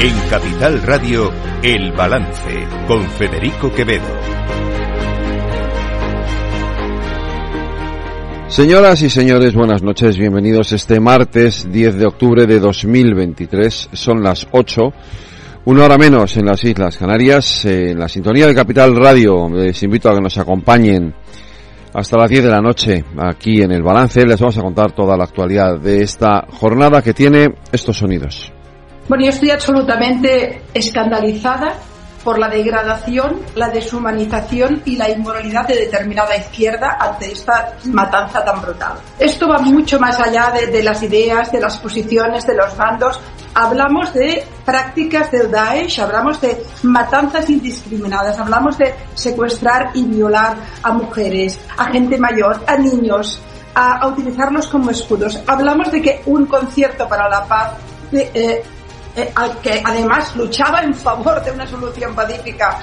En Capital Radio, El Balance, con Federico Quevedo. Señoras y señores, buenas noches, bienvenidos este martes 10 de octubre de 2023. Son las 8, una hora menos en las Islas Canarias, en la sintonía de Capital Radio. Les invito a que nos acompañen hasta las 10 de la noche aquí en El Balance. Les vamos a contar toda la actualidad de esta jornada que tiene estos sonidos. Bueno, yo estoy absolutamente escandalizada por la degradación, la deshumanización y la inmoralidad de determinada izquierda ante esta matanza tan brutal. Esto va mucho más allá de, de las ideas, de las posiciones, de los bandos. Hablamos de prácticas del Daesh, hablamos de matanzas indiscriminadas, hablamos de secuestrar y violar a mujeres, a gente mayor, a niños, a, a utilizarlos como escudos. Hablamos de que un concierto para la paz de, eh, eh, que además luchaba en favor de una solución pacífica,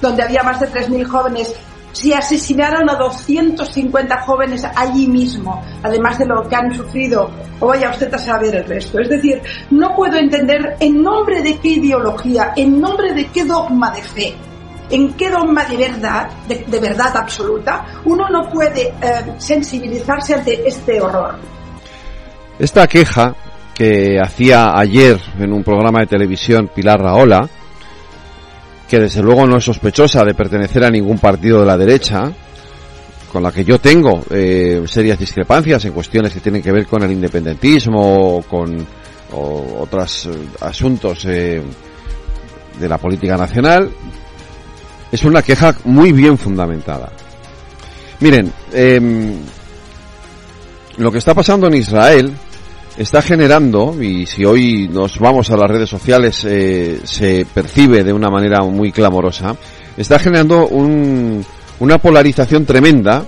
donde había más de 3.000 jóvenes, si asesinaron a 250 jóvenes allí mismo, además de lo que han sufrido, o vaya usted a saber el resto. Es decir, no puedo entender en nombre de qué ideología, en nombre de qué dogma de fe, en qué dogma de verdad, de, de verdad absoluta, uno no puede eh, sensibilizarse ante este horror. Esta queja que hacía ayer en un programa de televisión Pilar Raola, que desde luego no es sospechosa de pertenecer a ningún partido de la derecha, con la que yo tengo eh, serias discrepancias en cuestiones que tienen que ver con el independentismo o con o otros eh, asuntos eh, de la política nacional, es una queja muy bien fundamentada. Miren, eh, lo que está pasando en Israel está generando, y si hoy nos vamos a las redes sociales eh, se percibe de una manera muy clamorosa, está generando un, una polarización tremenda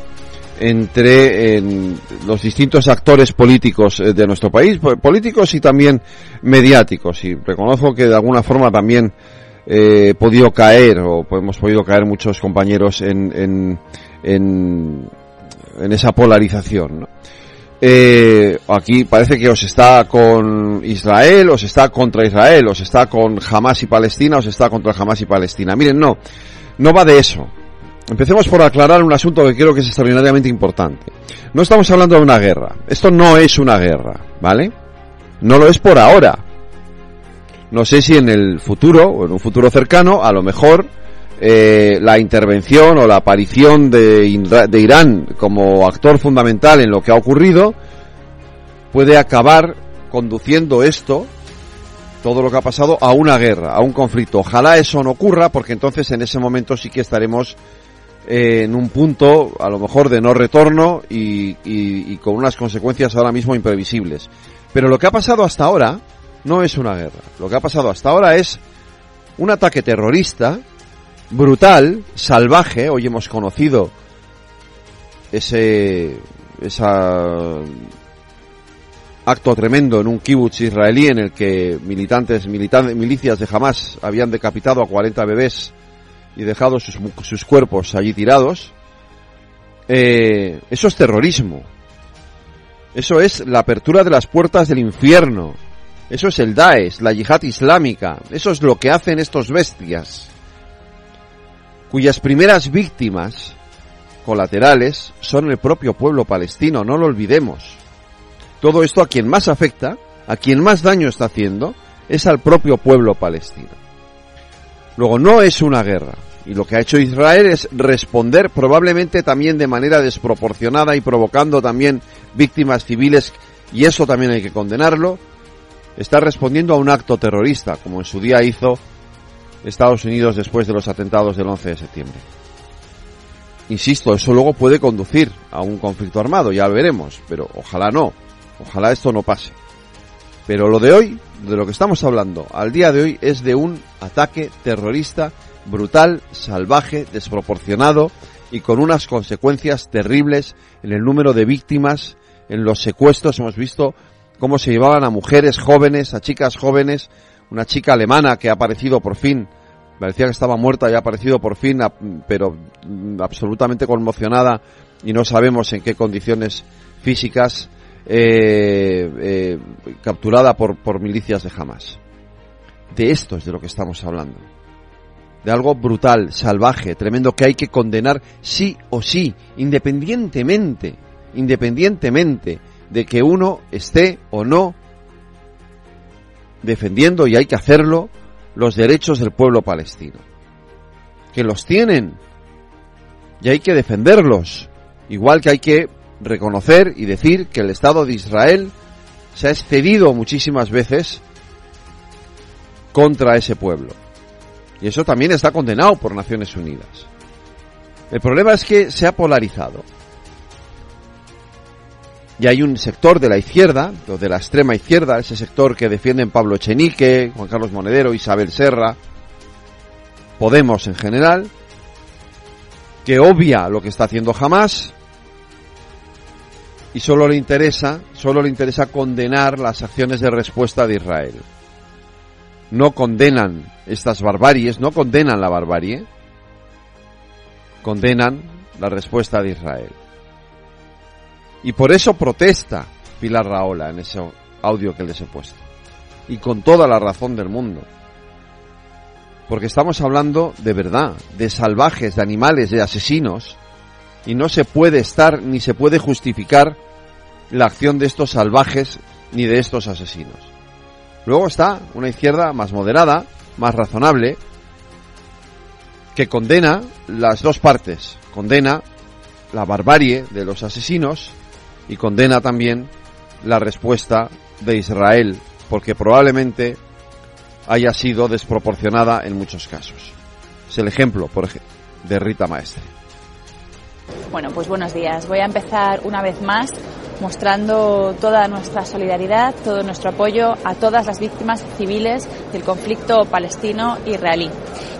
entre en, los distintos actores políticos eh, de nuestro país, políticos y también mediáticos. Y reconozco que de alguna forma también eh, he podido caer, o hemos podido caer muchos compañeros en, en, en, esa polarización. Eh, aquí parece que os está con Israel, os está contra Israel, os está con Hamas y Palestina, os está contra Hamas y Palestina. Miren, no, no va de eso. Empecemos por aclarar un asunto que creo que es extraordinariamente importante. No estamos hablando de una guerra. Esto no es una guerra, ¿vale? No lo es por ahora. No sé si en el futuro, o en un futuro cercano, a lo mejor eh, la intervención o la aparición de, Irán como actor fundamental en lo que ha ocurrido puede acabar conduciendo esto, todo lo que ha pasado, a una guerra, a un conflicto. Ojalá eso no ocurra porque entonces en ese momento sí que estaremos eh, en un punto a lo mejor de no retorno y, y con unas consecuencias ahora mismo imprevisibles. Pero lo que ha pasado hasta ahora no es una guerra. Lo que ha pasado hasta ahora es un ataque terrorista brutal, salvaje. Hoy hemos conocido ese acto tremendo en un kibutz israelí en el que militantes, militantes milicias de Hamas habían decapitado a 40 bebés y dejado sus, sus cuerpos allí tirados. Eh, eso es terrorismo. Eso es la apertura de las puertas del infierno. Eso es el Daesh, la yihad islámica. Eso es lo que hacen estos bestias cuyas primeras víctimas colaterales son el propio pueblo palestino, no lo olvidemos. Todo esto a quien más afecta, a quien más daño está haciendo, es al propio pueblo palestino. Luego, no es una guerra. Y lo que ha hecho Israel es responder probablemente también de manera desproporcionada y provocando también víctimas civiles, y eso también hay que condenarlo, está respondiendo a un acto terrorista, como en su día hizo Estados Unidos después de los atentados del 11 de septiembre. Insisto, eso luego puede conducir a un conflicto armado, ya lo veremos, pero ojalá no, ojalá esto no pase. Pero lo de hoy, de lo que estamos hablando al día de hoy, es de un ataque terrorista brutal, salvaje, desproporcionado y con unas consecuencias terribles en el número de víctimas, en los secuestros. Hemos visto cómo se llevaban a mujeres jóvenes, a chicas jóvenes, una chica alemana que ha aparecido por fin, parecía que estaba muerta y ha aparecido por fin, pero absolutamente conmocionada y no sabemos en qué condiciones físicas, eh, eh, capturada por, por milicias de Hamas. De esto es de lo que estamos hablando. De algo brutal, salvaje, tremendo que hay que condenar sí o sí, independientemente, independientemente de que uno esté o no defendiendo, y hay que hacerlo, los derechos del pueblo palestino. Que los tienen. Y hay que defenderlos. Igual que hay que reconocer y decir que el Estado de Israel se ha excedido muchísimas veces contra ese pueblo. Y eso también está condenado por Naciones Unidas. El problema es que se ha polarizado. Y hay un sector de la izquierda, de la extrema izquierda, ese sector que defienden Pablo Echenique, Juan Carlos Monedero, Isabel Serra, Podemos en general, que obvia lo que está haciendo Hamas y solo le interesa, solo le interesa condenar las acciones de respuesta de Israel. No condenan estas barbaries, no condenan la barbarie, condenan la respuesta de Israel. Y por eso protesta Pilar Raola en ese audio que les he puesto. Y con toda la razón del mundo. Porque estamos hablando de verdad, de salvajes, de animales, de asesinos. Y no se puede estar ni se puede justificar la acción de estos salvajes ni de estos asesinos. Luego está una izquierda más moderada, más razonable, que condena las dos partes. Condena la barbarie de los asesinos y condena también la respuesta de Israel, porque probablemente haya sido desproporcionada en muchos casos. Es el ejemplo, por ejemplo, de Rita Maestre. Bueno, pues buenos días. Voy a empezar una vez más mostrando toda nuestra solidaridad, todo nuestro apoyo a todas las víctimas civiles del conflicto palestino-israelí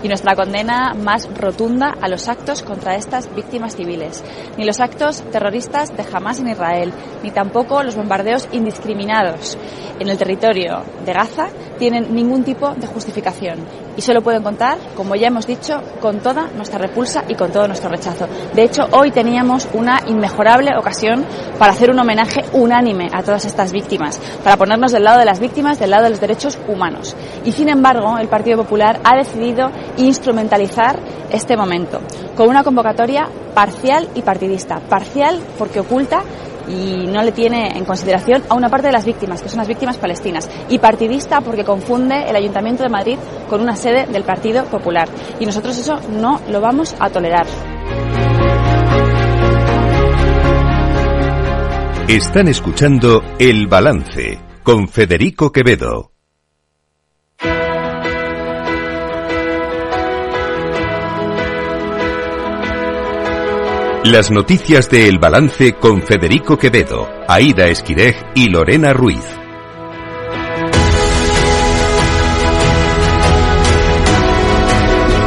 y nuestra condena más rotunda a los actos contra estas víctimas civiles. Ni los actos terroristas de Hamas en Israel, ni tampoco los bombardeos indiscriminados en el territorio de Gaza tienen ningún tipo de justificación y solo pueden contar, como ya hemos dicho, con toda nuestra repulsa y con todo nuestro rechazo. De hecho, hoy teníamos una inmejorable ocasión para hacer un homenaje unánime a todas estas víctimas, para ponernos del lado de las víctimas, del lado de los derechos humanos. Y sin embargo, el Partido Popular ha decidido instrumentalizar este momento con una convocatoria parcial y partidista. Parcial porque oculta y no le tiene en consideración a una parte de las víctimas, que son las víctimas palestinas, y partidista porque confunde el Ayuntamiento de Madrid con una sede del Partido Popular. Y nosotros eso no lo vamos a tolerar. Están escuchando El Balance con Federico Quevedo. Las noticias de El Balance con Federico Quevedo, Aida Esquirej y Lorena Ruiz.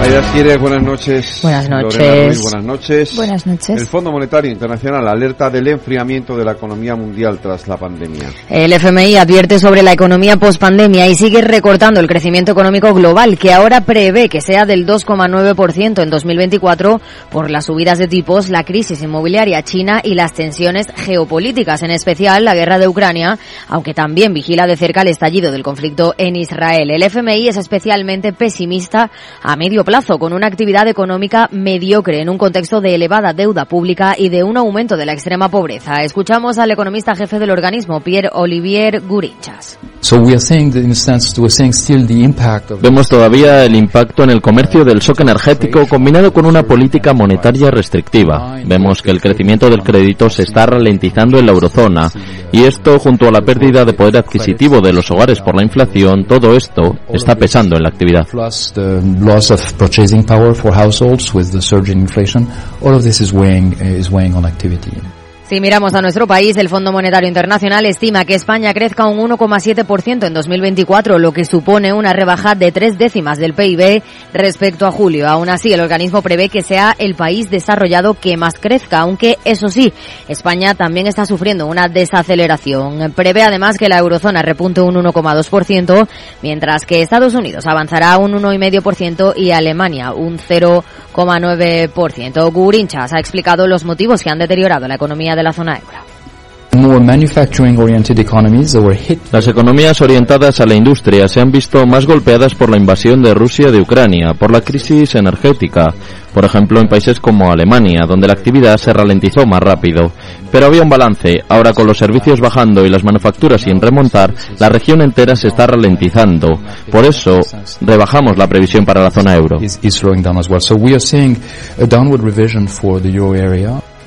Aida Esquirej, buenas noches. Buenas noches. Ruiz, buenas noches. Buenas noches. El Fondo Monetario Internacional alerta del enfriamiento de la economía mundial tras la pandemia. El FMI advierte sobre la economía pospandemia y sigue recortando el crecimiento económico global, que ahora prevé que sea del 2,9% en 2024 por las subidas de tipos, la crisis inmobiliaria china y las tensiones geopolíticas, en especial la guerra de Ucrania, aunque también vigila de cerca el estallido del conflicto en Israel. El FMI es especialmente pesimista a medio plazo con una actividad económica mediocre en un contexto de elevada deuda pública y de un aumento de la extrema pobreza. Escuchamos al economista jefe del organismo, Pierre Olivier Gurichas. Vemos todavía el impacto en el comercio del shock energético combinado con una política monetaria restrictiva. Vemos que el crecimiento del crédito se está ralentizando en la eurozona y esto junto a la pérdida de poder adquisitivo de los hogares por la inflación, todo esto está pesando en la actividad. Purchasing power for households with the surge in inflation, all of this is weighing, is weighing on activity. Si miramos a nuestro país, el Fondo Monetario Internacional estima que España crezca un 1,7% en 2024, lo que supone una rebaja de tres décimas del PIB respecto a julio. Aún así, el organismo prevé que sea el país desarrollado que más crezca, aunque eso sí, España también está sufriendo una desaceleración. Prevé además que la eurozona repunte un 1,2%, mientras que Estados Unidos avanzará un 1,5% y Alemania un 0,9%. Gurinchas ha explicado los motivos que han deteriorado la economía de la zona euro. More manufacturing-oriented economies that were hit Las economías orientadas a la industria se han visto más golpeadas por la invasión de Rusia de Ucrania, por la crisis energética, por ejemplo en países como Alemania, donde la actividad se ralentizó más rápido. Pero había un balance, ahora con los servicios bajando y las manufacturas sin remontar, la región entera se está ralentizando. Por eso, rebajamos la previsión para la zona euro.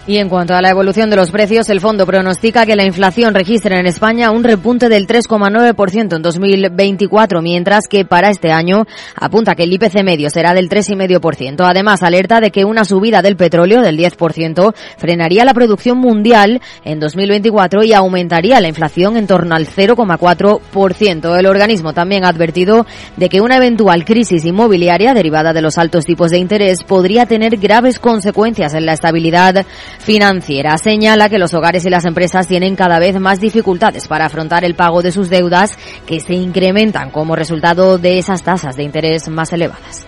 Y en cuanto a la evolución de los precios, el fondo pronostica que la inflación registre en España un repunte del 3,9% en 2024, mientras que para este año apunta que el IPC medio será del 3,5%. Además, alerta de que una subida del petróleo del 10% frenaría la producción mundial en 2024 y aumentaría la inflación en torno al 0,4%. El organismo también ha advertido de que una eventual crisis inmobiliaria derivada de los altos tipos de interés podría tener graves consecuencias en la estabilidad financiera. Señala que los hogares y las empresas tienen cada vez más dificultades para afrontar el pago de sus deudas que se incrementan como resultado de esas tasas de interés más elevadas.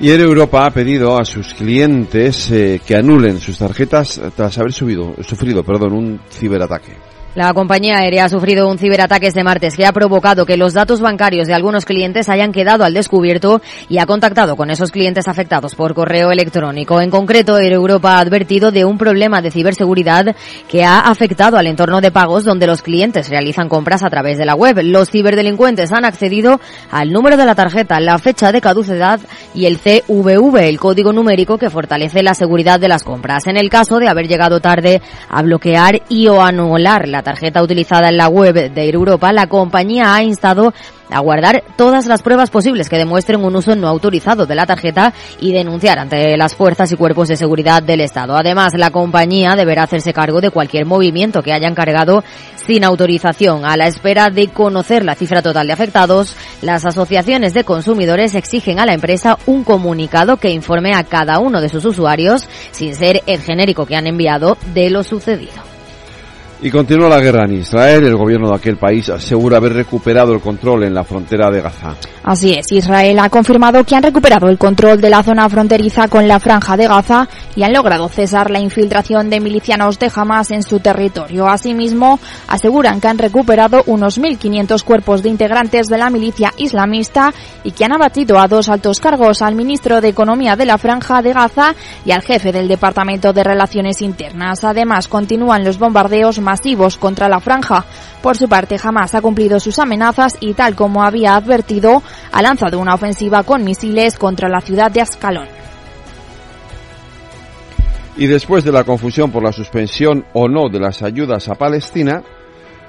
Y Air Europa ha pedido a sus clientes eh, que anulen sus tarjetas tras haber subido, sufrido perdón, un ciberataque. La compañía aérea ha sufrido un ciberataque este martes que ha provocado que los datos bancarios de algunos clientes hayan quedado al descubierto y ha contactado con esos clientes afectados por correo electrónico. En concreto, Europa ha advertido de un problema de ciberseguridad que ha afectado al entorno de pagos donde los clientes realizan compras a través de la web. Los ciberdelincuentes han accedido al número de la tarjeta, la fecha de caducidad y el CVV, el código numérico que fortalece la seguridad de las compras. En el caso de haber llegado tarde a bloquear y o anular la tarjeta utilizada en la web de Europa, la compañía ha instado a guardar todas las pruebas posibles que demuestren un uso no autorizado de la tarjeta y denunciar ante las fuerzas y cuerpos de seguridad del Estado. Además, la compañía deberá hacerse cargo de cualquier movimiento que hayan cargado sin autorización. A la espera de conocer la cifra total de afectados, las asociaciones de consumidores exigen a la empresa un comunicado que informe a cada uno de sus usuarios, sin ser el genérico que han enviado, de lo sucedido. Y continúa la guerra en Israel. El gobierno de aquel país asegura haber recuperado el control en la frontera de Gaza. Así es, Israel ha confirmado que han recuperado el control de la zona fronteriza con la franja de Gaza y han logrado cesar la infiltración de milicianos de Hamas en su territorio. Asimismo, aseguran que han recuperado unos 1.500 cuerpos de integrantes de la milicia islamista y que han abatido a dos altos cargos, al ministro de Economía de la franja de Gaza y al jefe del Departamento de Relaciones Internas. Además, continúan los bombardeos masivos contra la franja. Por su parte, Hamas ha cumplido sus amenazas y, tal como había advertido, ha lanzado una ofensiva con misiles contra la ciudad de Ascalón. Y después de la confusión por la suspensión o no de las ayudas a Palestina,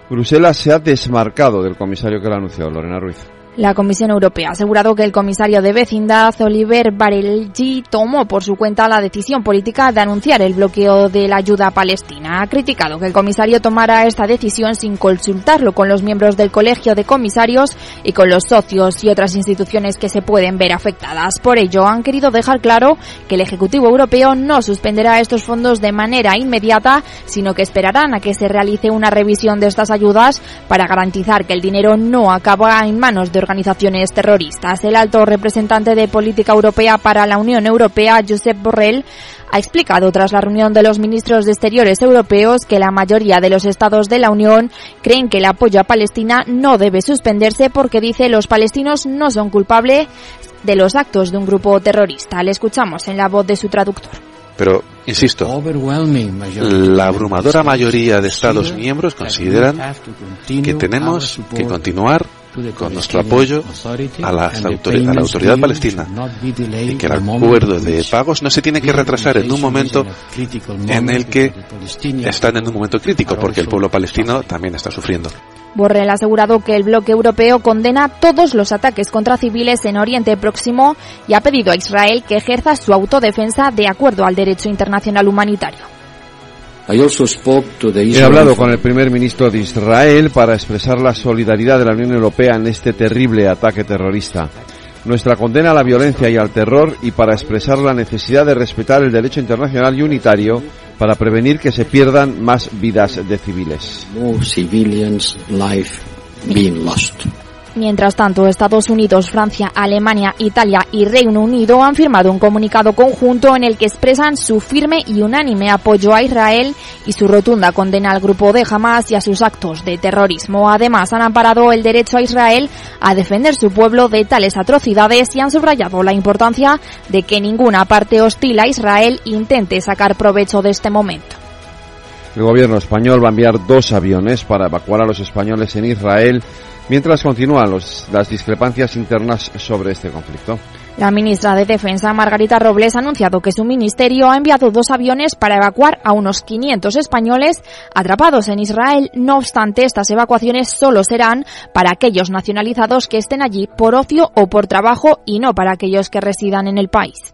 Bruselas se ha desmarcado del comisario que lo anunció, Lorena Ruiz. La Comisión Europea ha asegurado que el comisario de vecindad, Oliver Barelgi, tomó por su cuenta la decisión política de anunciar el bloqueo de la ayuda a Palestina. Ha criticado que el comisario tomara esta decisión sin consultarlo con los miembros del Colegio de Comisarios y con los socios y otras instituciones que se pueden ver afectadas. Por ello, han querido dejar claro que el Ejecutivo Europeo no suspenderá estos fondos de manera inmediata, sino que esperarán a que se realice una revisión de estas ayudas para garantizar que el dinero no acaba en manos de organizaciones terroristas. El alto representante de política europea para la Unión Europea, Josep Borrell, ha explicado tras la reunión de los ministros de Exteriores europeos que la mayoría de los estados de la Unión creen que el apoyo a Palestina no debe suspenderse porque dice los palestinos no son culpables de los actos de un grupo terrorista. Le escuchamos en la voz de su traductor. Pero, insisto, la abrumadora mayoría de Estados miembros consideran que tenemos que continuar con nuestro apoyo a, las autori a la autoridad palestina y que el acuerdo de pagos no se tiene que retrasar en un momento en el que están en un momento crítico, porque el pueblo palestino también está sufriendo. Borrell ha asegurado que el bloque europeo condena todos los ataques contra civiles en Oriente Próximo y ha pedido a Israel que ejerza su autodefensa de acuerdo al derecho internacional humanitario. He hablado con el primer ministro de Israel para expresar la solidaridad de la Unión Europea en este terrible ataque terrorista, nuestra condena a la violencia y al terror y para expresar la necesidad de respetar el derecho internacional y unitario para prevenir que se pierdan más vidas de civiles. Mientras tanto, Estados Unidos, Francia, Alemania, Italia y Reino Unido han firmado un comunicado conjunto en el que expresan su firme y unánime apoyo a Israel y su rotunda condena al grupo de Hamas y a sus actos de terrorismo. Además, han amparado el derecho a Israel a defender su pueblo de tales atrocidades y han subrayado la importancia de que ninguna parte hostil a Israel intente sacar provecho de este momento. El gobierno español va a enviar dos aviones para evacuar a los españoles en Israel mientras continúan las discrepancias internas sobre este conflicto. La ministra de Defensa, Margarita Robles, ha anunciado que su ministerio ha enviado dos aviones para evacuar a unos 500 españoles atrapados en Israel. No obstante, estas evacuaciones solo serán para aquellos nacionalizados que estén allí por ocio o por trabajo y no para aquellos que residan en el país.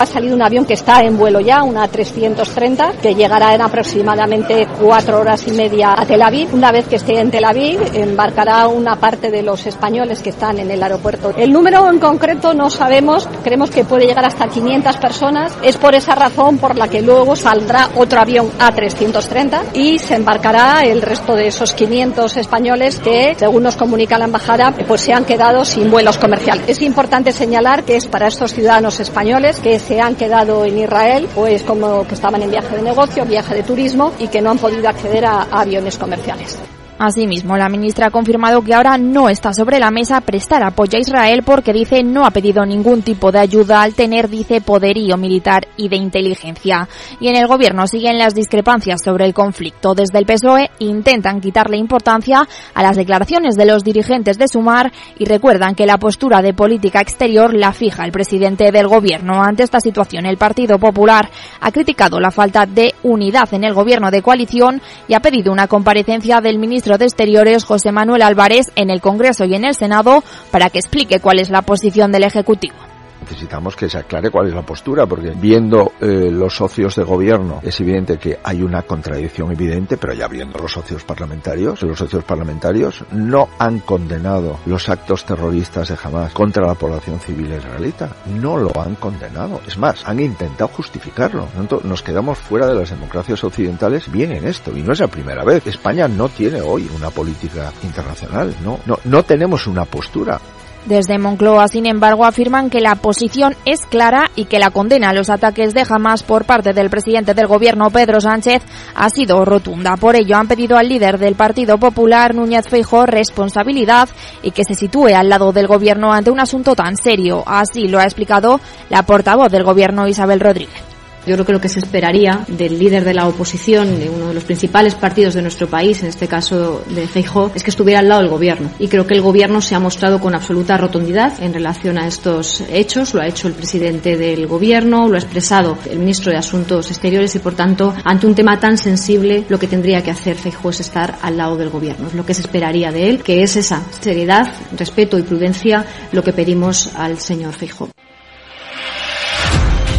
Ha salido un avión que está en vuelo ya, una 330, que llegará en aproximadamente cuatro horas y media a Tel Aviv. Una vez que esté en Tel Aviv, embarcará una parte de los españoles que están en el aeropuerto. El número en concreto no sabemos, creemos que puede llegar hasta 500 personas. Es por esa razón por la que luego saldrá otro avión A330 y se embarcará el resto de esos 500 españoles que, según nos comunica la embajada, pues se han quedado sin vuelos comerciales. Es importante señalar que es para estos ciudadanos españoles que se han quedado en Israel, pues como que estaban en viaje de negocio, viaje de turismo y que no han podido acceder a, a aviones comerciales. Asimismo, la ministra ha confirmado que ahora no está sobre la mesa prestar apoyo a Israel porque dice no ha pedido ningún tipo de ayuda al tener, dice, poderío militar y de inteligencia. Y en el gobierno siguen las discrepancias sobre el conflicto. Desde el PSOE intentan quitarle importancia a las declaraciones de los dirigentes de Sumar y recuerdan que la postura de política exterior la fija el presidente del gobierno. Ante esta situación, el Partido Popular ha criticado la falta de unidad en el gobierno de coalición y ha pedido una comparecencia del ministro de Exteriores, José Manuel Álvarez, en el Congreso y en el Senado para que explique cuál es la posición del Ejecutivo necesitamos que se aclare cuál es la postura, porque viendo eh, los socios de gobierno es evidente que hay una contradicción evidente, pero ya viendo los socios parlamentarios, los socios parlamentarios no han condenado los actos terroristas de Hamas contra la población civil israelita. No lo han condenado. Es más, han intentado justificarlo. Nos quedamos fuera de las democracias occidentales bien en esto, y no es la primera vez. España no tiene hoy una política internacional, no, no, no tenemos una postura. Desde Moncloa, sin embargo, afirman que la posición es clara y que la condena a los ataques de Hamas por parte del presidente del gobierno, Pedro Sánchez, ha sido rotunda. Por ello, han pedido al líder del Partido Popular, Núñez Feijóo, responsabilidad y que se sitúe al lado del gobierno ante un asunto tan serio. Así lo ha explicado la portavoz del gobierno, Isabel Rodríguez. Yo creo que lo que se esperaría del líder de la oposición, de uno de los principales partidos de nuestro país, en este caso de Feijóo, es que estuviera al lado del gobierno. Y creo que el gobierno se ha mostrado con absoluta rotundidad en relación a estos hechos. Lo ha hecho el presidente del gobierno, lo ha expresado el ministro de Asuntos Exteriores y, por tanto, ante un tema tan sensible, lo que tendría que hacer Feijóo es estar al lado del gobierno. Es lo que se esperaría de él, que es esa seriedad, respeto y prudencia lo que pedimos al señor Feijóo.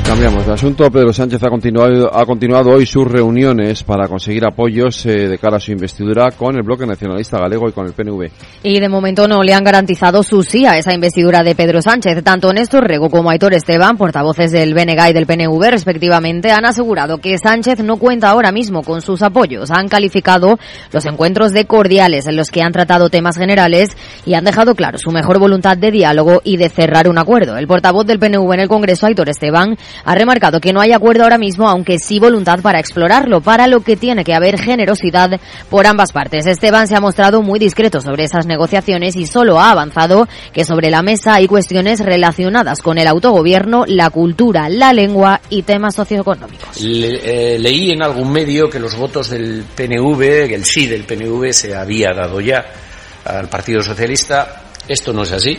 Cambiamos de asunto. Pedro Sánchez ha continuado, ha continuado hoy sus reuniones para conseguir apoyos eh, de cara a su investidura con el Bloque Nacionalista Galego y con el PNV. Y de momento no le han garantizado su sí a esa investidura de Pedro Sánchez. Tanto Néstor Rego como Aitor Esteban, portavoces del BNG y del PNV respectivamente, han asegurado que Sánchez no cuenta ahora mismo con sus apoyos. Han calificado los encuentros de cordiales en los que han tratado temas generales y han dejado claro su mejor voluntad de diálogo y de cerrar un acuerdo. El portavoz del PNV en el Congreso, Aitor Esteban, ha remarcado que no hay acuerdo ahora mismo, aunque sí voluntad para explorarlo, para lo que tiene que haber generosidad por ambas partes. Esteban se ha mostrado muy discreto sobre esas negociaciones y solo ha avanzado que sobre la mesa hay cuestiones relacionadas con el autogobierno, la cultura, la lengua y temas socioeconómicos. Eh, leí en algún medio que los votos del PNV, el sí del PNV se había dado ya al Partido Socialista. Esto no es así.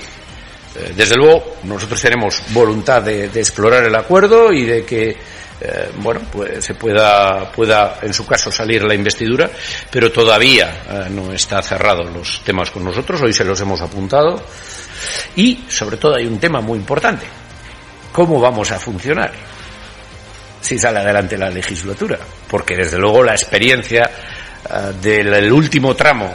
Eh, desde luego, nosotros tenemos voluntad de, explorar el acuerdo y de que eh, bueno, pues se pueda, pueda, en su caso, salir la investidura, pero todavía eh, no está cerrado los temas con nosotros, hoy se los hemos apuntado. Y, sobre todo, hay un tema muy importante. ¿Cómo vamos a funcionar? Si sale adelante la legislatura. Porque, desde luego, la experiencia del último tramo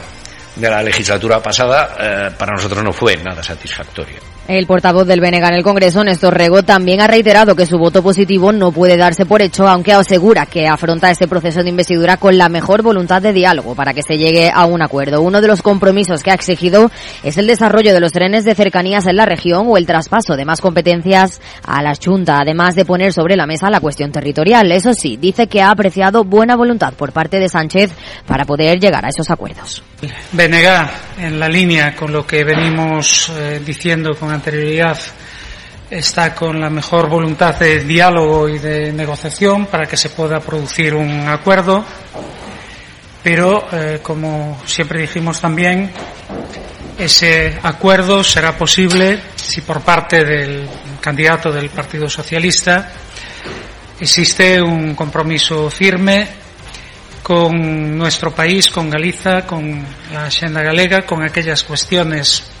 de la legislatura pasada eh, para nosotros no fue nada satisfactoria. El portavoz del BNG en el Congreso, Néstor Rego, también ha reiterado que su voto positivo no puede darse por hecho, aunque asegura que afronta este proceso de investidura con la mejor voluntad de diálogo para que se llegue a un acuerdo. Uno de los compromisos que ha exigido es el desarrollo de los trenes de cercanías en la región o el traspaso de más competencias a la Junta, además de poner sobre la mesa la cuestión territorial. Eso sí, dice que ha apreciado buena voluntad por parte de Sánchez para poder llegar a esos acuerdos. BNG, en la línea con lo que venimos eh, diciendo con anterioridad está con la mejor voluntad de diálogo y de negociación para que se pueda producir un acuerdo, pero eh, como siempre dijimos también, ese acuerdo será posible si por parte del candidato del Partido Socialista existe un compromiso firme con nuestro país, con Galiza, con la Hacienda galega, con aquellas cuestiones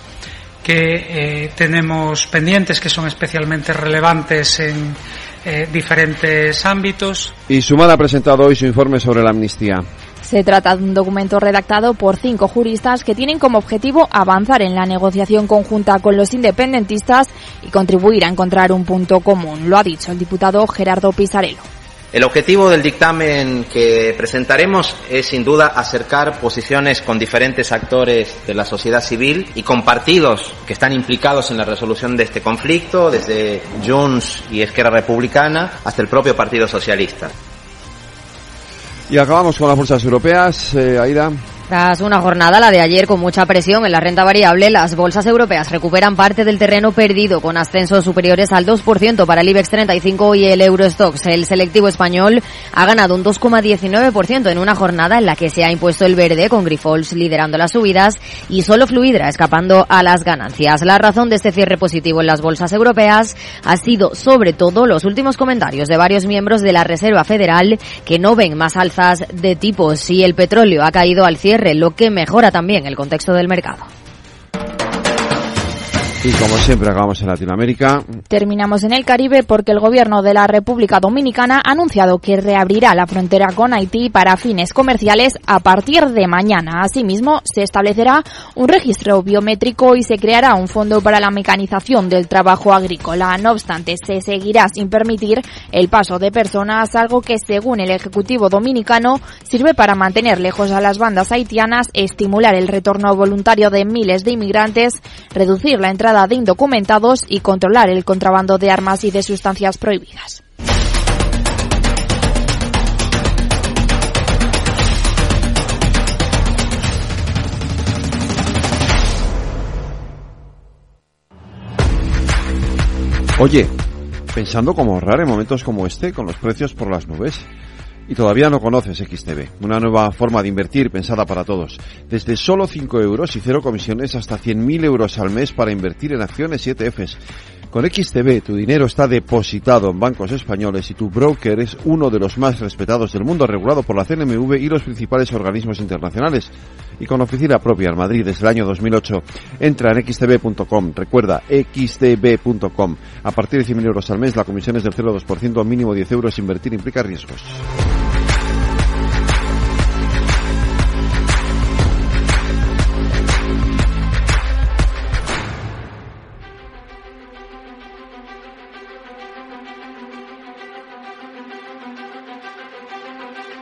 que eh, tenemos pendientes, que son especialmente relevantes en eh, diferentes ámbitos. Y Sumar ha presentado hoy su informe sobre la amnistía. Se trata de un documento redactado por cinco juristas que tienen como objetivo avanzar en la negociación conjunta con los independentistas y contribuir a encontrar un punto común. Lo ha dicho el diputado Gerardo Pisarello. El objetivo del dictamen que presentaremos es sin duda acercar posiciones con diferentes actores de la sociedad civil y con partidos que están implicados en la resolución de este conflicto, desde Junts y Esquerra Republicana hasta el propio Partido Socialista. Y acabamos con las bolsas europeas. Eh, Aida. Tras una jornada, la de ayer, con mucha presión en la renta variable, las bolsas europeas recuperan parte del terreno perdido, con ascensos superiores al 2% para el IBEX 35 y el Eurostox. El selectivo español ha ganado un 2,19% en una jornada en la que se ha impuesto el verde, con Grifols liderando las subidas y solo Fluidra escapando a las ganancias. La razón de este cierre positivo en las bolsas europeas ha sido, sobre todo, los últimos comentarios de varios miembros de la Reserva Federal que no ven más alzas de tipos y el petróleo ha caído al cierre lo que mejora también el contexto del mercado. Y como siempre acabamos en Latinoamérica. Terminamos en el Caribe porque el gobierno de la República Dominicana ha anunciado que reabrirá la frontera con Haití para fines comerciales a partir de mañana. Asimismo, se establecerá un registro biométrico y se creará un fondo para la mecanización del trabajo agrícola. No obstante, se seguirá sin permitir el paso de personas, algo que según el Ejecutivo Dominicano sirve para mantener lejos a las bandas haitianas, estimular el retorno voluntario de miles de inmigrantes, reducir la entrada de indocumentados y controlar el contrabando de armas y de sustancias prohibidas. Oye, pensando cómo ahorrar en momentos como este con los precios por las nubes y todavía no conoces XTB, una nueva forma de invertir pensada para todos. Desde solo 5 euros y cero comisiones hasta 100.000 euros al mes para invertir en acciones y ETFs. Con XTB tu dinero está depositado en bancos españoles y tu broker es uno de los más respetados del mundo, regulado por la CNMV y los principales organismos internacionales. Y con oficina propia en Madrid desde el año 2008. Entra en xtb.com. Recuerda, xtb.com. A partir de 100.000 euros al mes, la comisión es del 0,2%, mínimo 10 euros. Invertir implica riesgos.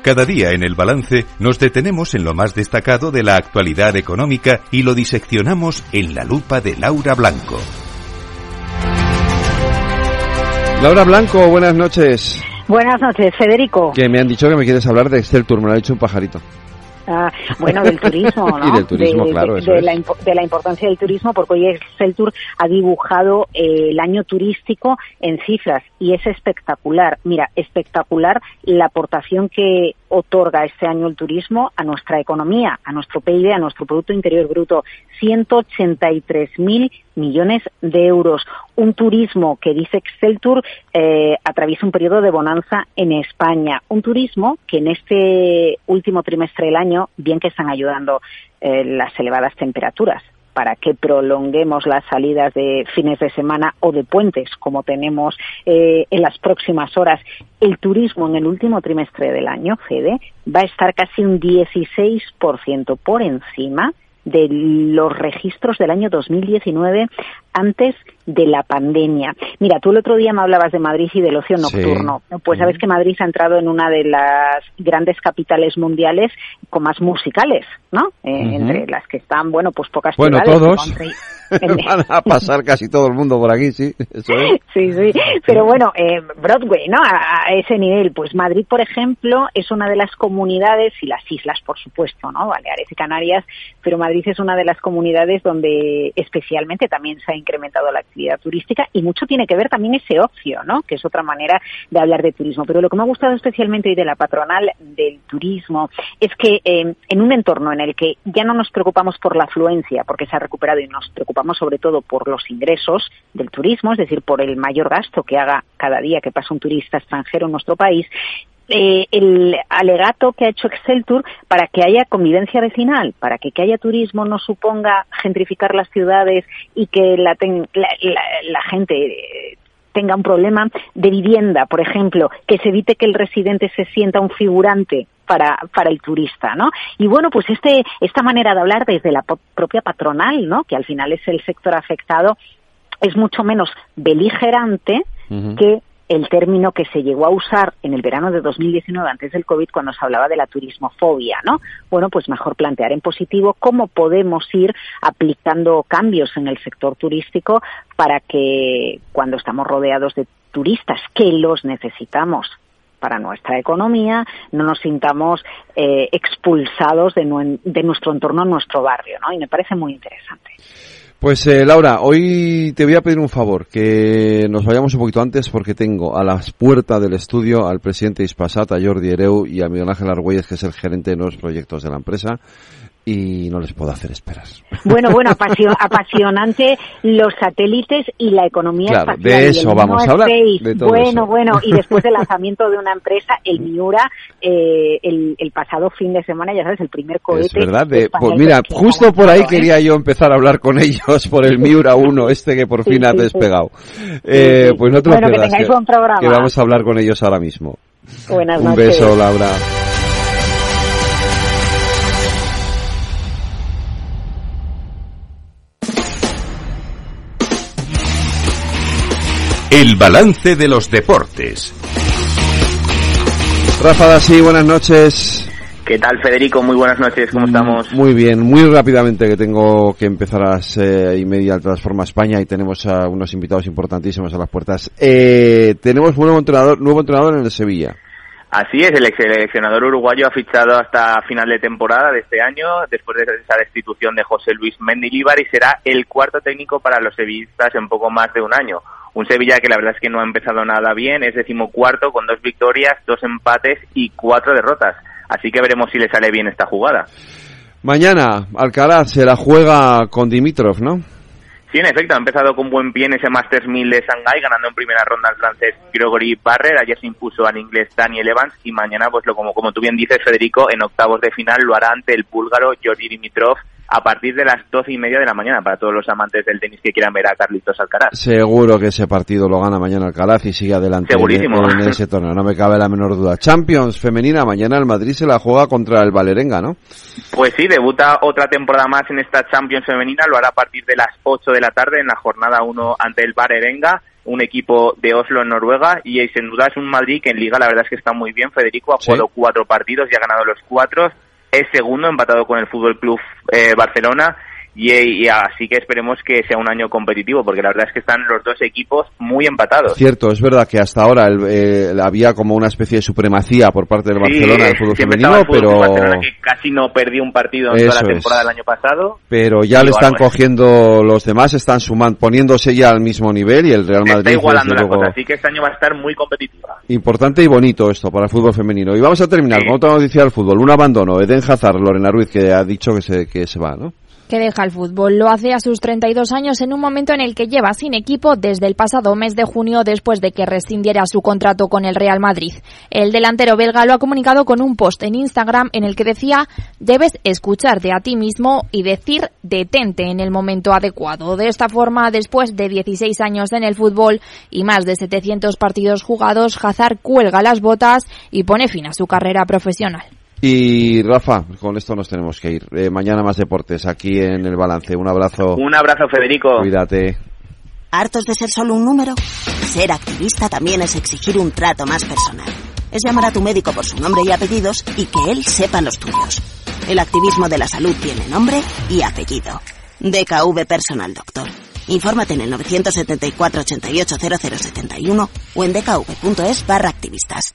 Cada día en el balance nos detenemos en lo más destacado de la actualidad económica y lo diseccionamos en la lupa de Laura Blanco. Laura Blanco, buenas noches. Buenas noches, Federico. Que me han dicho que me quieres hablar de Excel Tour, me lo ha dicho un pajarito. Ah, bueno, del turismo, ¿no? y del turismo, de, claro. de, eso de es. la, de la importancia del turismo, porque hoy Exceltur ha dibujado eh, el año turístico en cifras y es espectacular. Mira, espectacular la aportación que otorga este año el turismo a nuestra economía, a nuestro PIB, a nuestro Producto Interior Bruto. 183.000 millones de euros. Un turismo que dice Exceltur eh, atraviesa un periodo de bonanza en España. Un turismo que en este último trimestre del año, bien que están ayudando eh, las elevadas temperaturas para que prolonguemos las salidas de fines de semana o de puentes, como tenemos eh, en las próximas horas. El turismo en el último trimestre del año, Fede, va a estar casi un 16% por encima de los registros del año 2019 antes de la pandemia. Mira, tú el otro día me hablabas de Madrid y del ocio nocturno. Pues sabes que Madrid ha entrado en una de las grandes capitales mundiales con más musicales, ¿no? Eh, entre las que están, bueno, pues pocas bueno, todos. Van a pasar casi todo el mundo por aquí, sí. Sí, sí. Pero bueno, eh, Broadway, ¿no? A, ese nivel. Pues Madrid, por ejemplo, es una de las comunidades, y las islas, por supuesto, ¿no? Baleares y Canarias, pero Madrid es una de las comunidades donde especialmente también se ha incrementado la actividad turística y mucho tiene que ver también ese ocio, ¿no? Que es otra manera de hablar de turismo. Pero lo que me ha gustado especialmente hoy de la patronal del turismo es que eh, en un entorno en el que ya no nos preocupamos por la afluencia, porque se ha recuperado y nos preocupamos sobre todo por los ingresos del turismo, es decir, por el mayor gasto que haga cada día que pasa un turista extranjero en nuestro país, eh, el alegato que ha hecho Exceltur para que haya convivencia vecinal, para que que haya turismo no suponga gentrificar las ciudades y que la, la, gente eh, tenga un problema de vivienda, por ejemplo, que se evite que el residente se sienta un figurante para, para el turista, ¿no? Y bueno, pues este, esta manera de hablar desde la propia patronal, ¿no? Que al final es el sector afectado, es mucho menos beligerante que el término que se llegó a usar en el verano de 2019 antes del COVID cuando se hablaba de la turismofobia, ¿no? Bueno, pues mejor plantear en positivo cómo podemos ir aplicando cambios en el sector turístico para que cuando estamos rodeados de turistas que los necesitamos para nuestra economía, no nos sintamos eh, expulsados de, de nuestro entorno, nuestro barrio, ¿no? Y me parece muy interesante. Pues eh, Laura, hoy te voy a pedir un favor, que nos vayamos un poquito antes porque tengo a las puertas del estudio al presidente Ispasat, a Jordi Ereu y a Miguel Ángel Argüelles, que es el gerente de nuevos proyectos de la empresa y no les puedo hacer esperas. Bueno, bueno, apasionante los satélites y la economía espacial. De eso vamos a hablar. bueno, bueno, y después del lanzamiento de una empresa, el Miura, eh, el, pasado fin de semana, ya sabes, el primer cohete. Es verdad, pues mira, justo por ahí quería yo empezar a hablar con ellos por el Miura 1, este que por fin ha despegado. Eh, pues no te lo bueno, que, programa. que vamos a hablar con ellos ahora mismo. Buenas un beso, Laura. El balance de los deportes. Rafa Dasí, buenas noches. ¿Qué tal, Federico? Muy buenas noches, ¿cómo mm, estamos? Muy bien, muy rápidamente que tengo que empezar a las eh, y media al Transforma España y tenemos a unos invitados importantísimos a las puertas. Eh, tenemos nuevo entrenador, nuevo entrenador en el Sevilla. Así es, el seleccionador uruguayo ha fichado hasta final de temporada de este año, después de esa destitución de José Luis Mendilibar, y será el cuarto técnico para los sevillistas en poco más de un año. Un Sevilla que la verdad es que no ha empezado nada bien, es decimocuarto con dos victorias, dos empates y cuatro derrotas. Así que veremos si le sale bien esta jugada. Mañana Alcaraz se la juega con Dimitrov, ¿no? Sí, en efecto, ha empezado con buen pie en ese Masters 1000 de Shanghai, ganando en primera ronda al francés Gregory Barrer. Ayer se impuso al inglés Daniel Evans y mañana, pues lo como, como tú bien dices, Federico, en octavos de final lo hará ante el búlgaro Georgi Dimitrov a partir de las doce y media de la mañana para todos los amantes del tenis que quieran ver a Carlitos Alcaraz. Seguro que ese partido lo gana mañana Alcaraz y sigue adelante Segurísimo. En, ese torneo, no me cabe la menor duda. Champions femenina, mañana el Madrid se la juega contra el Valerenga, ¿no? Pues sí, debuta otra temporada más en esta Champions femenina, lo hará a partir de las 8 de la tarde en la jornada 1 ante el Valerenga un equipo de Oslo en Noruega y sin duda es un Madrid que en Liga la verdad es que está muy bien. Federico ha jugado cuatro partidos y ha ganado los cuatro es segundo, empatado con el Fútbol Club eh, Barcelona y, así que esperemos que sea un año competitivo, porque la verdad es que están los dos equipos muy empatados. Cierto, es verdad que hasta ahora eh, había como una especie de supremacía por parte del Barcelona del fútbol femenino, pero Barcelona que casi no perdió un partido en toda la temporada del año pasado. Pero ya le están cogiendo los demás, están sumando, poniéndose ya al mismo nivel y el Real Madrid está igualando la cosa, así que este año va a estar muy competitiva. Importante y bonito esto para el fútbol femenino. Y vamos a terminar con otra noticia del fútbol, un abandono. Eden Hazard, Lorena Ruiz que ha dicho que se que se va, ¿no? Que deja el fútbol. Lo hace a sus 32 años en un momento en el que lleva sin equipo desde el pasado mes de junio después de que rescindiera su contrato con el Real Madrid. El delantero belga lo ha comunicado con un post en Instagram en el que decía debes escucharte a ti mismo y decir detente en el momento adecuado. De esta forma, después de 16 años en el fútbol y más de 700 partidos jugados, Hazard cuelga las botas y pone fin a su carrera profesional. Y Rafa, con esto nos tenemos que ir. Eh, mañana más deportes aquí en el balance. Un abrazo. Un abrazo, Federico. Cuídate. ¿Hartos de ser solo un número? Ser activista también es exigir un trato más personal. Es llamar a tu médico por su nombre y apellidos y que él sepa los tuyos. El activismo de la salud tiene nombre y apellido. DKV Personal Doctor. Infórmate en el 974 88 0071 o en dkv.es barra activistas.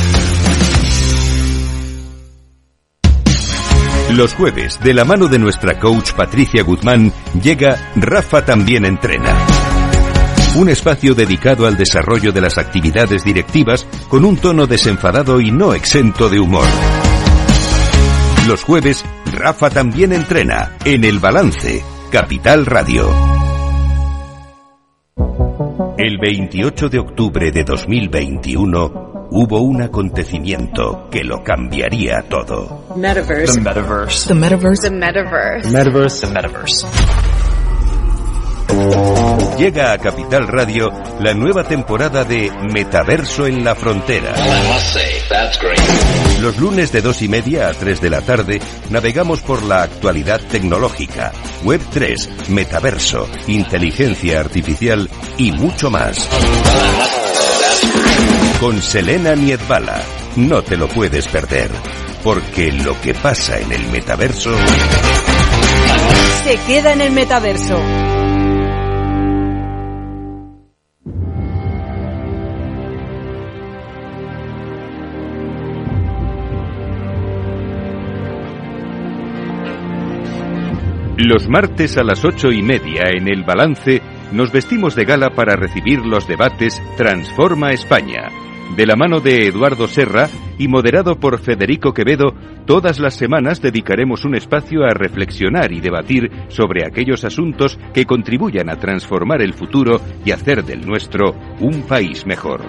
Los jueves, de la mano de nuestra coach Patricia Guzmán, llega Rafa también entrena. Un espacio dedicado al desarrollo de las actividades directivas con un tono desenfadado y no exento de humor. Los jueves, Rafa también entrena en El Balance, Capital Radio. El 28 de octubre de 2021, hubo un acontecimiento que lo cambiaría todo. Metaverse. The metaverse. The metaverse. The metaverse. Metaverse. The metaverse. Llega a Capital Radio la nueva temporada de Metaverso en la Frontera. Los lunes de dos y media a tres de la tarde navegamos por la actualidad tecnológica, Web 3, Metaverso, inteligencia artificial y mucho más con Selena Niedbala. No te lo puedes perder, porque lo que pasa en el metaverso... Se queda en el metaverso. Los martes a las ocho y media en el balance nos vestimos de gala para recibir los debates Transforma España de la mano de Eduardo Serra y moderado por Federico Quevedo, todas las semanas dedicaremos un espacio a reflexionar y debatir sobre aquellos asuntos que contribuyan a transformar el futuro y hacer del nuestro un país mejor.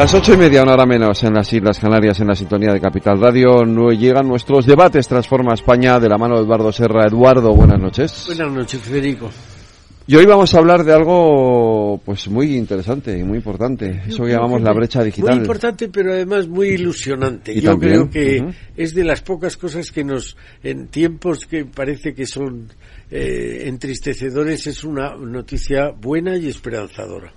Las ocho y media, una hora menos, en las Islas Canarias, en la sintonía de Capital Radio, no llegan nuestros debates Transforma España de la mano de Eduardo Serra. Eduardo, buenas noches. Buenas noches, Federico. Y hoy vamos a hablar de algo pues muy interesante y muy importante, eso que llamamos la brecha digital. Muy importante, pero además muy ilusionante. Yo creo que es de las pocas cosas que nos, en tiempos que parece que son eh, entristecedores, es una noticia buena y esperanzadora.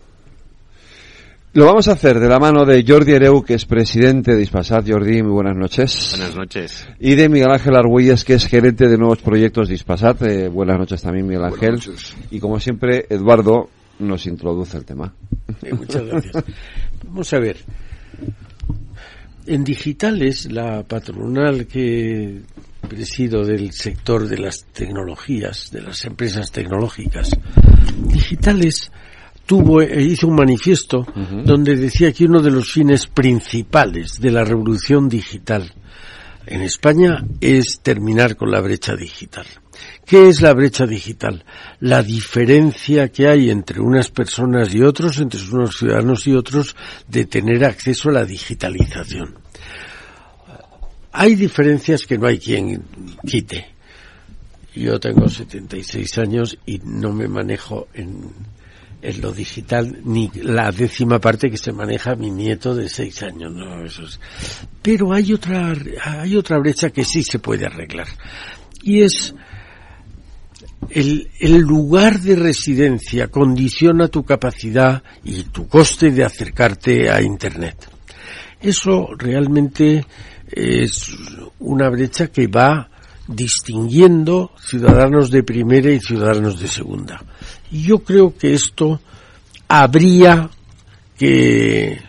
Lo vamos a hacer de la mano de Jordi Ereu, que es presidente de Dispasat. Jordi, muy buenas noches. Buenas noches. Y de Miguel Ángel Argüelles, que es gerente de nuevos proyectos Dispasat. Eh, buenas noches también, Miguel Ángel. Y como siempre, Eduardo nos introduce el tema. muchas gracias. Vamos a ver. En digitales, la patronal que presido del sector de las tecnologías, de las empresas tecnológicas, digitales tuvo e hizo un manifiesto donde decía que uno de los fines principales de la revolución digital en España es terminar con la brecha digital. ¿Qué es la brecha digital? La diferencia que hay entre unas personas y otros, entre unos ciudadanos y otros, de tener acceso a la digitalización. Hay diferencias que no hay quien quite. Yo tengo 76 años y no me manejo en, en lo digital ni la décima parte que se maneja mi nieto de seis años, ¿no? Eso es. Pero hay otra, hay otra brecha que sí se puede arreglar. Y es, el, el, lugar de residencia condiciona tu capacidad y tu coste de acercarte a Internet. Eso realmente es una brecha que va distinguiendo ciudadanos de primera y ciudadanos de segunda. Yo creo que esto habría que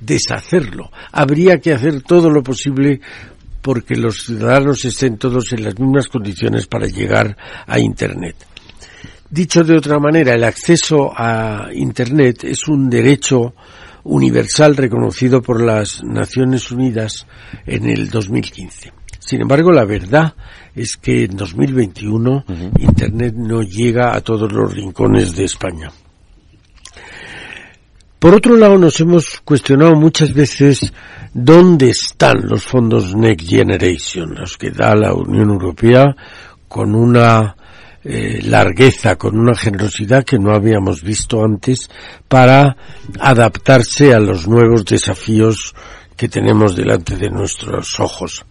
deshacerlo. Habría que hacer todo lo posible porque los ciudadanos estén todos en las mismas condiciones para llegar a Internet. Dicho de otra manera, el acceso a Internet es un derecho universal reconocido por las Naciones Unidas en el 2015. Sin embargo, la verdad es que en 2021 Internet no llega a todos los rincones de España. Por otro lado, nos hemos cuestionado muchas veces dónde están los fondos Next Generation, los que da la Unión Europea con una eh, largueza, con una generosidad que no habíamos visto antes para adaptarse a los nuevos desafíos que tenemos delante de nuestros ojos.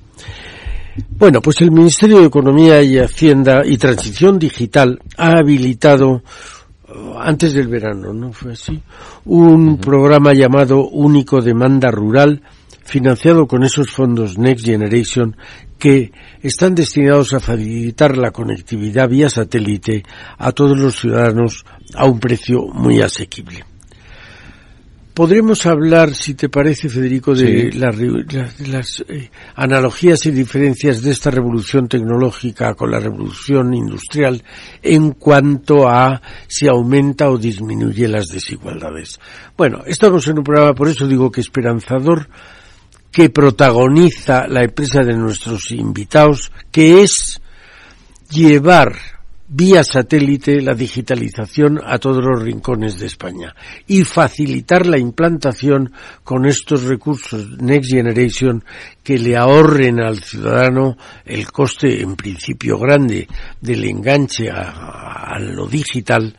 Bueno, pues el Ministerio de Economía y Hacienda y Transición Digital ha habilitado antes del verano, ¿no fue así? Un programa llamado Único Demanda Rural, financiado con esos fondos Next Generation que están destinados a facilitar la conectividad vía satélite a todos los ciudadanos a un precio muy asequible. Podremos hablar, si te parece, Federico, de, las eh, analogías y diferencias de esta revolución tecnológica con la revolución industrial en cuanto a si aumenta o disminuye las desigualdades. Bueno, estamos en un programa, por eso digo que esperanzador, que protagoniza la empresa de nuestros invitados, que es llevar vía satélite la digitalización a todos los rincones de España y facilitar la implantación con estos recursos Next Generation que le ahorren al ciudadano el coste en principio grande del enganche a, lo digital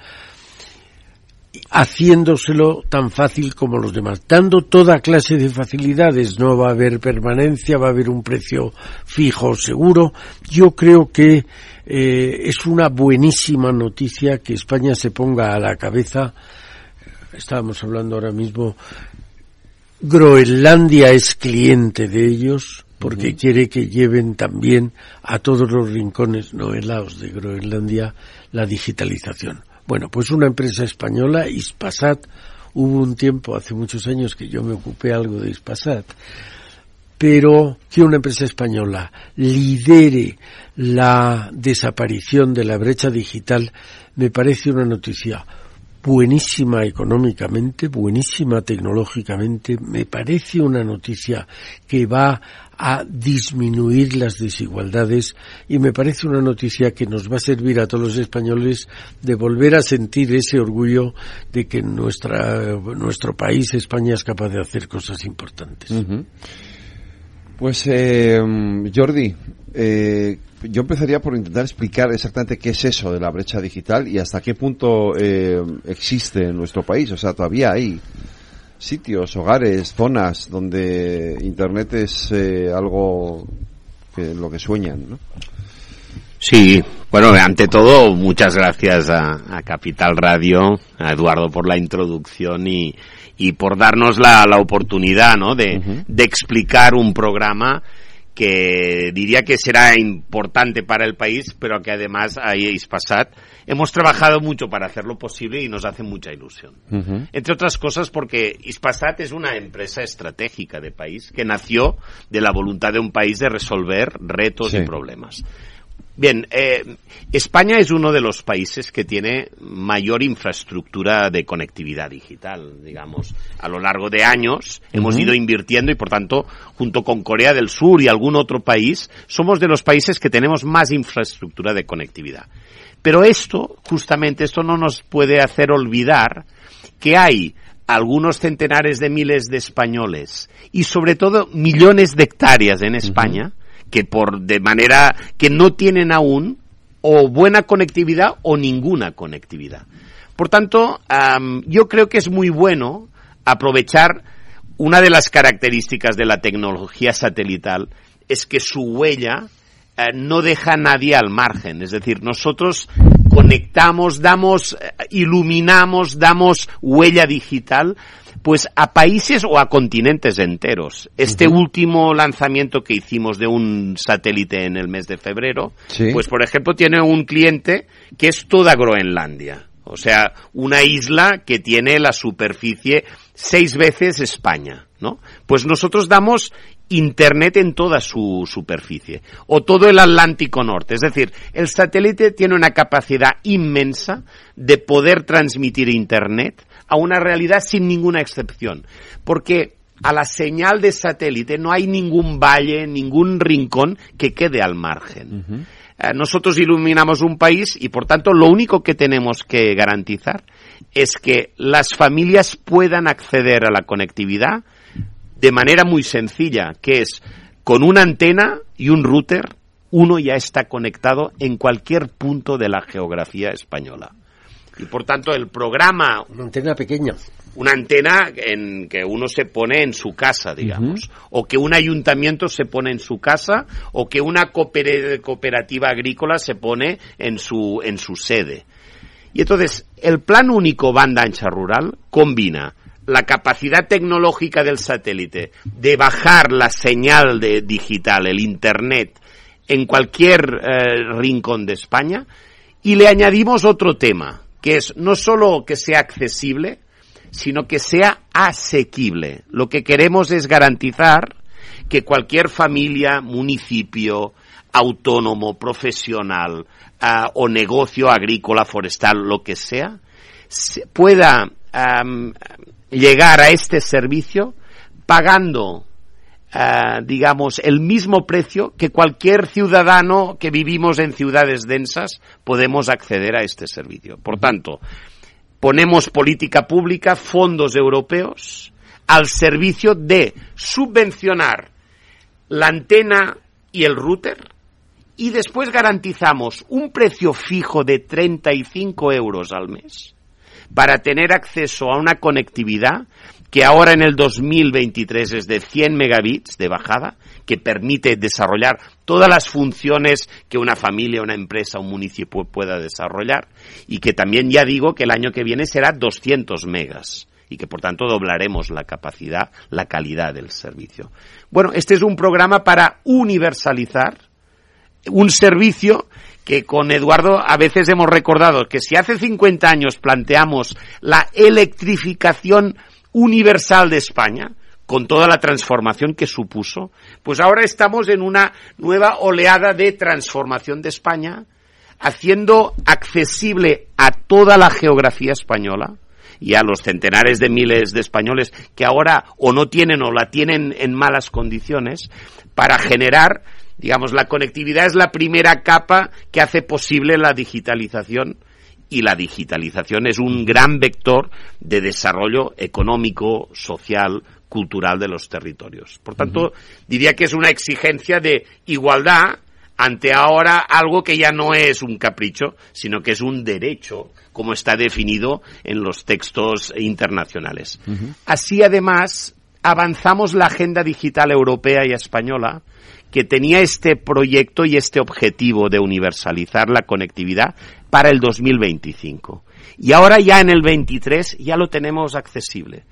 haciéndoselo tan fácil como los demás, dando toda clase de facilidades. No va a haber permanencia, va a haber un precio fijo seguro. Yo creo que eh, es una buenísima noticia que España se ponga a la cabeza. Estábamos hablando ahora mismo. Groenlandia es cliente de ellos porque quiere que lleven también a todos los rincones no helados de Groenlandia la digitalización. Bueno, pues una empresa española, Ispasat, hubo un tiempo, hace muchos años, que yo me ocupé algo de Ispasat, pero que una empresa española lidere la desaparición de la brecha digital me parece una noticia buenísima económicamente, buenísima tecnológicamente, me parece una noticia que va a disminuir las desigualdades y me parece una noticia que nos va a servir a todos los españoles de volver a sentir ese orgullo de que nuestra, nuestro país, España, es capaz de hacer cosas importantes. Pues, eh, Jordi, yo empezaría por intentar explicar exactamente qué es eso de la brecha digital y hasta qué punto eh, existe en nuestro país. O sea, todavía hay sitios, hogares, zonas donde Internet es eh, algo que lo que sueñan, ¿no? Sí, bueno, ante todo, muchas gracias a, Capital Radio, a Eduardo por la introducción y, y por darnos la, la oportunidad, ¿no? De, de explicar un programa que diría que será importante para el país, pero que además ahí Ispasat hemos trabajado mucho para hacerlo posible y nos hace mucha ilusión. Entre otras cosas porque Ispasat es una empresa estratégica de país que nació de la voluntad de un país de resolver retos y problemas. Bien, eh, España es uno de los países que tiene mayor infraestructura de conectividad digital, digamos. A lo largo de años hemos ido invirtiendo y, por tanto, junto con Corea del Sur y algún otro país, somos de los países que tenemos más infraestructura de conectividad. Pero esto, justamente, esto no nos puede hacer olvidar que hay algunos centenares de miles de españoles y, sobre todo, millones de hectáreas en España, que por de manera que no tienen aún o buena conectividad o ninguna conectividad. Por tanto, yo creo que es muy bueno aprovechar una de las características de la tecnología satelital es que su huella eh, no deja a nadie al margen. Es decir, nosotros conectamos, damos, eh, iluminamos, damos huella digital pues a países o a continentes enteros. Este último lanzamiento que hicimos de un satélite en el mes de febrero, pues por ejemplo tiene un cliente que es toda Groenlandia. O sea, una isla que tiene la superficie seis veces España, ¿no? Pues nosotros damos Internet en toda su superficie, o todo el Atlántico Norte. Es decir, el satélite tiene una capacidad inmensa de poder transmitir Internet a una realidad sin ninguna excepción. Porque a la señal de satélite no hay ningún valle, ningún rincón que quede al margen. Eh, nosotros iluminamos un país y por tanto lo único que tenemos que garantizar es que las familias puedan acceder a la conectividad de manera muy sencilla, que es con una antena y un router, uno ya está conectado en cualquier punto de la geografía española. Y por tanto el programa... Una antena pequeña. Una antena en que uno se pone en su casa, digamos. O que un ayuntamiento se pone en su casa, o que una cooperativa agrícola se pone en su, en su sede. Y entonces, el plan único banda ancha rural combina la capacidad tecnológica del satélite de bajar la señal de digital, el Internet, en cualquier eh, rincón de España, y le añadimos otro tema, que es no solo que sea accesible, sino que sea asequible. Lo que queremos es garantizar que cualquier familia, municipio, autónomo, profesional ah, o negocio agrícola, forestal, lo que sea, pueda llegar a este servicio pagando ah, digamos, el mismo precio que cualquier ciudadano que vivimos en ciudades densas podemos acceder a este servicio. Por tanto, ponemos política pública, fondos europeos, al servicio de subvencionar la antena y el router y después garantizamos un precio fijo de 35 euros al mes para tener acceso a una conectividad que ahora en el 2023 es de 100 megabits de bajada, que permite desarrollar todas las funciones que una familia, una empresa, un municipio pueda desarrollar, y que también ya digo que el año que viene será 200 megas y que por tanto doblaremos la capacidad, la calidad del servicio. Bueno, este es un programa para universalizar un servicio que con Eduardo a veces hemos recordado que si hace 50 años planteamos la electrificación universal de España, con toda la transformación que supuso, pues ahora estamos en una nueva oleada de transformación de España, haciendo accesible a toda la geografía española y a los centenares de miles de españoles que ahora o no tienen o la tienen en malas condiciones, para generar Digamos, la conectividad es la primera capa que hace posible la digitalización y la digitalización es un gran vector de desarrollo económico, social, cultural de los territorios. Por tanto, diría que es una exigencia de igualdad ante ahora algo que ya no es un capricho, sino que es un derecho, como está definido en los textos internacionales. Así, además, avanzamos la agenda digital europea y española, que tenía este proyecto y este objetivo de universalizar la conectividad para el 2025. Y ahora ya en el 23 ya lo tenemos accesible.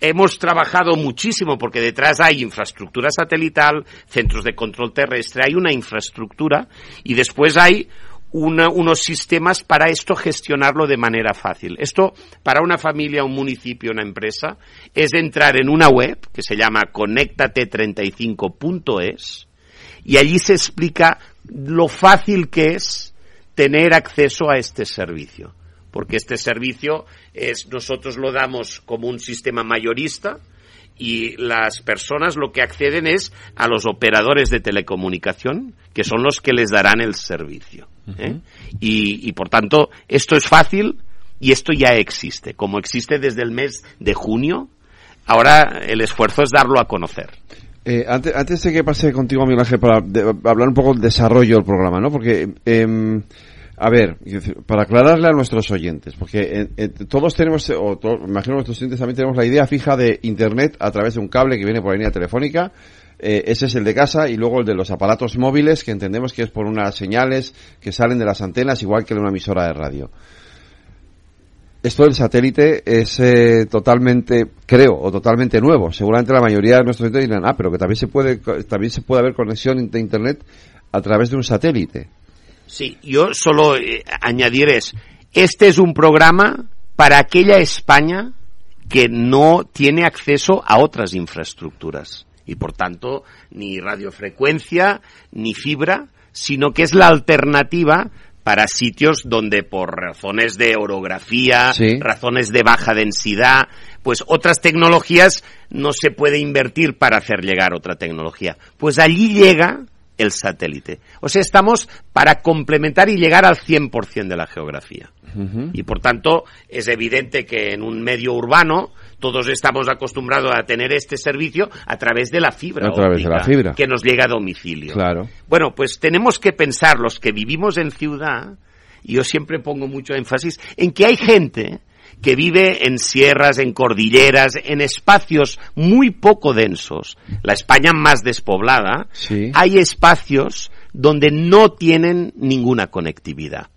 Hemos trabajado muchísimo porque detrás hay infraestructura satelital, centros de control terrestre, hay una infraestructura y después hay unos sistemas para esto gestionarlo de manera fácil. Esto, para una familia, un municipio, una empresa, es entrar en una web que se llama conectate35.es y allí se explica lo fácil que es tener acceso a este servicio. Porque este servicio es, nosotros lo damos como un sistema mayorista, y las personas lo que acceden es a los operadores de telecomunicación, que son los que les darán el servicio. ¿eh? y, por tanto, esto es fácil y esto ya existe. Como existe desde el mes de junio, ahora el esfuerzo es darlo a conocer. Eh, antes, antes, de que pase contigo, Miguel Ángel, para hablar un poco del desarrollo del programa, ¿no? Porque em, A ver, para aclararle a nuestros oyentes, porque todos tenemos, o imagino nuestros oyentes también tenemos la idea fija de Internet a través de un cable que viene por la línea telefónica. Eh, ese es el de casa y luego el de los aparatos móviles que entendemos que es por unas señales que salen de las antenas igual que de una emisora de radio. Esto del satélite es eh, totalmente, creo, o totalmente nuevo. Seguramente la mayoría de nuestros oyentes dirán, ah, pero que también se puede, también se puede haber conexión de Internet a través de un satélite. Sí, yo solo eh, añadir es, este es un programa para aquella España que no tiene acceso a otras infraestructuras y por tanto ni radiofrecuencia ni fibra, sino que es la alternativa para sitios donde por razones de orografía, razones de baja densidad, pues otras tecnologías no se puede invertir para hacer llegar otra tecnología. Pues allí llega el satélite. O sea, estamos para complementar y llegar al 100% de la geografía. Y por tanto, es evidente que en un medio urbano todos estamos acostumbrados a tener este servicio a través de la fibra. A través de la fibra. Que nos llega a domicilio. Claro. Bueno, pues tenemos que pensar, los que vivimos en ciudad, y yo siempre pongo mucho énfasis, en que hay gente que vive en sierras, en cordilleras, en espacios muy poco densos, la España más despoblada, hay espacios donde no tienen ninguna conectividad.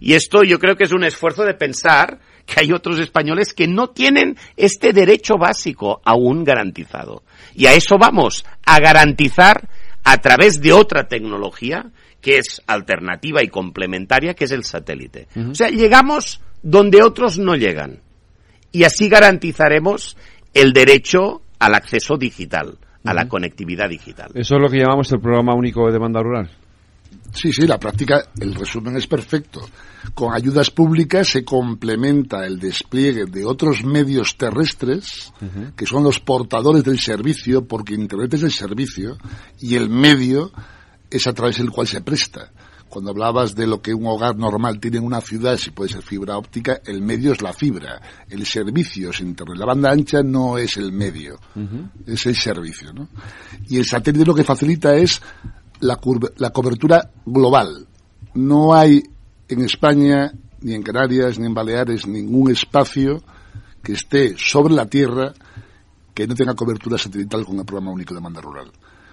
Y esto yo creo que es un esfuerzo de pensar que hay otros españoles que no tienen este derecho básico aún garantizado. Y a eso vamos, a garantizar a través de otra tecnología que es alternativa y complementaria, que es el satélite. O sea, llegamos donde otros no llegan. Y así garantizaremos el derecho al acceso digital, a la conectividad digital. Eso es lo que llamamos el programa único de demanda rural. Sí, sí, la práctica, el resumen es perfecto. Con ayudas públicas se complementa el despliegue de otros medios terrestres, que son los portadores del servicio, porque Internet es el servicio, y el medio es a través del cual se presta. Cuando hablabas de lo que un hogar normal tiene en una ciudad, si puede ser fibra óptica, el medio es la fibra, el servicio es Internet. La banda ancha no es el medio, es el servicio. ¿no? Y el satélite lo que facilita es la, la cobertura global. No hay en España, ni en Canarias, ni en Baleares, ningún espacio que esté sobre la Tierra que no tenga cobertura satelital con el programa único de demanda rural.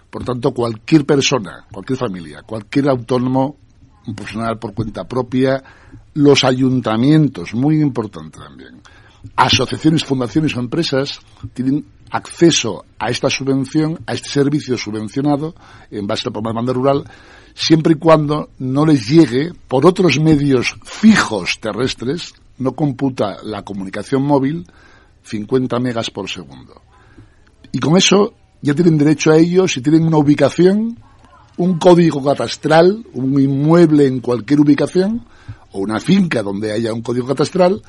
Por tanto, cualquier persona, cualquier familia, cualquier autónomo un profesional por cuenta propia, los ayuntamientos, muy importante también, asociaciones, fundaciones o empresas tienen acceso a esta subvención, a este servicio subvencionado en base al programa de rural, siempre y cuando no les llegue por otros medios fijos terrestres, no computa la comunicación móvil 50 megas por segundo. Y con eso ya tienen derecho a ello si tienen una ubicación un código catastral, un inmueble en cualquier ubicación, o una finca donde haya un código catastral,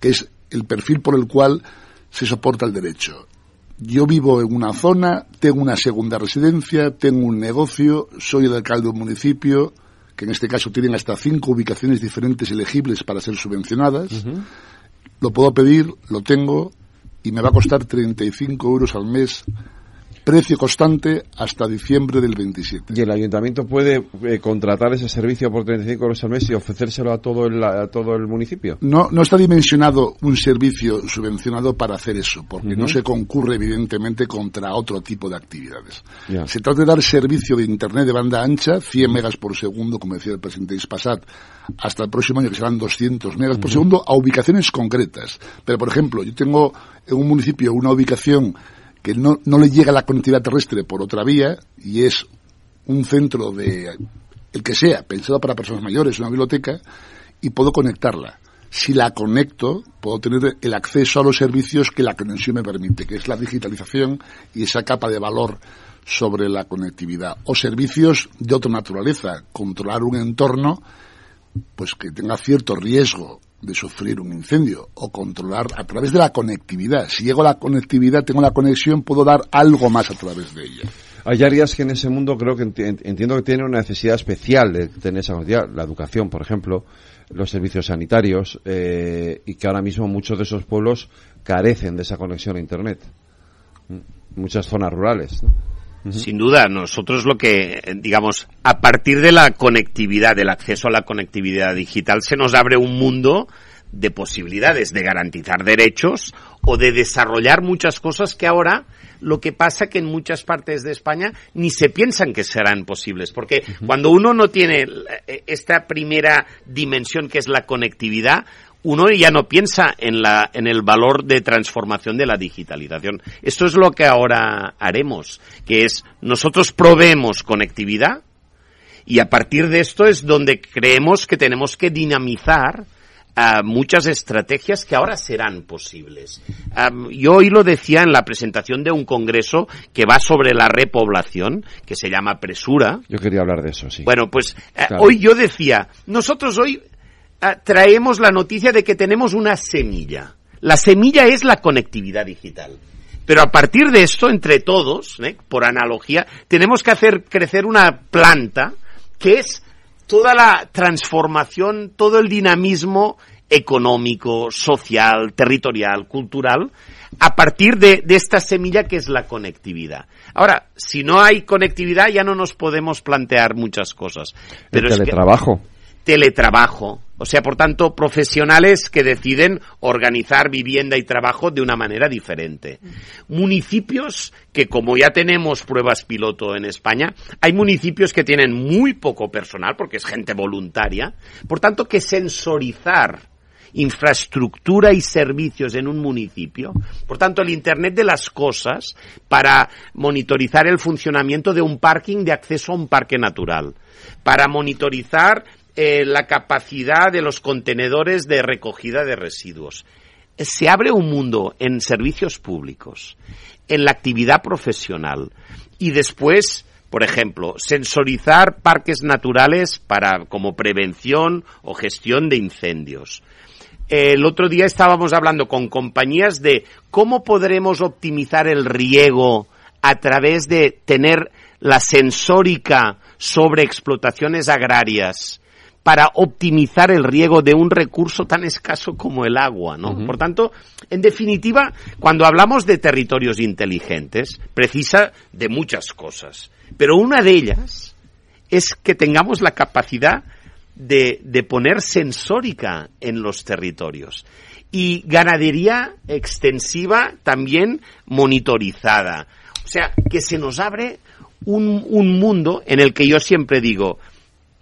que es el perfil por el cual se soporta el derecho. Yo vivo en una zona, tengo una segunda residencia, tengo un negocio, soy el alcalde de un municipio, que en este caso tienen hasta cinco ubicaciones diferentes elegibles para ser subvencionadas. Lo puedo pedir, lo tengo, y me va a costar 35 euros al mes precio constante hasta diciembre del 27. ¿Y el ayuntamiento puede eh, contratar ese servicio por 35 euros al mes y ofrecérselo a todo el, a todo el municipio? No, no está dimensionado un servicio subvencionado para hacer eso, porque no se concurre evidentemente contra otro tipo de actividades. Se trata de dar servicio de Internet de banda ancha, 100 megas por segundo, como decía el presidente Ispasat, hasta el próximo año que serán 200 megas por segundo, a ubicaciones concretas. Pero, por ejemplo, yo tengo en un municipio una ubicación que no, no le llega la conectividad terrestre por otra vía y es un centro de el que sea, pensado para personas mayores, una biblioteca, y puedo conectarla. Si la conecto, puedo tener el acceso a los servicios que la conexión me permite, que es la digitalización y esa capa de valor sobre la conectividad. O servicios de otra naturaleza, controlar un entorno pues que tenga cierto riesgo de sufrir un incendio o controlar a través de la conectividad. Si llego a la conectividad, tengo la conexión, puedo dar algo más a través de ella. Hay áreas que en ese mundo creo que entiendo que tienen una necesidad especial de tener esa conectividad. La educación, por ejemplo, los servicios sanitarios, eh, y que ahora mismo muchos de esos pueblos carecen de esa conexión a Internet. Muchas zonas rurales. Sin duda, nosotros lo que, digamos, a partir de la conectividad, del acceso a la conectividad digital, se nos abre un mundo de posibilidades de garantizar derechos o de desarrollar muchas cosas que ahora lo que pasa que en muchas partes de España ni se piensan que serán posibles, porque cuando uno no tiene eh, esta primera dimensión que es la conectividad, uno ya no piensa en, la, en el valor de transformación de la digitalización. Esto es lo que ahora haremos, que es nosotros proveemos conectividad y a partir de esto es donde creemos que tenemos que dinamizar uh, muchas estrategias que ahora serán posibles. Um, yo hoy lo decía en la presentación de un congreso que va sobre la repoblación, que se llama Presura. Yo quería hablar de eso, sí. Bueno, pues uh, claro. hoy yo decía, nosotros hoy traemos la noticia de que tenemos una semilla. La semilla es la conectividad digital. Pero a partir de esto, entre todos, ¿eh? por analogía, tenemos que hacer crecer una planta que es toda la transformación, todo el dinamismo económico, social, territorial, cultural, a partir de, de, esta semilla que es la conectividad. Ahora, si no hay conectividad ya no nos podemos plantear muchas cosas. Pero el teletrabajo. Es que, teletrabajo. O sea, por tanto, profesionales que deciden organizar vivienda y trabajo de una manera diferente. Municipios que, como ya tenemos pruebas piloto en España, hay municipios que tienen muy poco personal, porque es gente voluntaria. Por tanto, que sensorizar infraestructura y servicios en un municipio. Por tanto, el Internet de las cosas para monitorizar el funcionamiento de un parking de acceso a un parque natural. Para monitorizar eh, la capacidad de los contenedores de recogida de residuos. Se abre un mundo en servicios públicos, en la actividad profesional y después, por ejemplo, sensorizar parques naturales para como prevención o gestión de incendios. El otro día estábamos hablando con compañías de cómo podremos optimizar el riego a través de tener la sensórica sobre explotaciones agrarias para optimizar el riego de un recurso tan escaso como el agua, ¿no? Uh -huh. Por tanto, en definitiva, cuando hablamos de territorios inteligentes, precisa de muchas cosas, pero una de ellas es que tengamos la capacidad de, de poner sensórica en los territorios y ganadería extensiva también monitorizada. O sea, que se nos abre un, un mundo en el que yo siempre digo,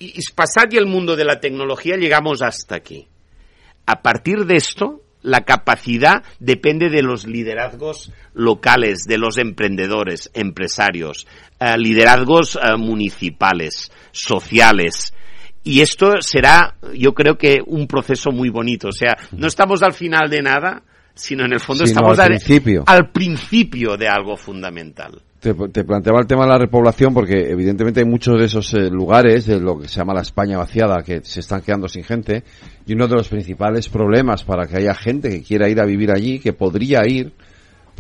Ispasat y el mundo de la tecnología llegamos hasta aquí. A partir de esto, la capacidad depende de los liderazgos locales, de los emprendedores, empresarios, uh, liderazgos uh, municipales, sociales. Y esto será, yo creo que, un proceso muy bonito. O sea, no estamos al final de nada, sino en el fondo sino estamos al principio. al principio de algo fundamental. Te, te, planteaba el tema de la repoblación porque evidentemente hay muchos de esos eh, lugares de lo que se llama la España vaciada que se están quedando sin gente y uno de los principales problemas para que haya gente que quiera ir a vivir allí, que podría ir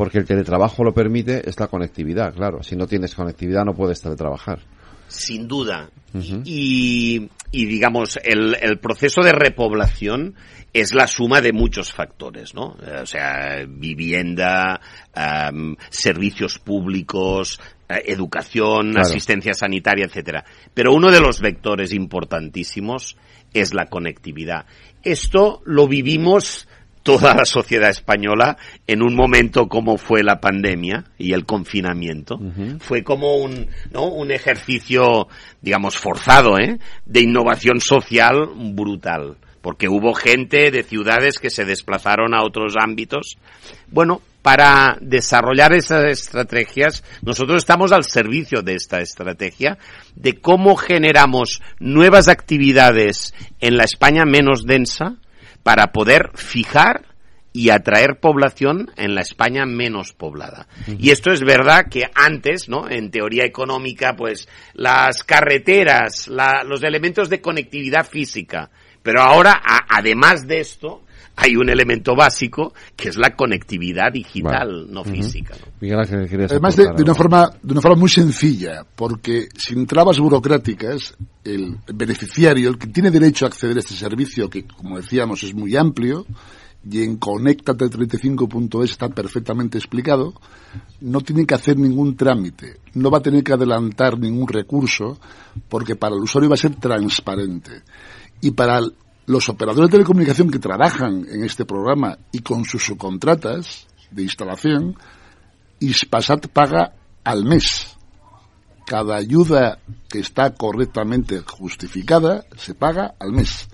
porque el teletrabajo lo permite, es la conectividad, claro. Si no tienes conectividad no puedes teletrabajar. Sin duda. Uh -huh. y, y, digamos, el, el proceso de repoblación es la suma de muchos factores, ¿no? O sea, vivienda, um, servicios públicos, uh, educación, claro. asistencia sanitaria, etcétera. Pero uno de los vectores importantísimos es la conectividad. Esto lo vivimos toda la sociedad española en un momento como fue la pandemia y el confinamiento. Uh -huh. Fue como un, ¿no? un ejercicio, digamos, forzado, ¿eh? de innovación social brutal porque hubo gente de ciudades que se desplazaron a otros ámbitos. Bueno, para desarrollar esas estrategias, nosotros estamos al servicio de esta estrategia, de cómo generamos nuevas actividades en la España menos densa para poder fijar y atraer población en la España menos poblada. Y esto es verdad que antes, ¿no? En teoría económica, pues las carreteras, la, los elementos de conectividad física, pero ahora, a, además de esto, hay un elemento básico que es la conectividad digital, vale. no uh -huh. física. ¿no? Miguel Ángel, Además, de, de, una forma, de una forma muy sencilla, porque sin trabas burocráticas, el beneficiario, el que tiene derecho a acceder a este servicio, que como decíamos es muy amplio, y en conectate35.es está perfectamente explicado, no tiene que hacer ningún trámite, no va a tener que adelantar ningún recurso, porque para el usuario va a ser transparente. Y para los operadores de telecomunicación que trabajan en este programa y con sus subcontratas de instalación, Ispasat paga al mes. Cada ayuda que está correctamente justificada se paga al mes.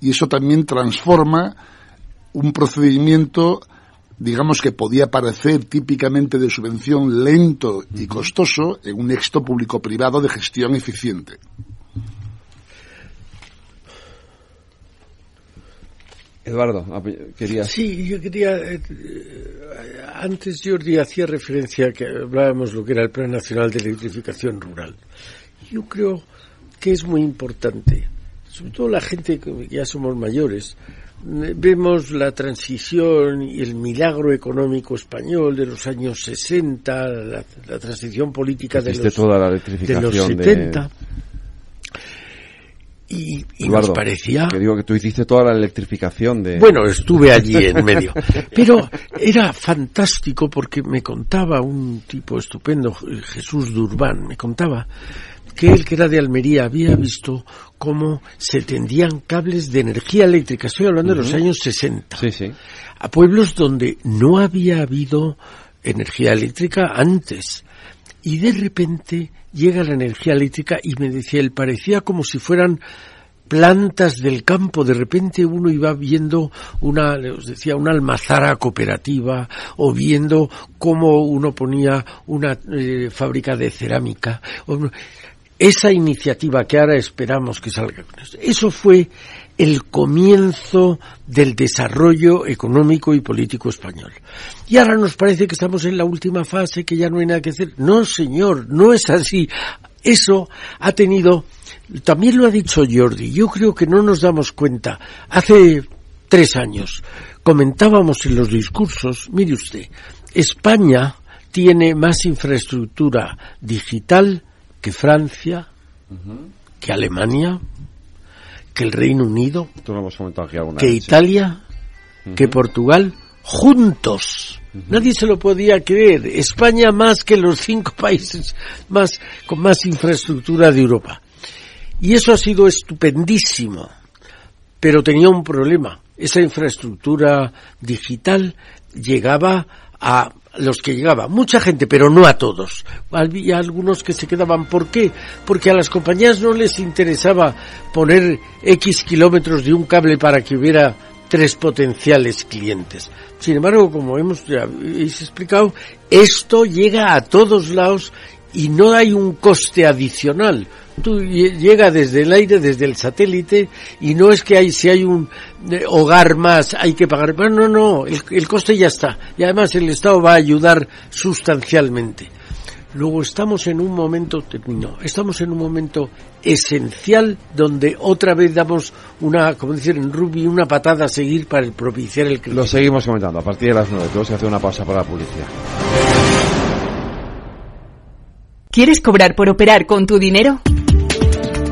Y eso también transforma un procedimiento digamos que podía parecer típicamente de subvención lento y costoso en un éxito público-privado de gestión eficiente. Eduardo, quería. Sí, yo quería. Eh, antes Jordi hacía referencia a que hablábamos lo que era el Plan Nacional de Electrificación Rural. Yo creo que es muy importante, sobre todo la gente que ya somos mayores, vemos la transición y el milagro económico español de los años 60, la, transición política de los, toda la de los 70. Y, nos parecía... Que digo que tú hiciste toda la electrificación de... Bueno, estuve allí en medio. Pero era fantástico porque me contaba un tipo estupendo, Jesús Durbán, me contaba que él, que era de Almería, había visto cómo se tendían cables de energía eléctrica, estoy hablando de los años 60, a pueblos donde no había habido energía eléctrica antes. Y de repente llega la energía eléctrica y me decía, él parecía como si fueran plantas del campo, de repente uno iba viendo una, os decía, una almazara cooperativa o viendo cómo uno ponía una eh, fábrica de cerámica. Esa iniciativa que ahora esperamos que salga eso fue el comienzo del desarrollo económico y político español. Y ahora nos parece que estamos en la última fase, que ya no hay nada que hacer. No, señor, no es así. Eso ha tenido, también lo ha dicho Jordi, yo creo que no nos damos cuenta. Hace tres años comentábamos en los discursos, mire usted, España tiene más infraestructura digital que Francia, que Alemania, que el Reino Unido, que Italia, que Portugal, juntos. Nadie se lo podía creer. España más que los cinco países más con más infraestructura de Europa. Y eso ha sido estupendísimo. Pero tenía un problema. Esa infraestructura digital llegaba a los que llegaban, mucha gente, pero no a todos. Había algunos que se quedaban. ¿Por qué? Porque a las compañías no les interesaba poner X kilómetros de un cable para que hubiera tres potenciales clientes. Sin embargo, como hemos ya explicado, esto llega a todos lados y no hay un coste adicional. Tú llega desde el aire, desde el satélite, y no es que hay, si hay un eh, hogar más, hay que pagar. No, no, no, el, coste ya está. Y además el Estado va a ayudar sustancialmente. Luego estamos en un momento, termino, estamos en un momento esencial donde otra vez damos una, como decir en rugby, una patada a seguir para el propiciar el Lo seguimos comentando a partir de las nueve. Tenemos que hacer una pausa para la publicidad. ¿Quieres cobrar por operar con tu dinero?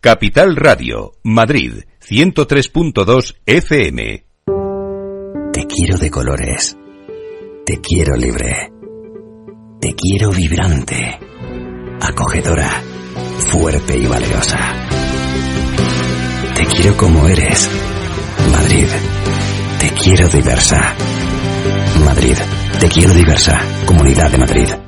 Capital Radio, Madrid, 103.2 FM. Te quiero de colores. Te quiero libre. Te quiero vibrante. Acogedora. Fuerte y valiosa. Te quiero como eres. Madrid. Te quiero diversa. Madrid. Te quiero diversa. Comunidad de Madrid.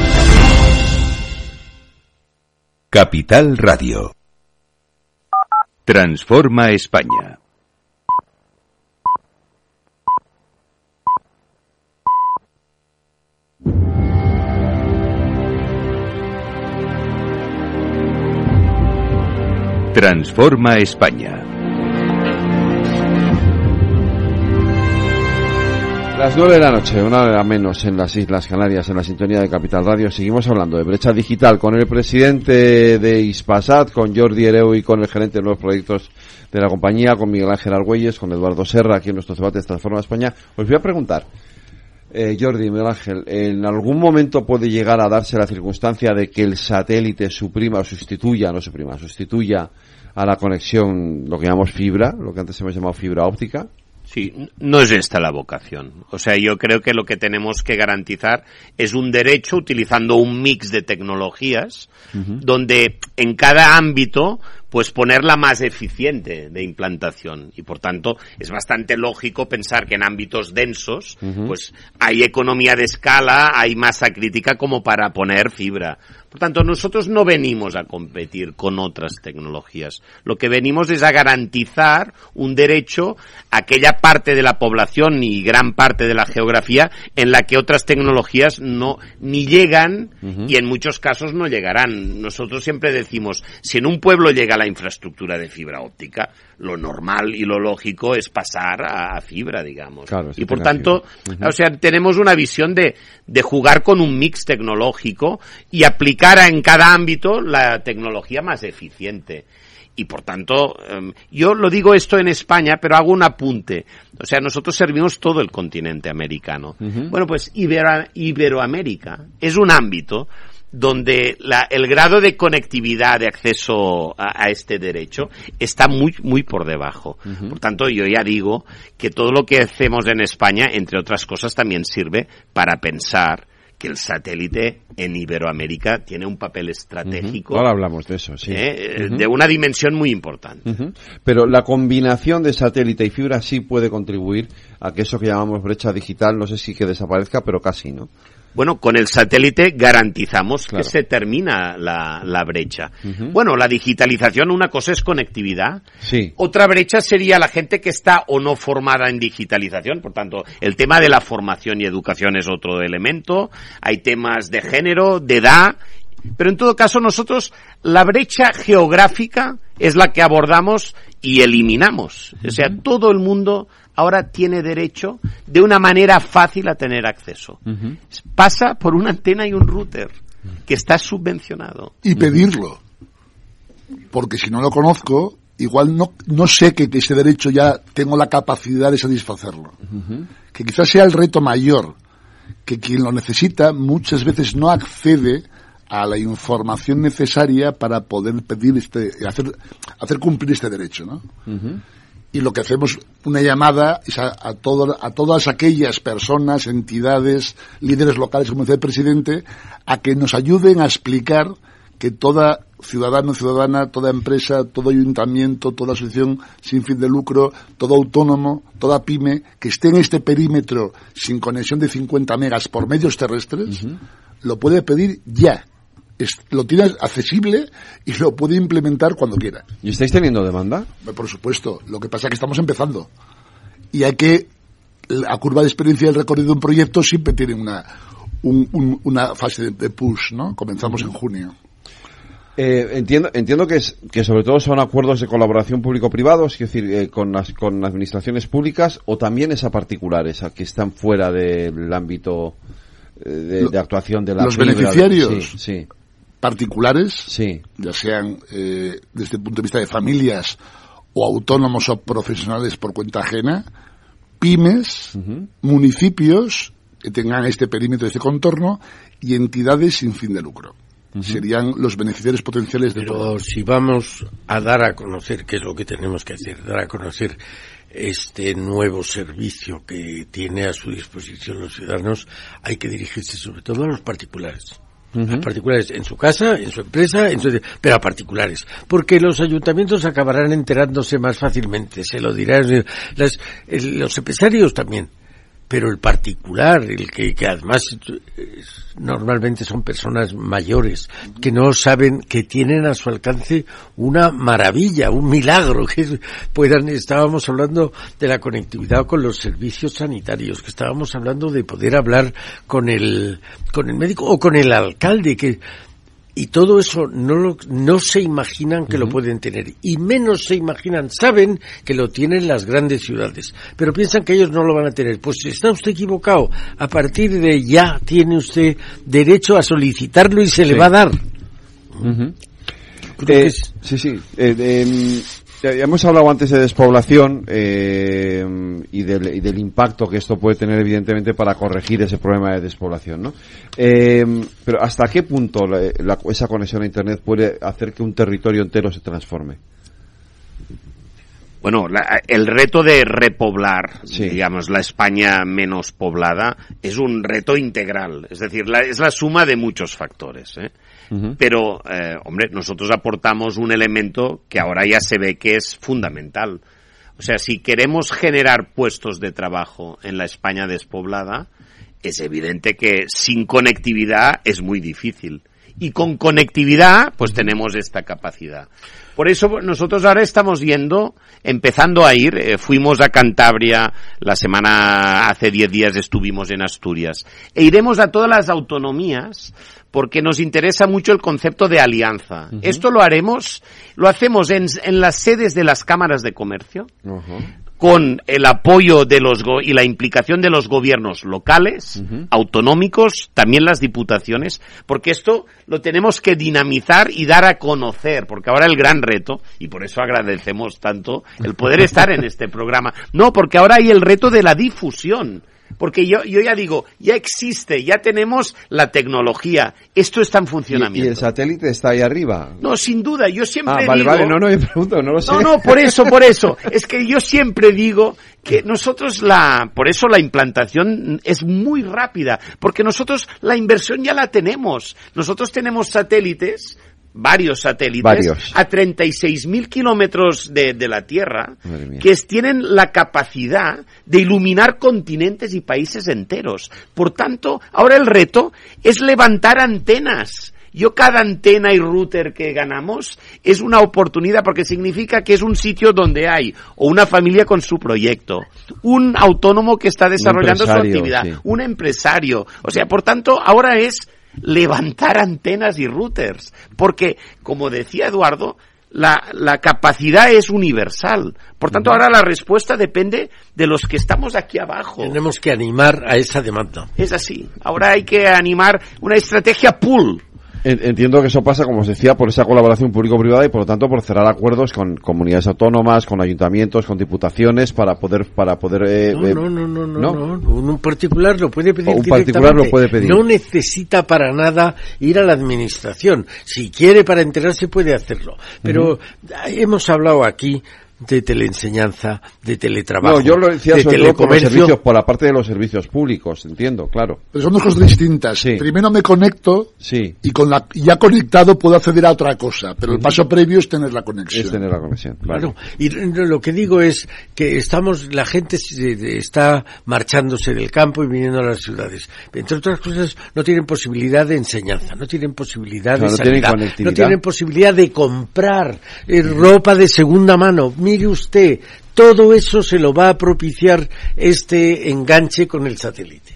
Capital Radio. Transforma España. Transforma España. Las nueve de la noche, una hora menos en las Islas Canarias, en la sintonía de Capital Radio. Seguimos hablando de brecha digital con el presidente de Ispasat, con Jordi Ereu y con el gerente de nuevos proyectos de la compañía, con Miguel Ángel Argüelles, con Eduardo Serra, aquí en nuestros debates Transforma España. Os voy a preguntar, eh, Jordi, Miguel Ángel, ¿en algún momento puede llegar a darse la circunstancia de que el satélite suprima o sustituya, no suprima, sustituya a la conexión, lo que llamamos fibra, lo que antes hemos llamado fibra óptica? Sí, no es esta la vocación. O sea, yo creo que lo que tenemos que garantizar es un derecho utilizando un mix de tecnologías donde en cada ámbito pues ponerla más eficiente de implantación y por tanto es bastante lógico pensar que en ámbitos densos pues hay economía de escala, hay masa crítica como para poner fibra. Por tanto, nosotros no venimos a competir con otras tecnologías. Lo que venimos es a garantizar un derecho a aquella parte de la población y gran parte de la geografía en la que otras tecnologías no ni llegan y en muchos casos no llegarán. Nosotros siempre decimos, si en un pueblo llega la infraestructura de fibra óptica, lo normal y lo lógico es pasar a, fibra, digamos. y por tanto, o sea, tenemos una visión de, de jugar con un mix tecnológico y aplicar en cada ámbito la tecnología más eficiente. Y por tanto, em, yo lo digo esto en España, pero hago un apunte. O sea, nosotros servimos todo el continente americano. Bueno, pues Iberoamérica es un ámbito donde la, el grado de conectividad de acceso a, este derecho está muy muy por debajo. Por tanto, yo ya digo que todo lo que hacemos en España, entre otras cosas, también sirve para pensar que el satélite en Iberoamérica tiene un papel estratégico. Ahora hablamos de eso, sí. ¿eh? De una dimensión muy importante. Pero la combinación de satélite y fibra sí puede contribuir a que eso que llamamos brecha digital, no sé si que desaparezca, pero casi, ¿no? Bueno, con el satélite garantizamos que se termina la, la brecha. Bueno, la digitalización, una cosa es conectividad. Sí. Otra brecha sería la gente que está o no formada en digitalización. Por tanto, el tema de la formación y educación es otro elemento. Hay temas de género, de edad. Pero en todo caso, nosotros la brecha geográfica es la que abordamos y eliminamos. O sea, todo el mundo ahora tiene derecho de una manera fácil a tener acceso. Pasa por una antena y un router que está subvencionado. Y pedirlo. Porque si no lo conozco, igual no, no sé que ese derecho ya tengo la capacidad de satisfacerlo. Que quizás sea el reto mayor, que quien lo necesita muchas veces no accede a la información necesaria para poder pedir este, hacer, hacer cumplir este derecho, ¿no? Y lo que hacemos una llamada es a, a, a todas aquellas personas, entidades, líderes locales, como decía el presidente, a que nos ayuden a explicar que toda ciudadano, ciudadana, toda empresa, todo ayuntamiento, toda asociación sin fin de lucro, todo autónomo, toda pyme, que esté en este perímetro sin conexión de 50 megas por medios terrestres, lo puede pedir ya lo tiene accesible y lo puede implementar cuando quiera. ¿Y estáis teniendo demanda? Por supuesto. Lo que pasa es que estamos empezando. Y hay que, la curva de experiencia del recorrido de un proyecto siempre tiene una, una fase de, push, ¿no? Comenzamos en junio. Eh, entiendo, entiendo que, es, que sobre todo son acuerdos de colaboración público-privado, es decir, eh, con, las, con administraciones públicas o también es a particulares, a que están fuera del ámbito eh, de, actuación de la Los beneficiarios. sí particulares, sí. ya sean eh, desde el punto de vista de familias o autónomos o profesionales por cuenta ajena, pymes, municipios que tengan este perímetro, este contorno y entidades sin fin de lucro. serían los beneficiarios potenciales de Pero todo. si vamos a dar a conocer, qué es lo que tenemos que hacer, dar a conocer este nuevo servicio que tiene a su disposición los ciudadanos, hay que dirigirse sobre todo a los particulares. A particulares en su casa, en su empresa, en su- pero a particulares. Porque los ayuntamientos acabarán enterándose más fácilmente, se lo dirán las- el- los empresarios también. Pero el particular, el que, que además eh, normalmente son personas mayores, que no saben que tienen a su alcance una maravilla, un milagro, que puedan, estábamos hablando de la conectividad con los servicios sanitarios, que estábamos hablando de poder hablar con el, con el médico o con el alcalde, que, y todo eso no, lo, no se imaginan que lo pueden tener. Y menos se imaginan, saben que lo tienen las grandes ciudades. Pero piensan que ellos no lo van a tener. Pues está usted equivocado. A partir de ya tiene usted derecho a solicitarlo y se le va a dar. Creo Eh, que es- Sí, sí. Eh, em, ya- ya hemos hablado antes de despoblación eh, y, del, y del impacto que esto puede tener, evidentemente, para corregir ese problema de despoblación, ¿no? Eh, pero ¿hasta qué punto la- la- esa conexión a Internet puede hacer que un territorio entero se transforme? Bueno, la- el reto de repoblar, digamos, la España menos poblada, es un reto integral. Es decir, la- es la suma de muchos factores. ¿eh? Pero, eh, hombre, nosotros aportamos un elemento que ahora ya se ve que es fundamental. O sea, si queremos generar puestos de trabajo en la España despoblada, es evidente que sin conectividad es muy difícil. Y con conectividad, pues tenemos esta capacidad. Por eso nosotros ahora estamos yendo, empezando a ir, eh, fuimos a Cantabria la semana, hace 10 días estuvimos en Asturias, e iremos a todas las autonomías porque nos interesa mucho el concepto de alianza. Esto lo haremos, lo hacemos en, en las sedes de las cámaras de comercio, con el apoyo de los go- y la implicación de los gobiernos locales, autonómicos, también las diputaciones, porque esto lo tenemos que dinamizar y dar a conocer, porque ahora el gran reto, y por eso agradecemos tanto el poder estar en este programa, no, porque ahora hay el reto de la difusión. Porque yo, yo ya digo, ya existe, ya tenemos la tecnología, esto está en ¿Y, funcionamiento. y el satélite está ahí arriba? No, sin duda, yo siempre Ah, vale, digo... vale, no, no, yo pregunto, no lo sé. No, no, por eso, por eso. Es que yo siempre digo que nosotros la, por eso la implantación es muy rápida, porque nosotros la inversión ya la tenemos. Nosotros tenemos satélites, varios satélites, Varios. a 36.000 kilómetros de, de la Tierra, que tienen la capacidad de iluminar continentes y países enteros. Por tanto, ahora el reto es levantar antenas. Yo cada antena y router que ganamos es una oportunidad porque significa que es un sitio donde hay o una familia con su proyecto, un autónomo que está desarrollando su actividad, sí. un empresario. O sea, por tanto, ahora es levantar antenas y routers. Porque, como decía Eduardo, la, la capacidad es universal. Por tanto, ahora la respuesta depende de los que estamos aquí abajo. Tenemos que animar a esa demanda. Es así. Ahora hay que animar una estrategia pool. En- Entiendo que eso pasa, como os decía, por esa colaboración público-privada y por lo tanto por cerrar acuerdos con comunidades autónomas, con ayuntamientos, con diputaciones para poder para poder eh, No, eh, no, no, no, no, no. Un particular lo puede pedir un particular lo puede pedir. No necesita para nada ir a la administración. Si quiere para enterarse puede hacerlo. Pero hemos hablado aquí de teleenseñanza, de teletrabajo, No, yo lo decía de sobre todo por los telecomercio. servicios, por la parte de los servicios públicos, entiendo, claro. Pero son dos cosas distintas. Primero me conecto Sí. y con la ya conectado puedo acceder a otra cosa, pero el paso previo es tener la conexión. Es tener la conexión. Claro. Y lo que digo es que estamos, la gente se- está marchándose del campo y viniendo a las ciudades. Entre otras cosas, no tienen posibilidad de enseñanza, no tienen posibilidad Claro, de no tienen sanidad, no tienen posibilidad de comprar eh, ropa de segunda mano. Mire usted, todo eso se lo va a propiciar este enganche con el satélite.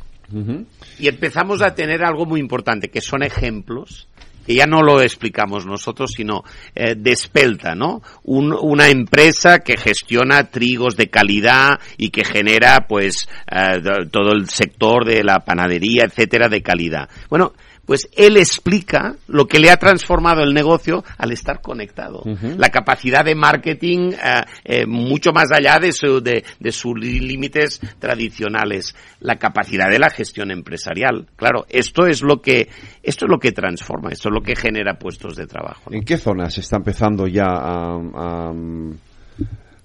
Y empezamos a tener algo muy importante, que son ejemplos que ya no lo explicamos nosotros, sino eh, Despelta, ¿no? Un- una empresa que gestiona trigos de calidad y que genera, pues, eh, do- todo el sector de la panadería, etcétera, de calidad. Bueno, pues él explica lo que le ha transformado el negocio al estar conectado. La capacidad de marketing eh, eh, mucho más allá de, su, de, de sus límites tradicionales. La capacidad de la gestión empresarial. Claro, esto es lo que, esto es lo que transforma, esto es lo que genera puestos de trabajo. ¿En qué zonas está empezando ya a,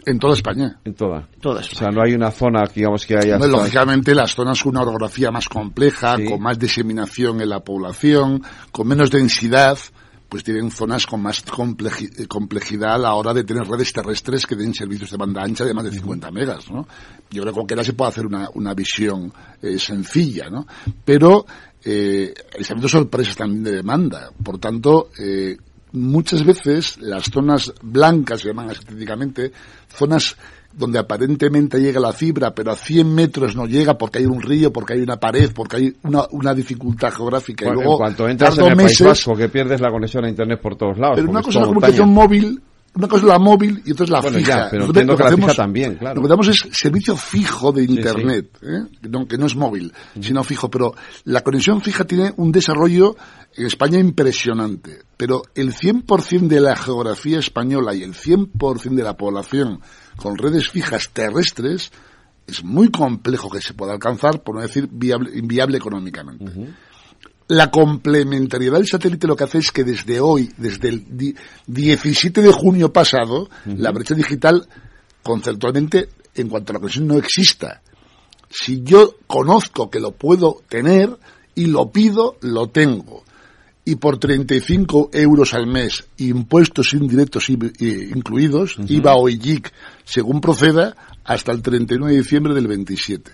en toda España. En toda. Toda O sea, no hay una zona, digamos, que haya... lógicamente, las zonas con una orografía más compleja, con más diseminación en la población, con menos densidad, pues tienen zonas con más complejidad a la hora de tener redes terrestres que den servicios de banda ancha de más de 50 megas, ¿no? Yo creo que con que se puede hacer una, una visión eh, sencilla, ¿no? Pero eh, el sorpresas también de demanda. Por tanto, eh, muchas veces las zonas blancas, se llaman estéticamente, zonas donde aparentemente llega la fibra, pero a 100 metros no llega porque hay un río, porque hay una pared, porque hay una, una dificultad geográfica. y luego, en cuanto entras en el País Vasco, que pierdes la conexión a Internet por todos lados. Pero una cosa es la comunicación móvil una cosa es la móvil y otra es la fija. pero entiendo que la fija también, claro. Lo que damos es servicio fijo de Internet, ¿eh? que no es móvil, sino fijo. Pero la conexión fija tiene un desarrollo en España impresionante. Pero el 100% de la geografía española y el 100% de la población con redes fijas terrestres es muy complejo que se pueda alcanzar, por no decir viable, inviable económicamente. La complementariedad del satélite lo que hace es que desde hoy, desde el 17 de junio pasado, la brecha digital conceptualmente en cuanto a la conexión no exista. Si yo conozco que lo puedo tener y lo pido, lo tengo. Y por 35 euros al mes, impuestos indirectos incluidos, IVA o IGIC, según proceda, hasta el 31 de diciembre del 27.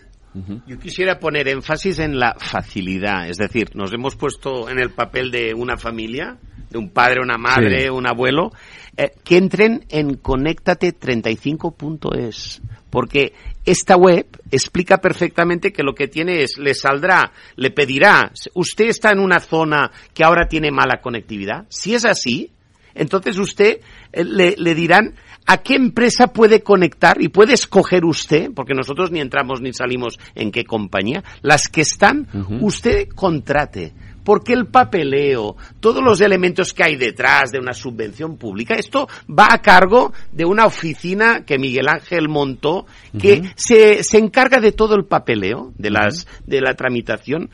Yo quisiera poner énfasis en la facilidad, es decir, nos hemos puesto en el papel de una familia, de un padre, una madre, un abuelo, eh, que entren en conéctate35.es, porque esta web explica perfectamente que lo que tiene es, le saldrá, le pedirá, usted está en una zona que ahora tiene mala conectividad. Si es así, entonces usted eh, le, le dirán ¿A qué empresa puede conectar y puede escoger usted? Porque nosotros ni entramos ni salimos en qué compañía. Las que están, usted contrate. Porque el papeleo, todos los elementos que hay detrás de una subvención pública, esto va a cargo de una oficina que Miguel Ángel montó, que se, se encarga de todo el papeleo, de, las, de la tramitación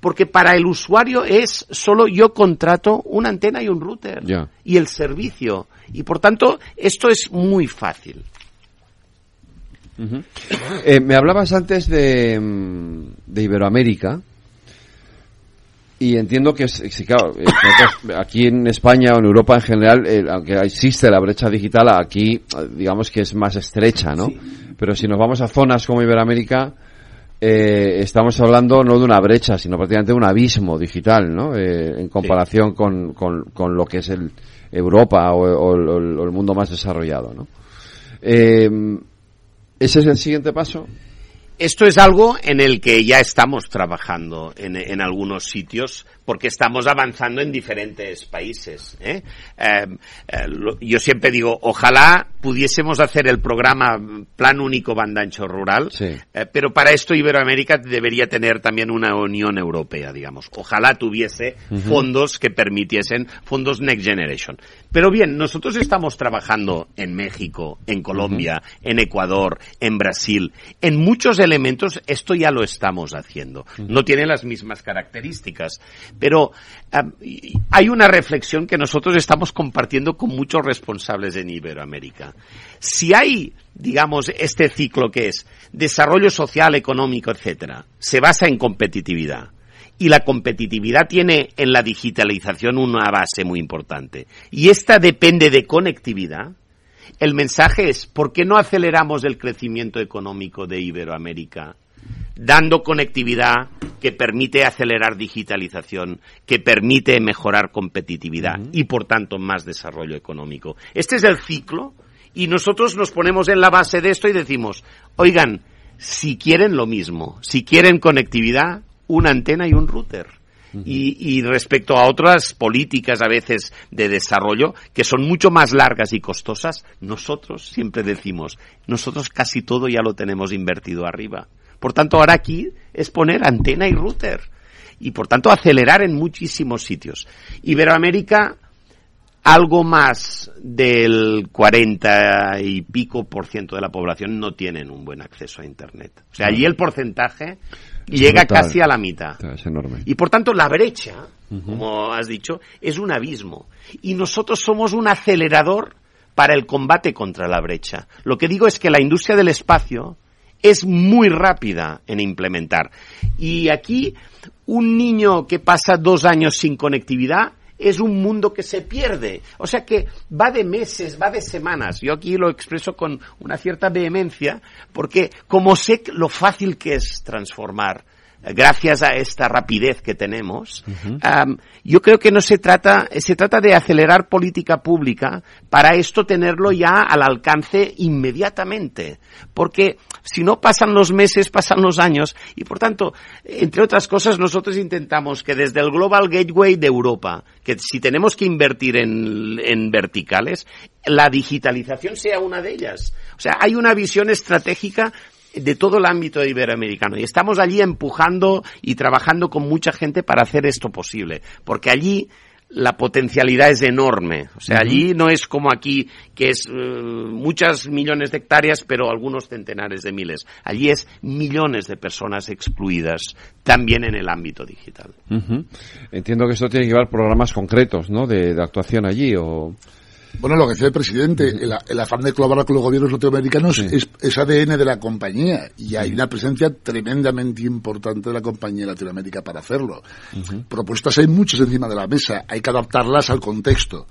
porque para el usuario es solo yo contrato una antena y un router y el servicio. Y por tanto esto es muy fácil. Eh, me hablabas antes de, mm, de Iberoamérica y entiendo que, sí, claro, eh, aquí en España o en Europa en general, eh, aunque existe la brecha digital, aquí digamos que es más estrecha, ¿no? Pero si nos vamos a zonas como Iberoamérica, eh, estamos hablando no de una brecha, sino prácticamente de un abismo digital, ¿no? Eh, en comparación con, con, lo que es el Europa o, el mundo más desarrollado, ¿no? Eh, ¿Ese es el siguiente paso? Esto es algo en el que ya estamos trabajando en, algunos sitios porque estamos avanzando en diferentes países. ¿eh? Em, eh, yo siempre digo, ojalá pudiésemos hacer el programa Plan Único Bandancho Rural, eh, pero para esto Iberoamérica debería tener también una Unión Europea, digamos. Ojalá tuviese fondos que permitiesen, fondos Next Generation. Pero bien, nosotros estamos trabajando en México, en Colombia, en Ecuador, en Brasil. En muchos elementos esto ya lo estamos haciendo. No tiene las mismas características pero hay una reflexión que nosotros estamos compartiendo con muchos responsables en Iberoamérica. Si hay, digamos, este ciclo que es desarrollo social, económico, etcétera, se basa en competitividad. Y la competitividad tiene en la digitalización una base muy importante. Y esta depende de conectividad. El mensaje es, ¿por qué no aceleramos el crecimiento económico de Iberoamérica dando conectividad que permite acelerar digitalización, que permite mejorar competitividad y, por tanto, más desarrollo económico. Este es el ciclo y nosotros nos ponemos en la base de esto y decimos, oigan, si quieren lo mismo, si quieren conectividad, una antena y un router. y, y, respecto a otras políticas a veces de desarrollo que son mucho más largas y costosas, nosotros siempre decimos, nosotros casi todo ya lo tenemos invertido arriba. Por tanto, ahora aquí es poner antena y router. Y por tanto, acelerar en muchísimos sitios. Iberoamérica, algo más del 40 y pico por ciento de la población no tienen un buen acceso a Internet. O sea, allí el porcentaje llega casi a la mitad. Es enorme. Y por tanto, la brecha como has dicho, es un abismo. Y nosotros somos un acelerador para el combate contra la brecha. Lo que digo es que la industria del espacio es muy rápida en implementar. Y aquí, un niño que pasa dos años sin conectividad es un mundo que se pierde. O sea que va de meses, va de semanas. Yo aquí lo expreso con una cierta vehemencia, porque como sé lo fácil que es transformar gracias a esta rapidez que tenemos, yo creo que no se trata, se trata de acelerar política pública para esto tenerlo ya al alcance inmediatamente. Porque si no pasan los meses, pasan los años y por tanto, entre otras cosas, nosotros intentamos que desde el Global Gateway de Europa, que si tenemos que invertir en, en verticales, la digitalización sea una de ellas. O sea, hay una visión estratégica de todo el ámbito iberoamericano. Y estamos allí empujando y trabajando con mucha gente para hacer esto posible. Porque allí la potencialidad es enorme. O sea, allí no es como aquí, que es uh, muchas millones de hectáreas, pero algunos centenares de miles. Allí es millones de personas excluidas, también en el ámbito digital. Uh -huh. Entiendo que esto tiene que llevar programas concretos, ¿no? De, de actuación allí o... Bueno, lo que decía el presidente, el, el, afán de colaborar con los gobiernos latinoamericanos sí. es, es, ADN de la compañía y hay una presencia tremendamente importante de la compañía en Latinoamérica para hacerlo. Uh -huh. Propuestas hay muchas encima de la mesa, hay que adaptarlas al contexto.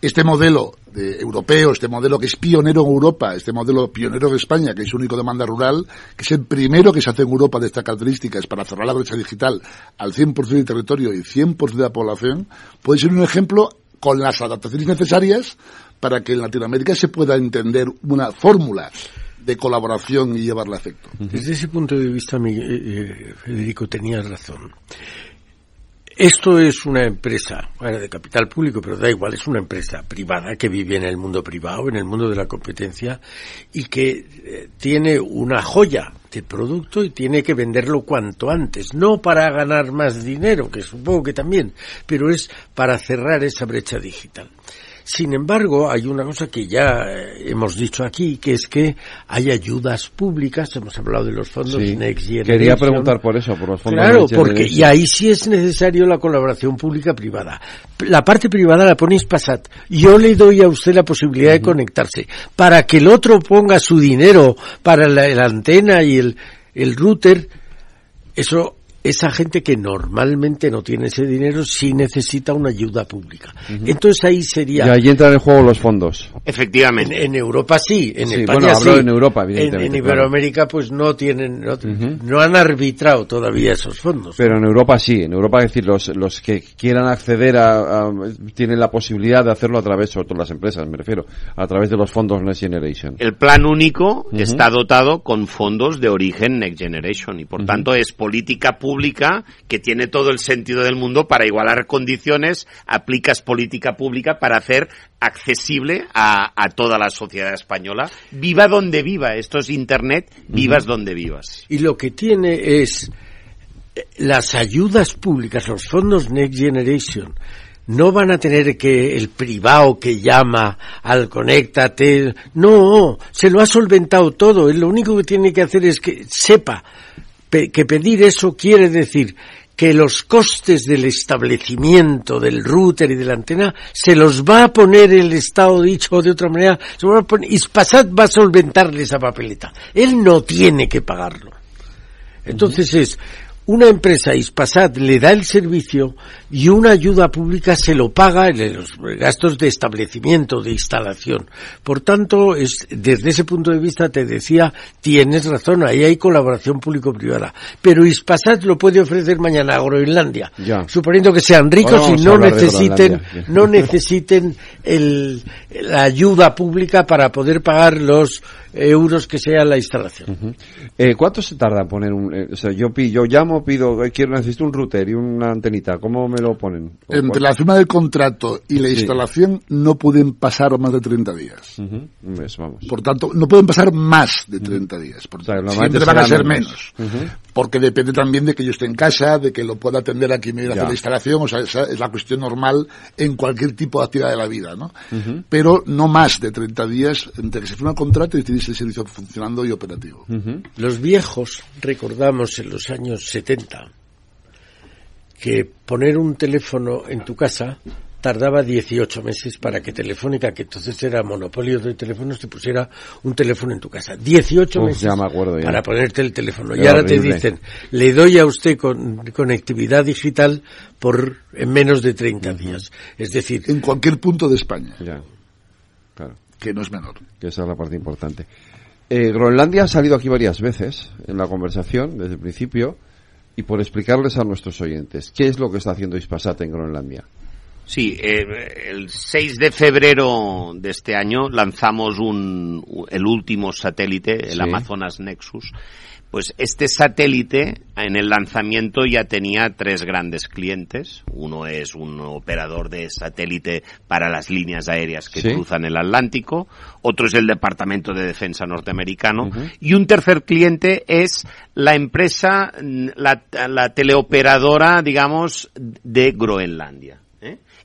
Este modelo de europeo, este modelo que es pionero en Europa, este modelo pionero de España, que es único de demanda rural, que es el primero que se hace en Europa de estas características para cerrar la brecha digital al 100% del territorio y 100% de la población, puede ser un ejemplo con las adaptaciones necesarias para que en Latinoamérica se pueda entender una fórmula de colaboración y llevarla a efecto. Desde ese punto de vista, mi, eh, Federico, tenía razón. Esto es una empresa, bueno, de capital público, pero da igual, es una empresa privada que vive en el mundo privado, en el mundo de la competencia, y que eh, tiene una joya de producto y tiene que venderlo cuanto antes, no para ganar más dinero, que supongo que también, pero es para cerrar esa brecha digital. Sin embargo, hay una cosa que ya hemos dicho aquí, que es que hay ayudas públicas, hemos hablado de los fondos sí, Next Generation. Quería preguntar por eso, por los fondos Claro, Next porque y ahí sí es necesario la colaboración pública-privada. La parte privada la pone Ispasat. Yo le doy a usted la posibilidad de conectarse. Para que el otro ponga su dinero para la, la antena y el, el router, eso esa gente que normalmente no tiene ese dinero sí necesita una ayuda pública. Uh -huh. Entonces ahí sería... Y ahí entran en juego los fondos. Efectivamente. En, en Europa sí, en sí, España bueno, hablo sí. en Europa, evidentemente. En, en Iberoamérica claro. pues no tienen, no, uh -huh. no, han arbitrado todavía esos fondos. Pero en Europa sí, en Europa es decir, los, los que quieran acceder a, a, tienen la posibilidad de hacerlo a través, sobre todo las empresas me refiero, a través de los fondos Next Generation. El plan único uh -huh. está dotado con fondos de origen Next Generation y por tanto es política pública que tiene todo el sentido del mundo para igualar condiciones, aplicas política pública para hacer accesible a, a toda la sociedad española, viva donde viva, esto es Internet, vivas uh -huh. donde vivas. Y lo que tiene es las ayudas públicas, los fondos Next Generation, no van a tener que el privado que llama al conéctate, no, se lo ha solventado todo, lo único que tiene que hacer es que sepa que pedir eso quiere decir que los costes del establecimiento del router y de la antena se los va a poner el Estado dicho de otra manera, se va a poner, Ispasat va a solventarle esa papeleta. Él no tiene que pagarlo. Entonces es una empresa Ispasat le da el servicio y una ayuda pública se lo paga en los gastos de establecimiento, de instalación. Por tanto, es, desde ese punto de vista te decía, tienes razón, ahí hay colaboración público-privada. Pero Ispasat lo puede ofrecer mañana a Groenlandia, ya. suponiendo que sean ricos y no necesiten, no necesiten el, la ayuda pública para poder pagar los euros que sea la instalación. Uh -huh. eh, ¿Cuánto se tarda en poner un, eh, o sea, yo, yo llamo pido, eh, quiero, necesito un router y una antenita, ¿cómo me lo ponen? Entre la firma del contrato y la sí. instalación no pueden pasar más de 30 días. Uh -huh. mes, vamos. Por tanto, no pueden pasar más de 30 días. Por, o sea, siempre van a ser menos. menos. Uh -huh. Porque depende también de que yo esté en casa, de que lo pueda atender a quien me hacer la instalación, o sea, esa es la cuestión normal en cualquier tipo de actividad de la vida, ¿no? Pero no más de 30 días entre que se firma el contrato y tienes el servicio funcionando y operativo. Los viejos, recordamos en los años 70, que poner un teléfono en tu casa tardaba 18 meses para que Telefónica, que entonces era monopolio de teléfonos, te pusiera un teléfono en tu casa. 18 Uf, meses ya me acuerdo ya. para ponerte el teléfono. y Era ahora te horrible. dicen, le doy a usted con, conectividad digital por en menos de 30 días. Es decir, En cualquier punto de España, Ya, claro. Que no es menor. Que esa es la parte importante. Eh, Groenlandia ha salido aquí varias veces en la conversación, desde el principio, y por explicarles a nuestros oyentes, ¿qué es lo que está haciendo Ispasat en Groenlandia? Sí, eh, el 6 de febrero de este año lanzamos un, el último satélite, el Sí. Amazonas Nexus. Pues este satélite en el lanzamiento ya tenía tres grandes clientes. Uno es un operador de satélite para las líneas aéreas que Sí. cruzan el Atlántico. Otro es el Departamento de Defensa norteamericano. Y un tercer cliente es la empresa, la, la teleoperadora, digamos, de Groenlandia.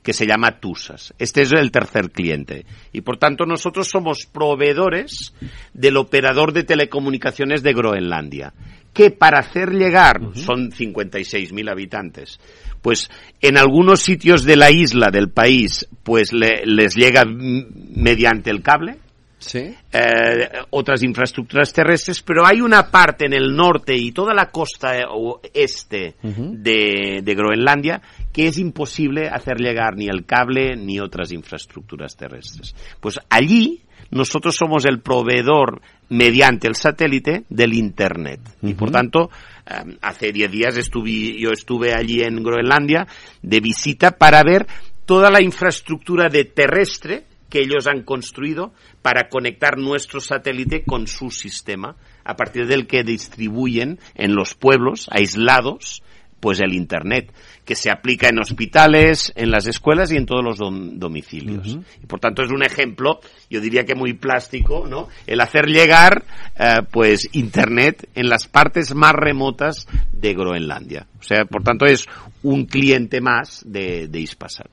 Que se llama TUSAS. Este es el tercer cliente. Y por tanto nosotros somos proveedores del operador de telecomunicaciones de Groenlandia, que para hacer llegar, son 56.000 habitantes, pues en algunos sitios de la isla, del país, pues le- les llega mediante el cable, Sí. eh, otras infraestructuras terrestres, pero hay una parte en el norte y toda la costa eh, o- este de, de Groenlandia que es imposible hacer llegar ni el cable ni otras infraestructuras terrestres. Pues allí nosotros somos el proveedor mediante el satélite del Internet. Y por tanto, eh, hace 10 días estuve, yo estuve allí en Groenlandia de visita para ver toda la infraestructura de terrestre que ellos han construido para conectar nuestro satélite con su sistema, a partir del que distribuyen en los pueblos aislados pues el internet que se aplica en hospitales, en las escuelas y en todos los dom- domicilios. Y por tanto es un ejemplo, yo diría que muy plástico, ¿no? El hacer llegar eh, pues internet en las partes más remotas de Groenlandia. O sea, por tanto es un cliente más de, de Ispasat.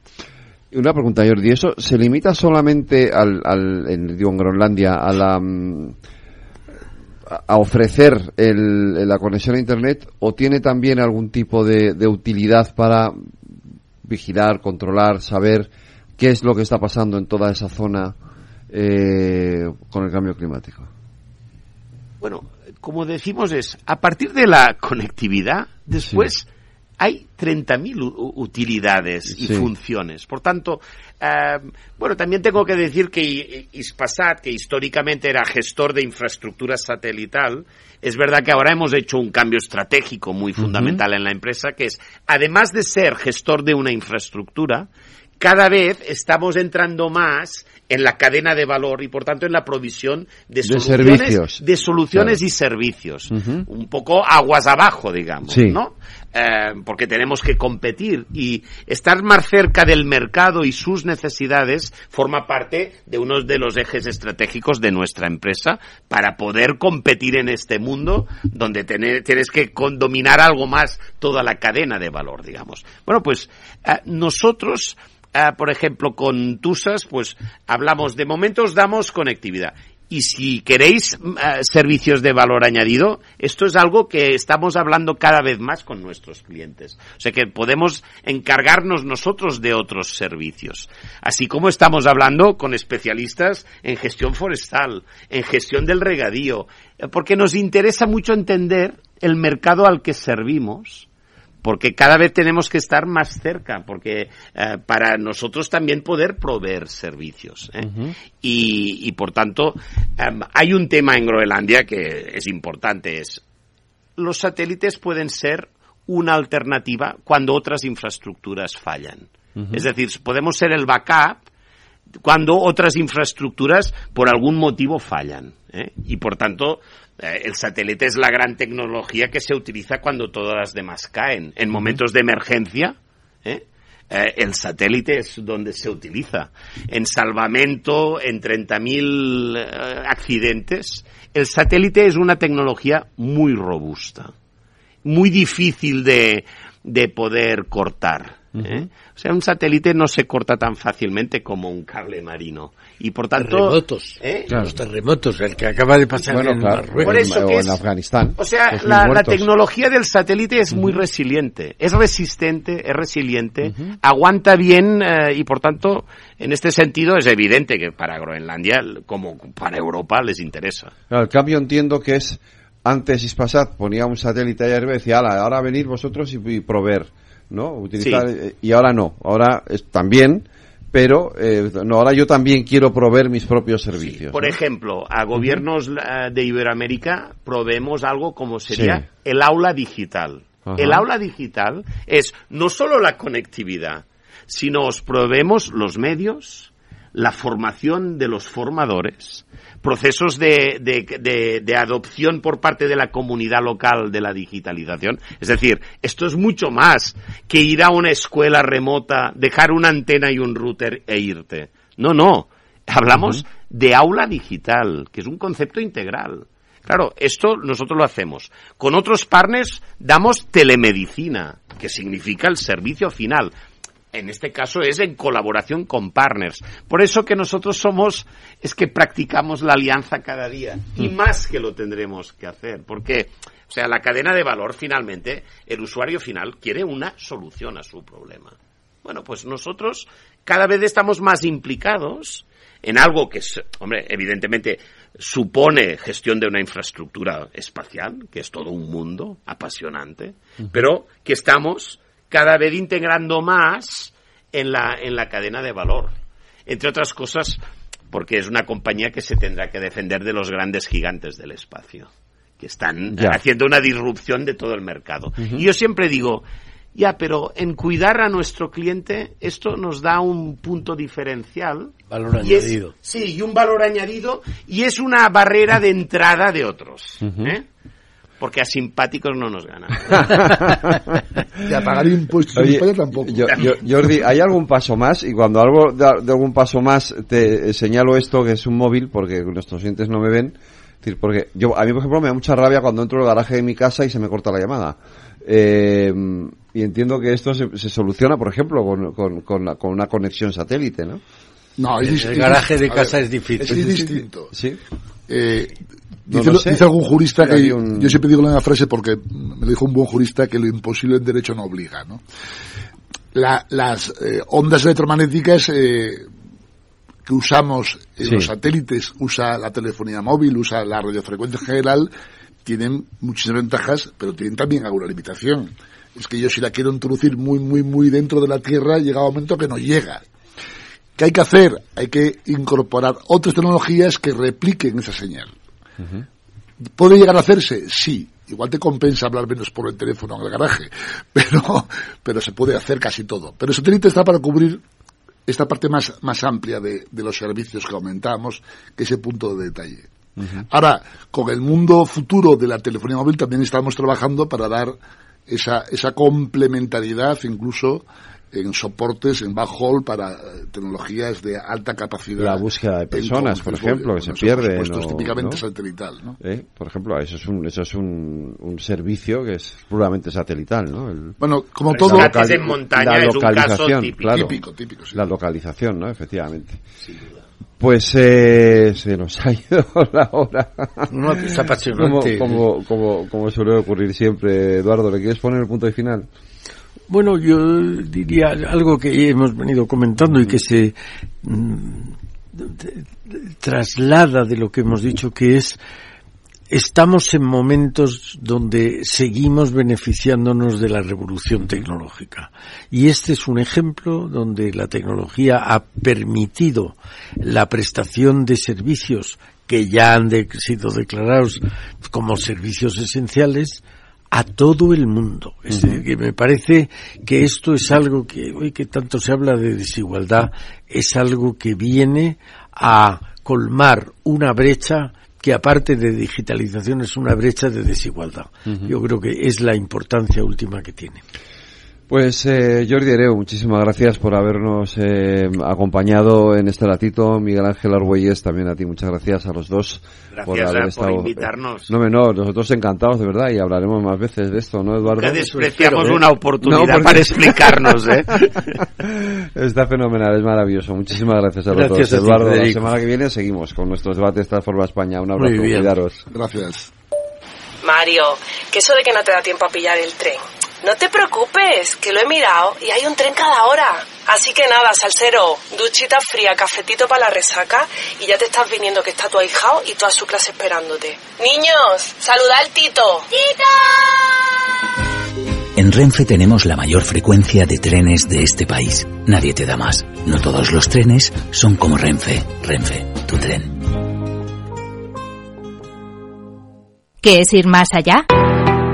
Una pregunta, Jordi, ¿eso se limita solamente al, al en, digo, en Groenlandia a la mm, a- a ofrecer el- la conexión a Internet o tiene también algún tipo de, de utilidad para vigilar, controlar, saber qué es lo que está pasando en toda esa zona eh, con el cambio climático? Bueno, como decimos es, a partir de la conectividad, después hay 30.000 u- utilidades y Sí. funciones. Por tanto, eh, bueno, también tengo que decir que Ispasat, que históricamente era gestor de infraestructura satelital, es verdad que ahora hemos hecho un cambio estratégico muy fundamental en la empresa, que es, además de ser gestor de una infraestructura, cada vez estamos entrando más en la cadena de valor y por tanto en la provisión de, De soluciones, servicios. de soluciones Claro. y servicios. Un poco aguas abajo, digamos, Sí. ¿no? Eh, porque tenemos que competir y estar más cerca del mercado y sus necesidades forma parte de uno de los ejes estratégicos de nuestra empresa para poder competir en este mundo donde tienes que dominar algo más toda la cadena de valor, digamos. Bueno, pues eh, nosotros Ah, por ejemplo, con TUSAS, pues hablamos, de momento os damos conectividad. Y si queréis mm, ah, servicios de valor añadido, esto es algo que estamos hablando cada vez más con nuestros clientes. O sea que podemos encargarnos nosotros de otros servicios. Así como estamos hablando con especialistas en gestión forestal, en gestión del regadío, eh, porque nos interesa mucho entender el mercado al que servimos porque cada vez tenemos que estar más cerca, porque eh, para nosotros también poder proveer servicios. ¿eh? y, y, por tanto, em, hay un tema en Groenlandia que es importante, es los satélites pueden ser una alternativa cuando otras infraestructuras fallan. Es decir, podemos ser el backup cuando otras infraestructuras por algún motivo fallan. ¿eh? Y por tanto, el satélite es la gran tecnología que se utiliza cuando todas las demás caen. En momentos de emergencia, ¿eh? Eh, el satélite es donde se utiliza. En salvamento, en 30.000 eh, accidentes, el satélite es una tecnología muy robusta, muy difícil de, de poder cortar. ¿eh? O sea, un satélite no se corta tan fácilmente como un cable marino. Y por tanto... Terremotos. ¿eh? Los terremotos, el que acaba de pasar Bueno, en claro, Marruecos. Por eso o que en es- Afganistán. O sea, la, la tecnología del satélite es muy resiliente, es resistente, es resiliente, aguanta bien eh, y por tanto, en este sentido es evidente que para Groenlandia, como para Europa, les interesa. Claro, el cambio entiendo que es antes Ispasat ponía un satélite ayer y decía, "Ala, ahora venid vosotros y, y proveer, ¿no? Utilizar, Sí. eh, y ahora no, ahora es, también, pero eh, no, ahora yo también quiero proveer mis propios servicios. Por ¿no? ejemplo, a gobiernos eh, de Iberoamérica proveemos algo como sería Sí. el aula digital. Ajá. El aula digital es no solo la conectividad, sino os proveemos los medios, la formación de los formadores, procesos de, de- de- de adopción por parte de la comunidad local de la digitalización. Es decir, esto es mucho más que ir a una escuela remota, dejar una antena y un router e irte. No, no. Hablamos de aula digital, que es un concepto integral. Claro, esto nosotros lo hacemos. Con otros partners damos telemedicina, que significa el servicio final. En este caso es en colaboración con partners. Por eso que nosotros somos, es que practicamos la alianza cada día. Y más que lo tendremos que hacer. Porque, o sea, la cadena de valor finalmente, el usuario final quiere una solución a su problema. Bueno, pues nosotros cada vez estamos más implicados en algo que, es, hombre, evidentemente supone gestión de una infraestructura espacial, que es todo un mundo apasionante, pero que estamos cada vez integrando más en la, en la cadena de valor. Entre otras cosas, porque es una compañía que se tendrá que defender de los grandes gigantes del espacio, que están Ya. haciendo una disrupción de todo el mercado. Y yo siempre digo, ya, pero en cuidar a nuestro cliente, esto nos da un punto diferencial. Valor Y es- añadido. sí, y un valor añadido, y es una barrera de entrada de otros. ¿eh? Porque a simpáticos no nos ganan. Y a pagar impuestos en España tampoco. yo- yo- Jordi, ¿hay algún paso más? Y cuando algo de, de algún paso más te eh, señalo esto que es un móvil, porque nuestros clientes no me ven. Decir, porque yo, a mí, por ejemplo, me da mucha rabia cuando entro al garaje de mi casa y se me corta la llamada. Eh, y entiendo que esto se, se soluciona, por ejemplo, con, con, con, la- con una conexión satélite, ¿no? No, es El garaje de casa ver, es difícil. Es distinto. Sí. Eh, No dice, lo sé. dice algún jurista Pero que un- yo siempre digo la frase porque me lo dijo un buen jurista que lo imposible en derecho no obliga, ¿no? La- las eh, ondas electromagnéticas eh, que usamos en Sí. los satélites, usa la telefonía móvil, usa la radiofrecuencia en general, tienen muchísimas ventajas, pero tienen también alguna limitación. Es que yo si la quiero introducir muy, muy, muy dentro de la Tierra, llega un momento que no llega. ¿Qué hay que hacer? Hay que incorporar otras tecnologías que repliquen esa señal. ¿Puede llegar a hacerse? Sí. Igual te compensa hablar menos por el teléfono en el garaje, pero, pero se puede hacer casi todo. Pero el satélite está para cubrir esta parte más, más amplia de, de los servicios que aumentamos, que ese punto de detalle. Ahora, con el mundo futuro de la telefonía móvil también estamos trabajando para dar esa, esa complementariedad incluso en soportes, en backhaul para eh, tecnologías de alta capacidad. La búsqueda de personas, por ejemplo, que se pierde. Puestos ¿no? típicamente ¿no? satelital, ¿no? Eh, Por ejemplo, eso es un, eso es un, un servicio que es puramente satelital, ¿no? El- Bueno, como la todo- en montaña la es un caso localización, típico. claro. Típico, típico, sí. La localización, ¿no? Efectivamente. Pues eh, se nos ha ido la hora. No, es apasionante. Como, como, como, como suele ocurrir siempre, Eduardo, ¿le quieres poner el punto de final? Bueno, yo diría algo que hemos venido comentando y que se mm, traslada de lo que hemos dicho, que es estamos en momentos donde seguimos beneficiándonos de la revolución tecnológica. Y este es un ejemplo donde la tecnología ha permitido la prestación de servicios que ya han sido declarados como servicios esenciales a todo el mundo. Es decir, que me parece que esto es algo que hoy que tanto se habla de desigualdad, es algo que viene a colmar una brecha que aparte de digitalización es una brecha de desigualdad. Yo creo que es la importancia última que tiene. Pues eh, Jordi Ereu, muchísimas gracias por habernos eh, acompañado en este ratito. Miguel Ángel Argüelles, también a ti, muchas gracias a los dos Gracias por eh, haber por estado. invitarnos. No, no, nosotros encantados, de verdad, y hablaremos más veces de esto, ¿no, Eduardo? Nunca despreciamos ¿eh? una oportunidad porque- para explicarnos, ¿eh? Está fenomenal, es maravilloso. Muchísimas gracias a los Gracias dos. a ti, Eduardo, la semana que viene seguimos con nuestros debates Transforma España. Un abrazo, Muy bien. cuidaros. Gracias. Mario, que eso de que no te da tiempo a pillar el tren. No te preocupes, que lo he mirado y hay un tren cada hora. Así que nada, salsero, duchita fría, cafetito para la resaca y ya te estás viniendo que está tu ahijao y toda su clase esperándote. Niños, saluda al Tito. En Renfe tenemos la mayor frecuencia de trenes de este país. Nadie te da más. No todos los trenes son como Renfe. Renfe, tu tren. ¿Qué es ir más allá?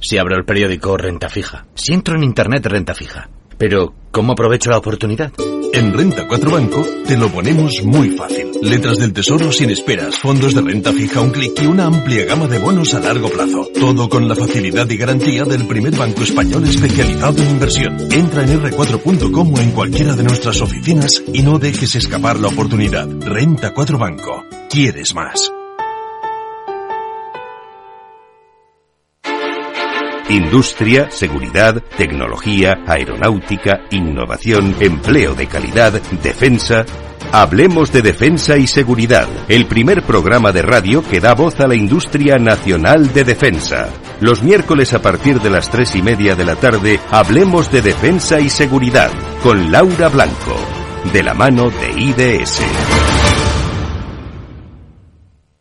Si abro el periódico, renta fija. Si entro en internet, renta fija. Pero, ¿cómo aprovecho la oportunidad? En Renta 4 Banco te lo ponemos muy fácil. Letras del tesoro sin esperas, fondos de renta fija un clic y una amplia gama de bonos a largo plazo. Todo con la facilidad y garantía del primer banco español especializado en inversión. Entra en r4.com o en cualquiera de nuestras oficinas y no dejes escapar la oportunidad. Renta 4 Banco. ¿Quieres más? Industria, seguridad, tecnología, aeronáutica, innovación, empleo de calidad, defensa. Hablemos de defensa y seguridad, el primer programa de radio que da voz a la industria nacional de defensa. Los miércoles a partir de las tres y media de la tarde, hablemos de defensa y seguridad con Laura Blanco, de la mano de IDS.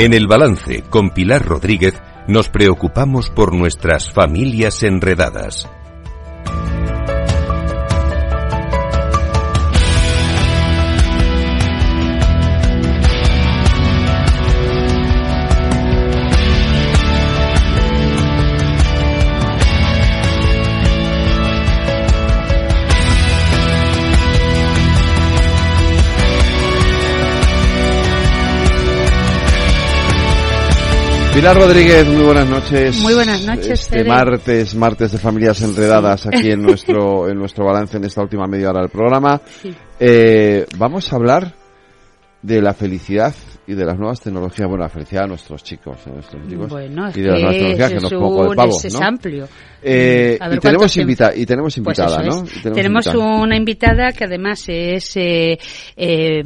En el balance con Pilar Rodríguez nos preocupamos por nuestras familias enredadas. Pilar Rodríguez, muy buenas noches. Muy buenas noches, Este martes, martes de familias enredadas aquí en nuestro en nuestro balance en esta última media hora del programa. Sí. Eh, vamos a hablar de la felicidad y de las nuevas tecnologías. Bueno, la felicidad a nuestros chicos, a nuestros chicos. Bueno, y de las nuevas tecnologías, que no es poco de un- pavo, es- es ¿no? amplio. Eh, ver y, tenemos invita y tenemos Pues invitada, ¿no? Y Tenemos, invitada. una invitada que además es eh, eh,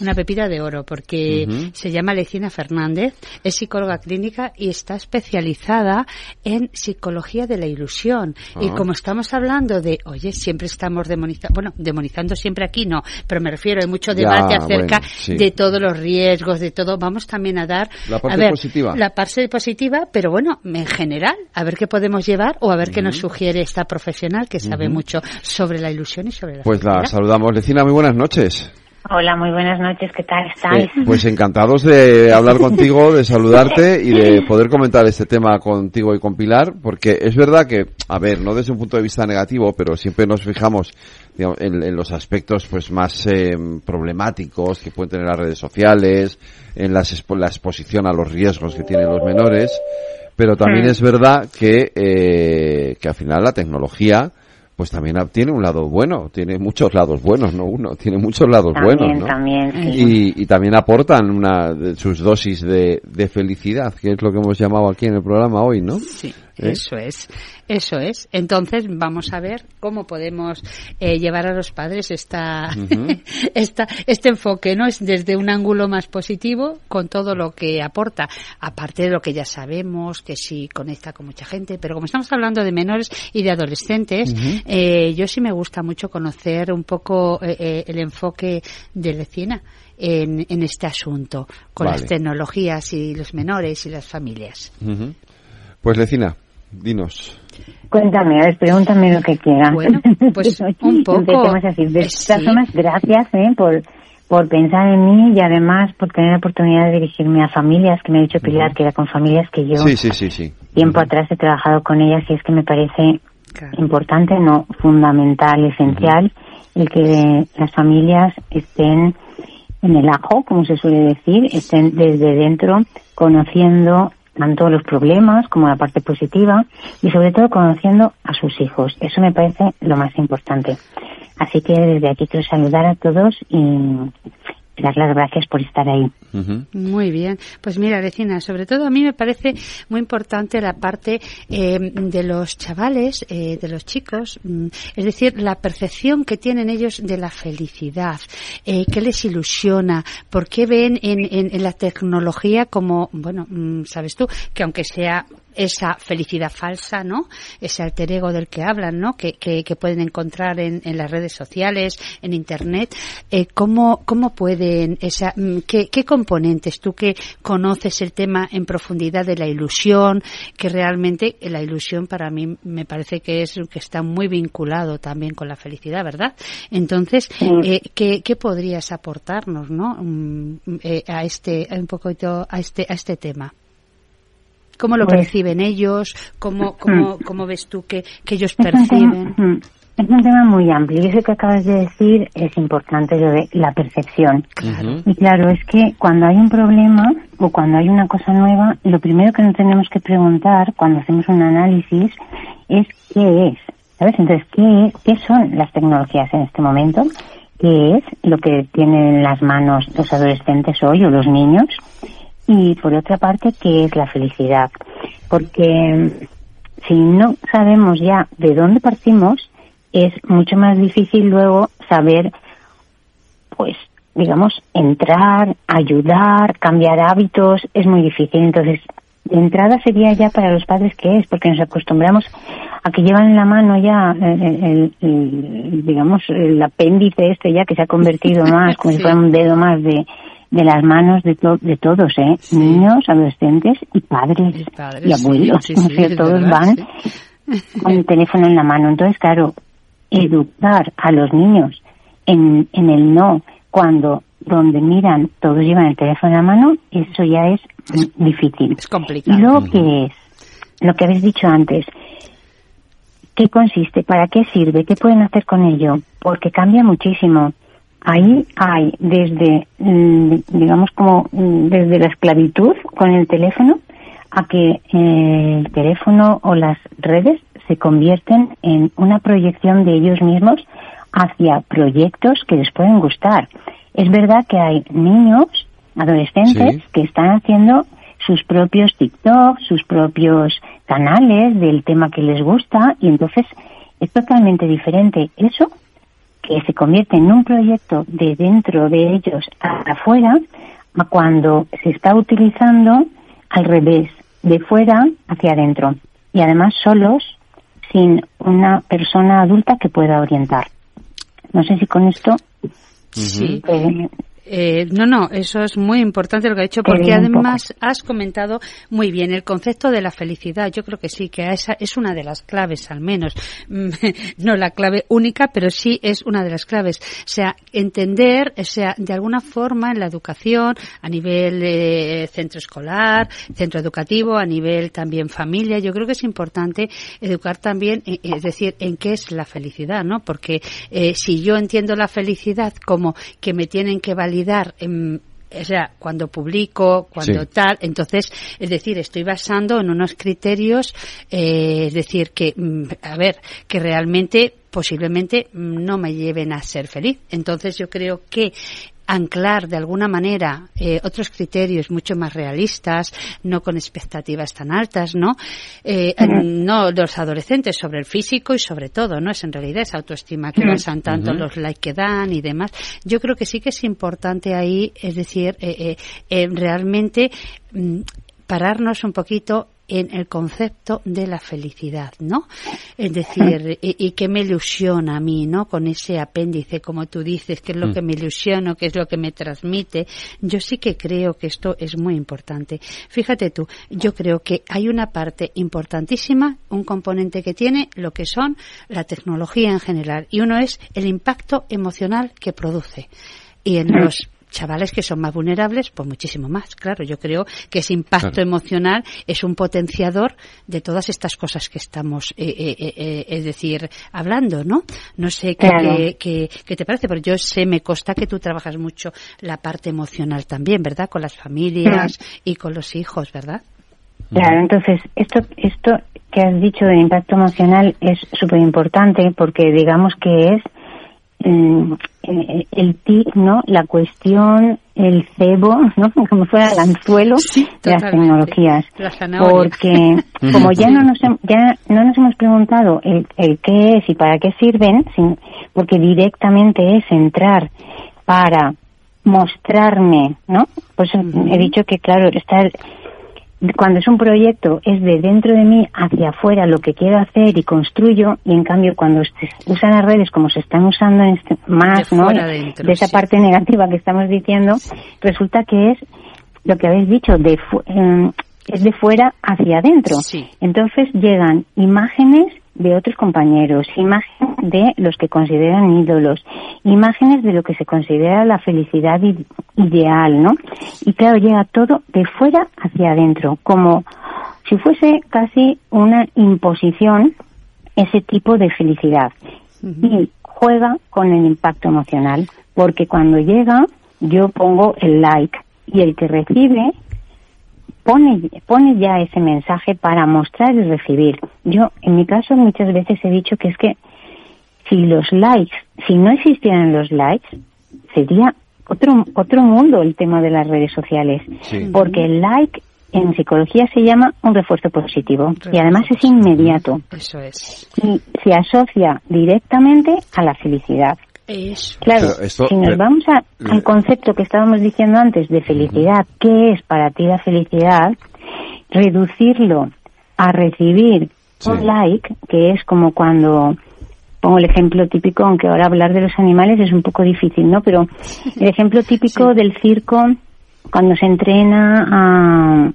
una pepita de oro porque se llama Lecina Fernández, es psicóloga clínica y está especializada en psicología de la ilusión. Y Ah. como estamos hablando de, oye, siempre estamos demonizando, bueno, demonizando siempre aquí no, pero me refiero, hay mucho Ya, debate acerca bueno, sí. de todos los riesgos, de todo. Vamos también a dar La parte a ver, positiva. La parte positiva, pero bueno, en general, a ver qué podemos llevar o a ver qué nos sugiere esta profesional que sabe mucho sobre la ilusión y sobre la Pues la saludamos. Lecina, muy buenas noches. Hola, muy buenas noches, ¿qué tal estáis? Eh, pues encantados de hablar contigo, de saludarte y de poder comentar este tema contigo y con Pilar, porque es verdad que, a ver, no desde un punto de vista negativo, pero siempre nos fijamos digamos, en, en los aspectos pues más eh, problemáticos que pueden tener las redes sociales, en las expo- la exposición a los riesgos que tienen los menores, pero también Mm. es verdad que, eh, que al final la tecnología pues también ha- tiene un lado bueno, tiene muchos lados buenos, no uno, tiene muchos lados También, buenos, ¿no? también, sí. y, y también aportan una de sus dosis de, de felicidad, que es lo que hemos llamado aquí en el programa hoy, ¿no? Sí, ¿Eh? eso es, eso es. Entonces vamos a ver cómo podemos eh, llevar a los padres esta, esta, este enfoque, ¿no? Es desde un ángulo más positivo con todo lo que aporta, aparte de lo que ya sabemos, que sí conecta con mucha gente, pero como estamos hablando de menores y de adolescentes, eh, yo sí me gusta mucho conocer un poco eh, el enfoque de Lecina. En, en este asunto, con Vale. las tecnologías y los menores y las familias. Pues Lecina, dinos. Cuéntame, a ver, pregúntame lo que quieras. Bueno, pues un poco. Empecemos así. De Eh, todas sí. formas, gracias ¿eh? por, por pensar en mí y además por tener la oportunidad de dirigirme a familias, que me ha dicho Pilar, que era con familias que yo Sí, sí, sí, sí. tiempo atrás he trabajado con ellas y es que me parece importante, no fundamental, esencial, el que las familias estén en el ajo, como se suele decir, estén desde dentro conociendo tanto los problemas como la parte positiva y sobre todo conociendo a sus hijos. Eso me parece lo más importante. Así que desde aquí quiero saludar a todos y dar las gracias por estar ahí. Muy bien. Pues mira, vecina, sobre todo a mí me parece muy importante la parte eh, de los chavales, eh, de los chicos, mm, es decir, la percepción que tienen ellos de la felicidad, eh, qué les ilusiona, por qué ven en, en- en la tecnología como, bueno, mm, sabes tú, que aunque sea esa felicidad falsa, ¿no? Ese alter ego del que hablan, ¿no? Que, que, que pueden encontrar en, en las redes sociales, en internet. Eh, ¿cómo, ¿Cómo pueden, esa, mm, qué, qué componentes, tú que conoces el tema en profundidad de la ilusión, que realmente la ilusión para mí me parece que es que está muy vinculado también con la felicidad, ¿verdad? Entonces, eh, ¿qué, ¿qué podrías aportarnos, ¿no? Mm, eh, a este, un poquito, a este, a este tema? ¿Cómo lo Pues- perciben ellos? ¿Cómo, cómo, cómo ves tú que, que ellos perciben? mm, Es un tema muy amplio y eso que acabas de decir es importante, lo de la percepción. Y claro, es que cuando hay un problema o cuando hay una cosa nueva, lo primero que nos tenemos que preguntar cuando hacemos un análisis es qué es. ¿Sabes? Entonces, ¿qué, es- ¿qué son las tecnologías en este momento? ¿Qué es lo que tienen en las manos los adolescentes hoy o los niños? Y por otra parte, ¿qué es la felicidad? Porque si no sabemos ya de dónde partimos, es mucho más difícil luego saber, pues, digamos, entrar, ayudar, cambiar hábitos, es muy difícil. Entonces, de entrada sería ya para los padres qué es, porque nos acostumbramos a que llevan en la mano ya, eh, el, el- digamos, el apéndice este ya que se ha convertido más, como si fuera un dedo más de, de las manos de, to- de todos, ¿eh? Niños, adolescentes y padres y, padres, abuelos. sí, sí, O sea, es todos verdad, van con el teléfono en la mano. Entonces, claro, educar a los niños en, en el no cuando donde miran todos llevan el teléfono en la mano, eso ya es, difícil. Es complicado. Y luego, ¿qué es? Lo que habéis dicho antes. ¿Qué consiste? ¿Para qué sirve? ¿Qué pueden hacer con ello? Porque cambia muchísimo. Ahí hay desde, mm, digamos como mm, desde la esclavitud con el teléfono a que eh, el teléfono o las redes se convierten en una proyección de ellos mismos hacia proyectos que les pueden gustar. Es verdad que hay niños, adolescentes, que están haciendo sus propios TikTok, sus propios canales del tema que les gusta y entonces es totalmente diferente eso que se convierte en un proyecto de dentro de ellos hacia afuera a cuando se está utilizando al revés, de fuera hacia adentro y además solos sin una persona adulta que pueda orientar. No sé si con esto Sí. Eh, no, no, eso es muy importante lo que ha dicho, porque además has comentado muy bien el concepto de la felicidad. Yo creo que sí, que esa es una de las claves, al menos. no la clave única, pero sí es una de las claves. O sea, entender, o sea, de alguna forma en la educación, a nivel eh, centro escolar, centro educativo, a nivel también familia, yo creo que es importante educar también, eh, es decir, en qué es la felicidad, ¿no? Porque si yo entiendo la felicidad como que me tienen que validar o sea, cuando publico, cuando tal, entonces, es decir, estoy basando en unos criterios, eh, es decir, que, mm, a ver, que realmente posiblemente no me lleven a ser feliz. Entonces yo creo que anclar de alguna manera eh, otros criterios mucho más realistas, no con expectativas tan altas, ¿no? Eh, no los adolescentes sobre el físico y sobre todo, ¿no? Es en realidad esa autoestima que basan tanto los likes que dan y demás. Yo creo que sí que es importante ahí, es decir, eh, realmente mm, pararnos un poquito en el concepto de la felicidad, ¿no? Es decir, y, que me ilusiona a mí, ¿no? Con ese apéndice, como tú dices, que es lo mm. que me ilusiona, que es lo que me transmite. Yo sí que creo que esto es muy importante. Fíjate tú, yo creo que hay una parte importantísima, un componente que tiene lo que son la tecnología en general, y uno es el impacto emocional que produce. Y en los chavales que son más vulnerables, pues muchísimo más. Claro, yo creo que ese impacto emocional es un potenciador de todas estas cosas que estamos, eh, eh, eh, es decir, hablando, ¿no? No sé qué, qué, te parece, pero yo sé, me consta que tú trabajas mucho la parte emocional también, ¿verdad? Con las familias y con los hijos, ¿verdad? Claro, entonces, esto, esto que has dicho de impacto emocional es súper importante porque digamos que es eh, el TIC, ¿no? La cuestión, el cebo, ¿no? Como fuera el anzuelo de las tecnologías. Porque como ya no nos ya no nos hemos preguntado el, el qué es y para qué sirven, sin, porque directamente es entrar para mostrarme, ¿no? Pues he dicho que claro, estar cuando es un proyecto es de dentro de mí hacia afuera lo que quiero hacer y construyo y en cambio cuando se usan las redes como se están usando este, más ¿no? de esa parte negativa que estamos diciendo resulta que es lo que habéis dicho de em, es de fuera hacia adentro. Entonces llegan imágenes de otros compañeros, imágenes de los que consideran ídolos, imágenes de lo que se considera la felicidad ideal, ¿no? Y claro, llega todo de fuera hacia adentro, como si fuese casi una imposición ese tipo de felicidad. Y juega con el impacto emocional, porque cuando llega yo pongo el like y el que recibe pone, pone ya ese mensaje para mostrar y recibir. Yo, en mi caso, muchas veces he dicho que es que si los likes, si no existieran los likes, sería otro, otro mundo el tema de las redes sociales. Porque el like en psicología se llama un refuerzo positivo y además es inmediato. Eso es. Y se asocia directamente a la felicidad. Claro, si nos vamos al concepto que estábamos diciendo antes de felicidad, ¿qué es para ti la felicidad? Reducirlo a recibir un like, que es como cuando pongo el ejemplo típico, aunque ahora hablar de los animales es un poco difícil, ¿no? Pero el ejemplo típico del circo, cuando se entrena a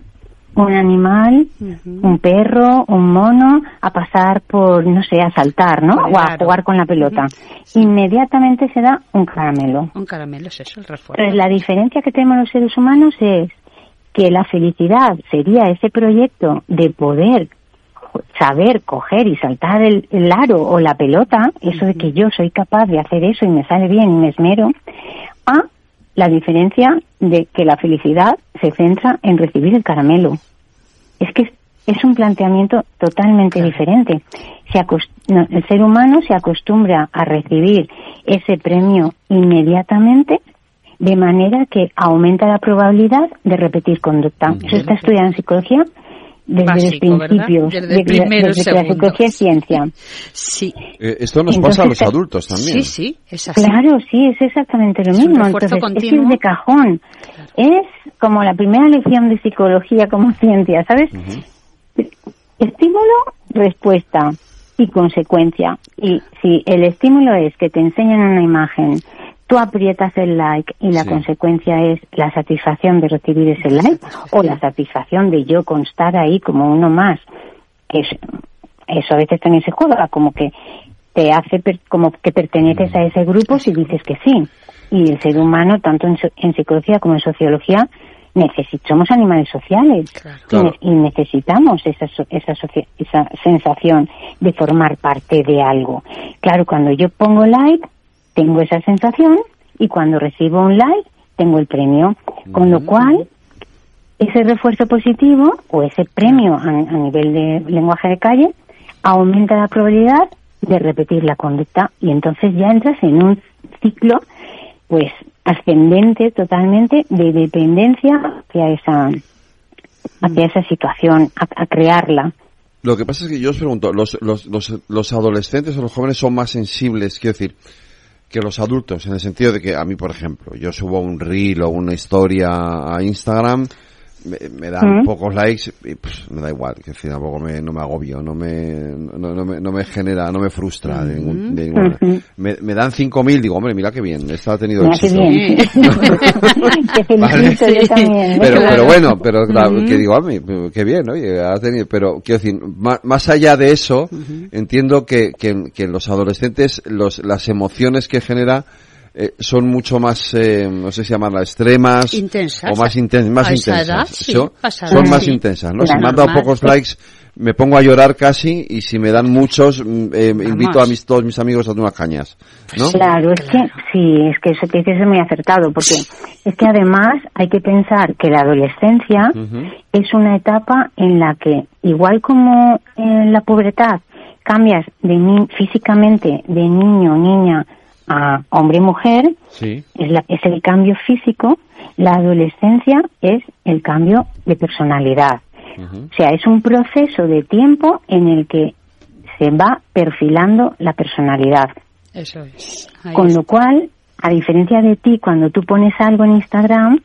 un animal, un perro, un mono, a pasar por, no sé, a saltar, ¿no? O a jugar con la pelota. Inmediatamente se da un caramelo. Un caramelo es eso, el refuerzo. Entonces, la diferencia que tenemos los seres humanos es que la felicidad sería ese proyecto de poder saber coger y saltar el, el aro o la pelota, eso de que yo soy capaz de hacer eso y me sale bien y me esmero, a la diferencia de que la felicidad se centra en recibir el caramelo. Es que es un planteamiento totalmente diferente. Se el ser humano se acostumbra a recibir ese premio inmediatamente de manera que aumenta la probabilidad de repetir conducta. Eso está estudiado en psicología desde Básico, los ¿verdad? principios, Desde el primero, desde que la psicología es ciencia. Sí. Eh, esto nos pasa a los Entonces, adultos también. Sí, sí, es así. Claro, sí, es exactamente lo Es mismo. Entonces, es continuo. ir de cajón. Es como la primera lección de psicología como ciencia, ¿sabes? Estímulo, respuesta y consecuencia. Y si el estímulo es que te enseñan una imagen, tú aprietas el like y la Sí. consecuencia es la satisfacción de recibir ese like o la satisfacción de yo constar ahí como uno más. Que es- eso a veces también se juega, como que te hace per- como que perteneces a ese grupo si dices que sí. Y el ser humano, tanto en, en psicología como en sociología, necesi- somos animales sociales y Claro. ne- y, necesitamos esa, so- esa, esa sensación de formar parte de algo. Claro, cuando yo pongo like, tengo esa sensación y cuando recibo un like, tengo el premio. Con lo cual, ese refuerzo positivo o ese premio a, a nivel de lenguaje de calle aumenta la probabilidad de repetir la conducta y entonces ya entras en un ciclo pues ascendente totalmente de dependencia hacia esa hacia esa situación a, a crearla. Lo que pasa es que yo os pregunto, ¿los, los, los, los adolescentes o los jóvenes son más sensibles, quiero decir, que los adultos? En el sentido de que a mí, por ejemplo, yo subo un reel o una historia a Instagram, me, me dan ¿Mm? pocos likes y pues, me da igual, que decir, tampoco me, no me agobio, no me, no, no me, no me genera, no me frustra de ningún, de ninguna Ujú. me, me dan 5.000, digo, hombre, mira qué bien, esta ha tenido Mira qué éxito. bien. Te Vale. yo también. Pero, Claro. pero bueno, pero claro, Ujú. que digo, ah, mi- qué bien, oye, has tenido, pero quiero decir, ma- más, allá de eso, entiendo que, que, que en los adolescentes los, las emociones que genera eh, son mucho más, eh, no sé si llamarlas extremas, Intensas. o más, inten- más intensas. edad, sí, Son- más sí. intensas, ¿no? Claro. Si me han dado Normal. pocos likes, me pongo a llorar casi, y si me dan muchos, mm, eh, invito a mis, todos mis amigos a tomar cañas, ¿no? Claro, es que sí, es que eso que dices es muy acertado, porque es que además hay que pensar que la adolescencia es una etapa en la que, igual como en la pubertad, cambias de ni- físicamente de niño o niña a hombre y mujer, Sí. es, la- es el cambio físico, la adolescencia es el cambio de personalidad. O sea, es un proceso de tiempo en el que se va perfilando la personalidad. Eso es. Ahí Con es. lo cual, a diferencia de ti, cuando tú pones algo en Instagram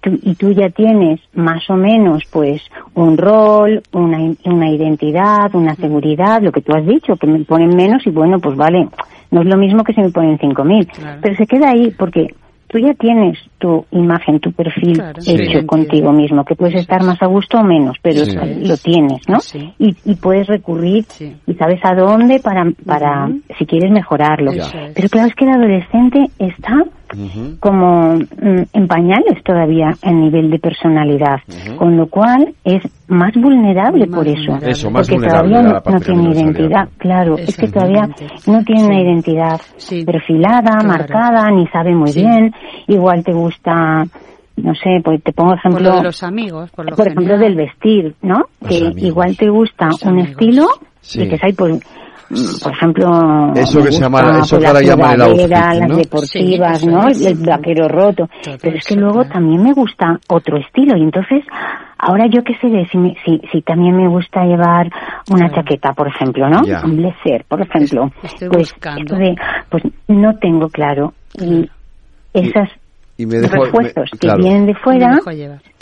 tú- y tú ya tienes más o menos pues un rol, una, una identidad, una seguridad, lo que tú has dicho, que me ponen menos y bueno, pues vale, no es lo mismo que si me ponen 5.000. Claro. Pero se queda ahí porque tú ya tienes tu imagen, tu perfil Claro, hecho Sí. contigo mismo, que puedes estar más a gusto o menos, pero Sí. lo tienes, ¿no? Y, y puedes recurrir y sabes a dónde para, para si quieres mejorarlo. Pero claro, es que el adolescente está como mm, en pañales todavía en nivel de personalidad, con lo cual es más vulnerable por eso, Eso, más porque vulnerable todavía no, tiene identidad, claro, es que todavía no tiene una identidad perfilada, marcada, ni sabe muy Sí. bien, igual te gusta no sé, pues te pongo Por ejemplo lo de los amigos, por lo por ejemplo del vestir, ¿no? Los que amigos. igual te gusta un estilo Sí. y que hay pues por ejemplo Eso que se llama- eso que ahora la llaman el outfit, las ¿no? deportivas, Sí, ¿no? El vaquero roto. Pero es que luego también me gusta otro estilo y entonces ahora yo qué sé de si, me- si, si también me gusta llevar una chaqueta, por ejemplo, ¿no? Ya. Un blazer, por ejemplo. Estoy pues buscando. esto de, pues no tengo claro y esas Y me dejo, refuerzos me- que claro. vienen de fuera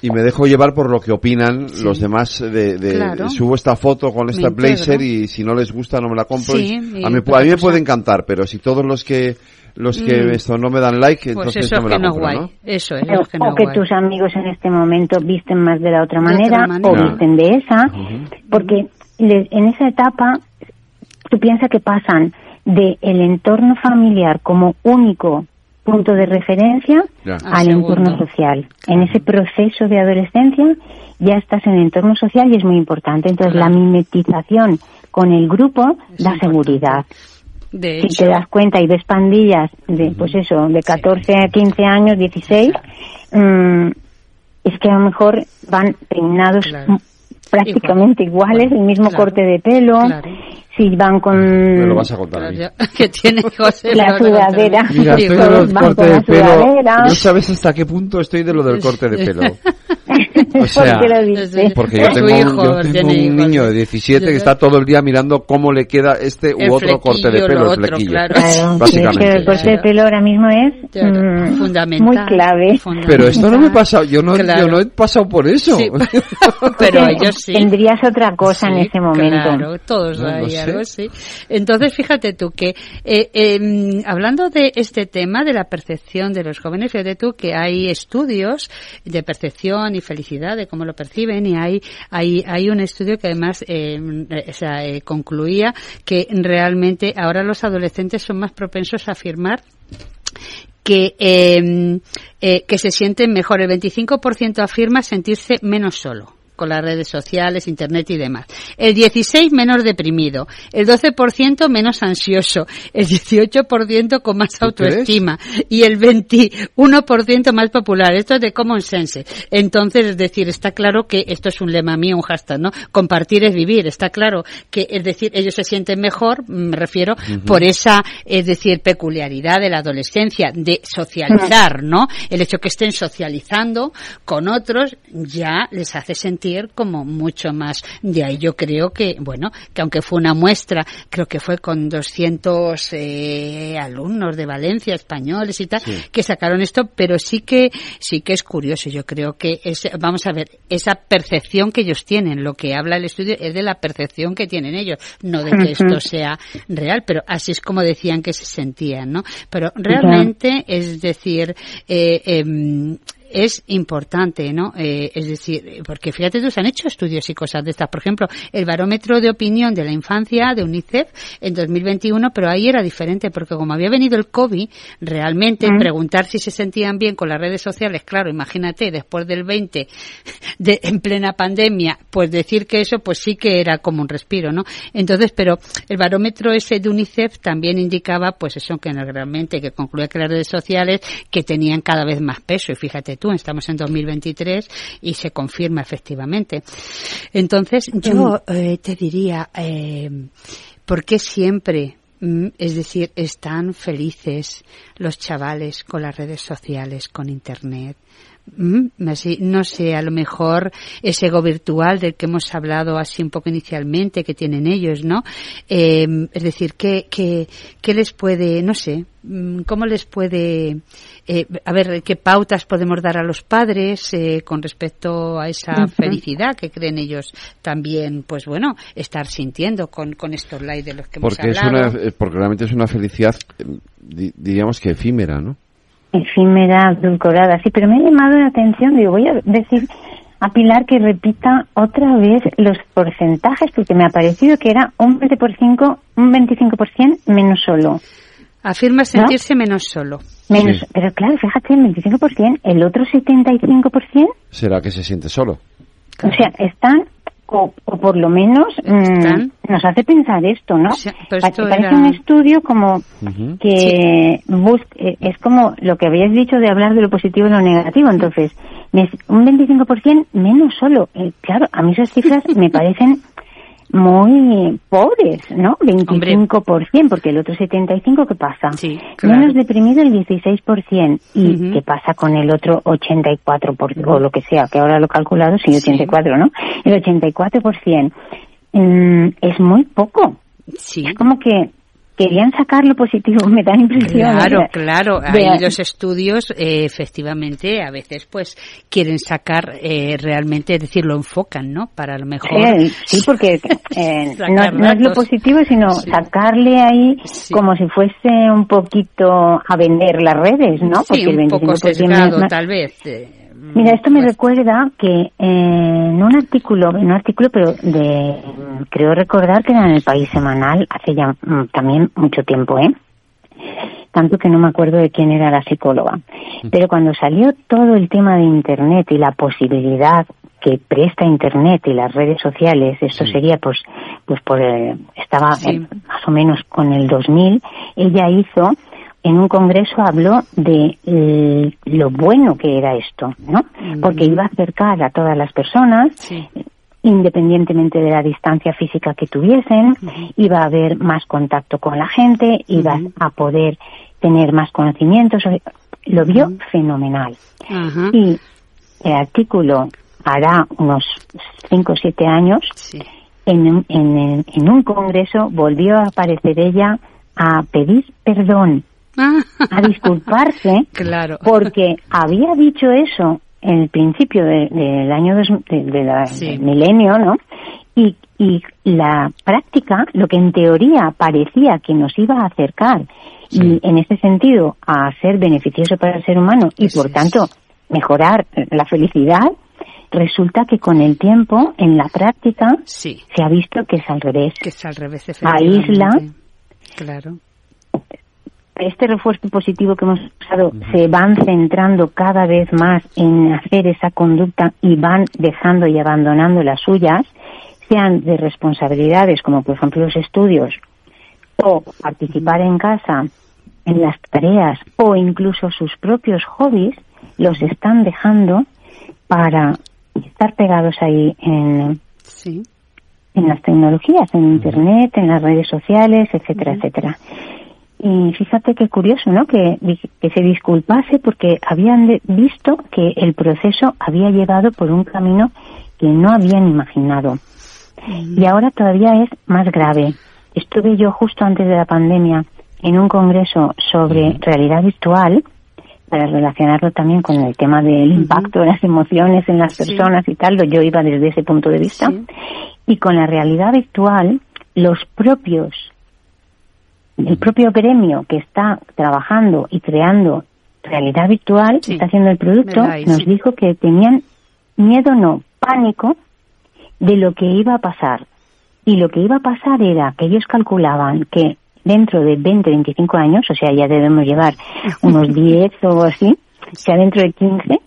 y me dejo llevar por lo que opinan los demás de, de- Claro. subo esta foto con esta blazer y si no les gusta no me la compro Sí, y y a mí, otra a mí me puede encantar pero si todos los que los que Mm. esto no me dan like Pues entonces eso no es me que la no es compro guay. ¿no? Eso es, o, es que no o que guay. tus amigos en este momento visten más de la otra De otra manera, o visten de esa, porque le- en esa etapa tú piensas que pasan de el entorno familiar como único punto de referencia Ya. al entorno social. En ese proceso de adolescencia ya estás en el entorno social y es muy importante. Entonces la mimetización con el grupo da seguridad. De si hecho, te das cuenta y ves pandillas de, pues eso, de 14 a 15 años, 16, mm, es que a lo mejor van peinados m- prácticamente iguales, el mismo corte de pelo, si van con... Me lo vas a contar a mí. que tiene José la sudadera. Mira, estoy de lo del corte de pelo. No sabes hasta qué punto estoy de lo del corte de pelo. O sea, ¿Por qué lo dices? porque yo tengo, un, yo tengo un niño de 17 que está todo el día mirando cómo le queda este u El otro corte de pelo, lo el flequillo. claro. Claro, Básicamente. pero el corte de pelo ahora mismo es mm, fundamental. muy clave. Pero esto no me pasa, yo no, Claro. yo no he pasado por eso. Sí. pero ellos sí. Tendrías otra cosa en Sí, ese momento. Claro, todos No, no sí. Entonces, fíjate tú que, eh, eh, hablando de este tema de la percepción de los jóvenes, fíjate tú que hay estudios de percepción y felicidad, de cómo lo perciben, y hay, hay, hay un estudio que además eh, eh, eh, concluía que realmente ahora los adolescentes son más propensos a afirmar que, eh, eh, que se sienten mejor. El 25% afirma sentirse menos solo con las redes sociales, internet y demás. El 16 menos deprimido, el 12% menos ansioso, el 18% con más autoestima y el 21% más popular. Esto es de Common Sense. Entonces, es decir, está claro que esto es un lema mío, un hashtag, ¿no? Compartir es vivir. Está claro que, es decir, ellos se sienten mejor, me refiero, por esa, es decir, peculiaridad de la adolescencia, de socializar, ¿no? El hecho que estén socializando con otros ya les hace sentir como mucho más. De ahí yo creo que, bueno, que aunque fue una muestra, creo que fue con 200 eh, alumnos de Valencia, españoles y tal, que sacaron esto, pero sí que, sí que es curioso. Yo creo que es, vamos a ver, esa percepción que ellos tienen, lo que habla el estudio es de la percepción que tienen ellos, no de que esto sea real, pero así es como decían que se sentían, ¿no? Pero realmente, es decir, eh, em, es importante, ¿no? Eh, es decir, porque fíjate tú, se han hecho estudios y cosas de estas. Por ejemplo, el barómetro de opinión de la infancia de UNICEF en 2021, pero ahí era diferente, porque como había venido el COVID, realmente Mm. preguntar si se sentían bien con las redes sociales, claro, imagínate, después del 20, de, en plena pandemia, pues decir que eso, pues sí que era como un respiro, ¿no? Entonces, pero el barómetro ese de UNICEF también indicaba, pues eso, que realmente, que concluía que las redes sociales que tenían cada vez más peso, y fíjate estamos en 2023 y se confirma efectivamente. Entonces, yo eh, te diría, eh, ¿por qué siempre, mm, es decir, están felices los chavales con las redes sociales, con Internet? Mm, así, no sé, a lo mejor ese ego virtual del que hemos hablado así un poco inicialmente que tienen ellos, ¿no? Eh, es decir, ¿qué, qué, qué les puede, no sé, mm, cómo les puede, eh, a ver, qué pautas podemos dar a los padres eh, con respecto a esa felicidad que creen ellos también, pues bueno, estar sintiendo con, con estos likes de los que hemos Porque es hablado. una, eh, porque realmente es una felicidad, eh, di- diríamos que efímera, ¿no? Efímera, adulcorada, sí, pero me ha llamado la atención, digo, voy a decir a Pilar que repita otra vez los porcentajes, porque me ha parecido que era un 20%, un 25% menos solo. Afirma sentirse menos solo. Menos, Pero claro, fíjate, el 25%, el otro 75%, Será que se siente solo. o sea, están, o, o por lo menos mm, nos hace pensar esto, ¿no? esto parece era- un estudio como que bus- eh, es como lo que habías dicho de hablar de lo positivo y lo negativo. Entonces, un 25% menos solo. Eh, claro, a mí esas cifras me parecen muy pobres, ¿no? 25%, porque el otro 75% ¿qué pasa? claro. Menos deprimido el 16%. ¿Y qué pasa con el otro 84%, por- o lo que sea, que ahora lo he calculado, sí, 84, ¿no? El 84% mm, es muy poco. Es como que querían sacar lo positivo, me da la impresión. Claro, claro. Ahí los estudios, eh, efectivamente, a veces, pues, quieren sacar eh, realmente, es decir, lo enfocan, ¿no? Para lo mejor. Eh, sí, porque eh, no, no es lo positivo, sino sacarle ahí como si fuese un poquito a vender las redes, ¿no? Sí, el un poco 25% sesgado, más- tal vez. Mira, esto me recuerda que eh, en un artículo, en un artículo, pero de, creo recordar que era en el País Semanal hace ya mm, también mucho tiempo, ¿eh? Tanto que no me acuerdo de quién era la psicóloga. Pero cuando salió todo el tema de Internet y la posibilidad que presta Internet y las redes sociales, esto sería pues, pues por, eh, estaba Sí. eh, más o menos con el 2000, ella hizo en un congreso habló de eh, lo bueno que era esto, ¿no? Porque iba a acercar a todas las personas independientemente de la distancia física que tuviesen, iba a haber más contacto con la gente, iba a poder tener más conocimientos, lo vio fenomenal. Y el artículo hará unos 5 o 7 años, en, en, en un congreso volvió a aparecer ella a pedir perdón, a disculparse, claro. porque había dicho eso en el principio del año del milenio, ¿no? Y, y la práctica, lo que en teoría parecía que nos iba a acercar y en ese sentido a ser beneficioso para el ser humano y por tanto mejorar la felicidad, resulta que con el tiempo, en la práctica, se ha visto que es al revés. Que es al revés, Aísla. Claro. Este refuerzo positivo que hemos usado se van centrando cada vez más en hacer esa conducta y van dejando y abandonando las suyas, sean de responsabilidades como por ejemplo los estudios o participar en casa en las tareas o incluso sus propios hobbies, los están dejando para estar pegados ahí en, en las tecnologías, en Internet, en las redes sociales, etcétera, etcétera. Y fíjate qué curioso, ¿no? Que, que se disculpase porque habían visto que el proceso había llevado por un camino que no habían imaginado. Y ahora todavía es más grave. Estuve yo justo antes de la pandemia en un congreso sobre realidad virtual para relacionarlo también con el tema del impacto de las emociones en las personas y tal, yo iba desde ese punto de vista. Y con la realidad virtual, los propios, el propio gremio que está trabajando y creando realidad virtual, está haciendo el producto, nos dijo que tenían miedo, no, pánico de lo que iba a pasar. Y lo que iba a pasar era que ellos calculaban que dentro de 20, 25 años, o sea, ya debemos llevar unos 10 o así, o sea, dentro de 15,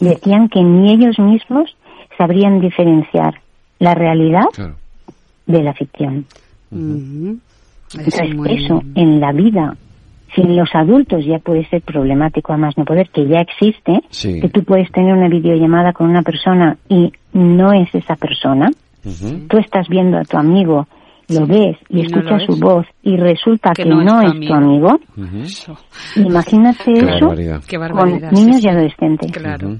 decían que ni ellos mismos sabrían diferenciar la realidad de la ficción. Entonces, eso en la vida, sin los adultos ya puede ser problemático, además no poder, que ya existe, que tú puedes tener una videollamada con una persona y no es esa persona. Tú estás viendo a tu amigo lo ves y, escuchas su voz y resulta que, no, es, tu amigo, imagínate eso con niños y adolescentes. Claro,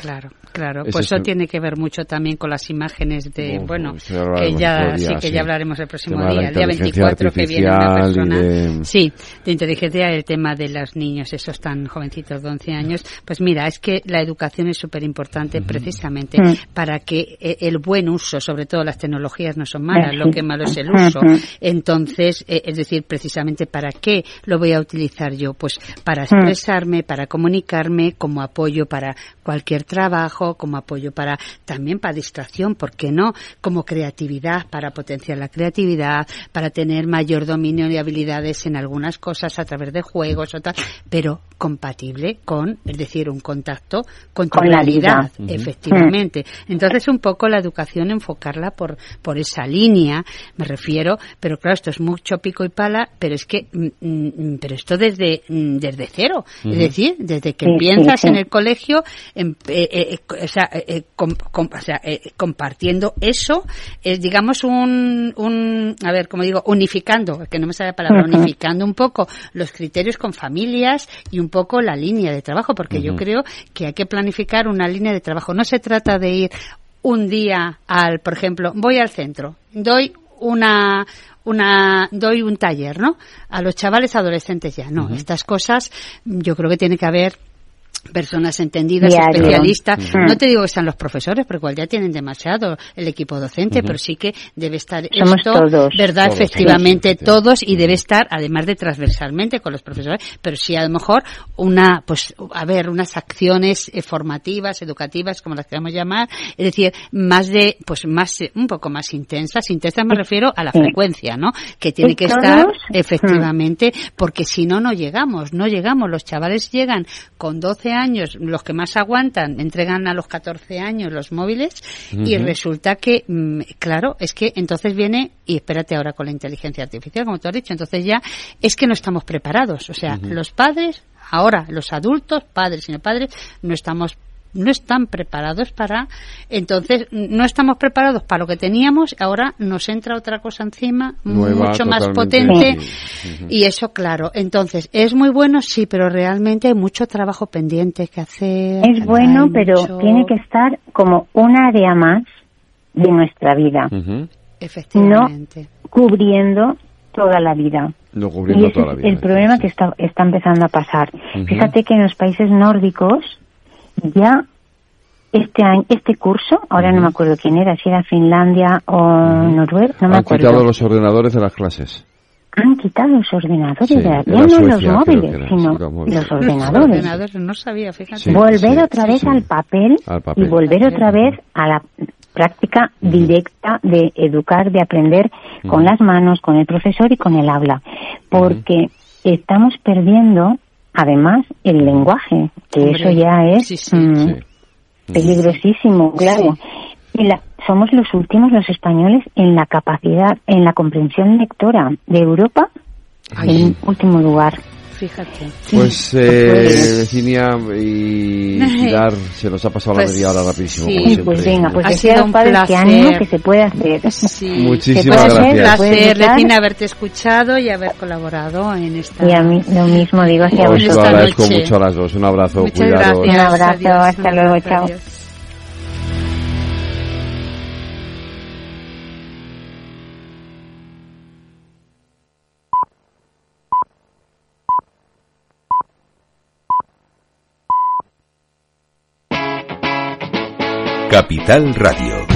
claro. Claro, pues eso tiene que ver mucho también con las imágenes de, bueno, que ya, sí, que ya hablaremos el próximo día, el día 24 que viene una persona. Sí, de inteligencia, el tema de los niños, esos tan jovencitos de 11 años. Pues mira, es que la educación es súper importante precisamente para que eh, el buen uso, sobre todo las tecnologías no son malas, lo que malo es el uso. Entonces, eh, es decir, precisamente para qué lo voy a utilizar yo? Pues para expresarme, para comunicarme, como apoyo para cualquier trabajo, como apoyo para también para distracción, ¿por qué no? Como creatividad, para potenciar la creatividad, para tener mayor dominio y habilidades en algunas cosas a través de juegos o tal, pero compatible con, es decir, un contacto con tu realidad, efectivamente. Entonces, un poco la educación enfocarla por, por esa línea, me refiero, pero claro, esto es mucho pico y pala, pero es que, mm, mm, pero esto desde, mm, desde cero, es decir, desde que empiezas en el colegio, em, eh, eh, o sea, eh, o sea compartiendo eso, es digamos un, un, a ver, como digo, unificando, que no me sale la palabra, unificando un poco los criterios con familias y un poco la línea de trabajo, porque yo creo que hay que planificar una línea de trabajo. No se trata de ir un día al, por ejemplo, voy al centro, doy una una doy un taller, ¿no? A los chavales adolescentes ya, no, estas cosas yo creo que tiene que haber personas entendidas, especialistas. No te digo que están los profesores, porque igual ya tienen demasiado el equipo docente, pero sí que debe estar esto, ¿verdad? Efectivamente, todos, y debe estar, además de transversalmente con los profesores, pero sí a lo mejor una, pues, a ver, unas acciones eh, formativas, educativas, como las queramos llamar, es decir, más de, pues más, un poco más intensas. Intensas me refiero a la frecuencia, ¿no? Que tiene que estar, efectivamente, porque si no, no llegamos, no llegamos. Los chavales llegan con 12 años, los que más aguantan, entregan a los 14 años los móviles y resulta que, mm, claro, es que entonces viene, y espérate ahora con la inteligencia artificial, como tú has dicho, entonces ya es que no estamos preparados. O sea, los padres, ahora los adultos, padres y no padres, no estamos no están preparados para, entonces no estamos preparados para lo que teníamos, ahora nos entra otra cosa encima, mucho más potente, y eso claro. Entonces, es muy bueno, sí, pero realmente hay mucho trabajo pendiente que hacer. Es bueno, pero tiene que estar como un área más de nuestra vida. Efectivamente. No cubriendo toda la vida. No cubriendo y ese toda la es vida. el problema que está, está empezando a pasar. Fíjate que en los países nórdicos ya este año, este curso, ahora no me acuerdo quién era, si era Finlandia o Noruega, no me Han acuerdo. quitado los ordenadores de las clases. Han quitado los ordenadores, Sí, de la- ya no los Suecia, móviles, era, sino sí, los ordenadores. no sabía, fíjate. Sí, volver sí, otra vez sí. al papel, Al papel. y volver otra vez a la práctica directa de educar, de aprender con las manos, con el profesor y con el habla. Porque estamos perdiendo, además, el lenguaje, que Hombre, eso ya es mm, peligrosísimo, claro. Y la- somos los últimos, los españoles, en la capacidad, en la comprensión lectora de Europa, en último lugar. Fíjate. Pues, eh, Virginia y Pilar, se nos ha pasado Pues, la media hora rapidísimo, sí. como Sí, pues venga, pues Ha sido un padres que ánimo que se puede hacer. Muchísimas puede hacer, gracias. Un placer. Regina, haberte escuchado y haber colaborado en esta. Y a mí lo mismo digo hacia Os lo vosotros. agradezco noche. mucho a las dos. Un abrazo, Muchas cuidados. gracias. Un abrazo, Adiós, hasta luego, abrazo, chao. Capital Radio.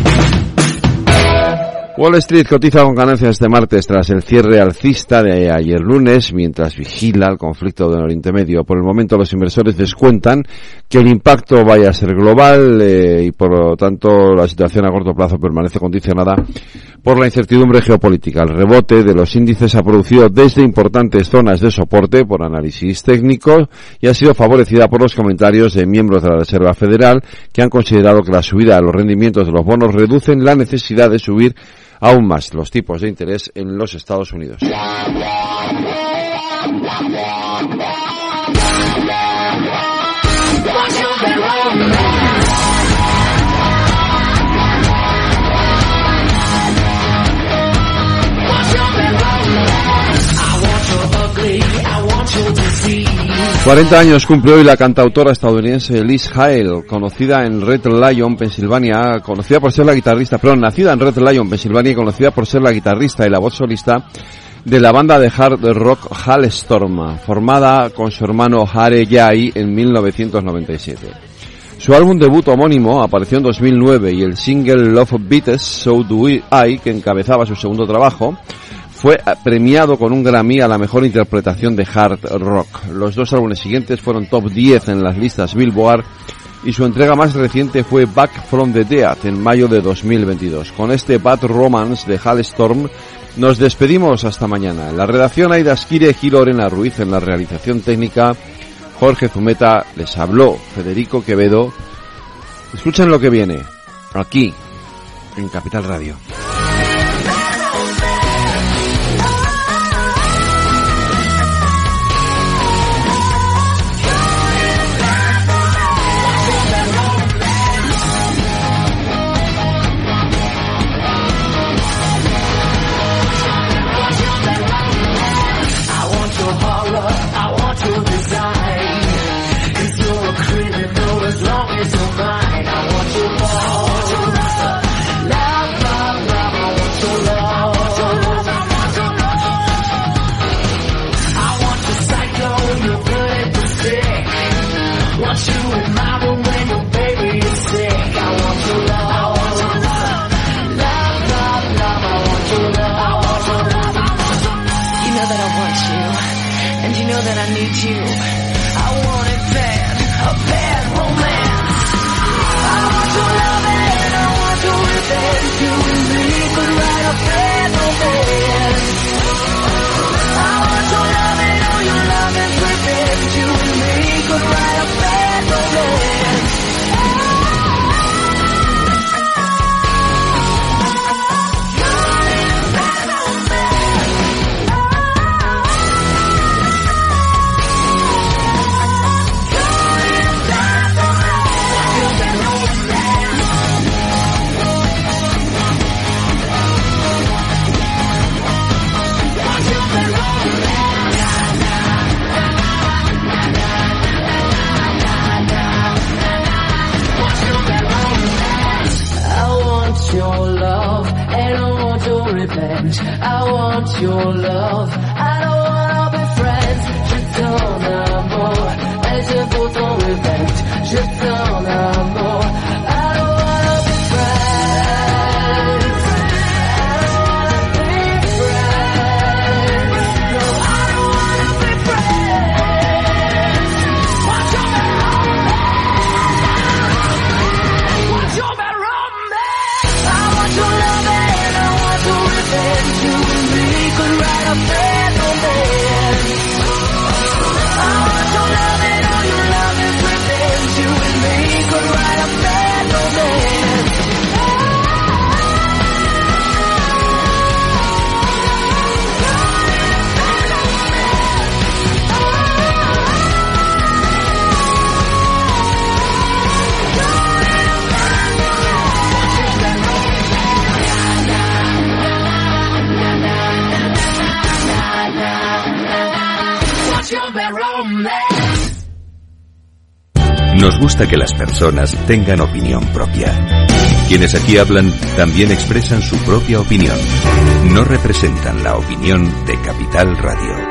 Wall Street cotiza con ganancias este martes tras el cierre alcista de ayer lunes, mientras vigila el conflicto del Oriente Medio. Por el momento, los inversores descuentan que el impacto vaya a ser global eh, y, por lo tanto, la situación a corto plazo permanece condicionada por la incertidumbre geopolítica. El rebote de los índices ha producido desde importantes zonas de soporte por análisis técnico y ha sido favorecida por los comentarios de miembros de la Reserva Federal que han considerado que la subida de los rendimientos de los bonos reducen la necesidad de subir aún más los tipos de interés en los Estados Unidos. 40 años cumple hoy la cantautora estadounidense Liz Hale, conocida en Red Lion, Pensilvania, conocida por ser la guitarrista, perdón, nacida en Red Lion, Pensilvania y conocida por ser la guitarrista y la voz solista de la banda de hard rock Halestorm, formada con su hermano Hare Jai en 1997. Su álbum debut homónimo apareció en 2009 y el single Love Beats So Do I, que encabezaba su segundo trabajo, fue premiado con un Grammy a la mejor interpretación de hard rock. Los dos álbumes siguientes fueron top 10 en las listas Billboard y su entrega más reciente fue Back from the Dead en mayo de 2022. Con este Bad Romance de Halestorm nos despedimos hasta mañana. En la redacción Aida Esquire y Lorena Ruiz en la realización técnica Jorge Zumeta les habló Federico Quevedo. Escuchen lo que viene aquí en Capital Radio. gusta que las personas tengan opinión propia. Quienes aquí hablan también expresan su propia opinión. No representan la opinión de Capital Radio.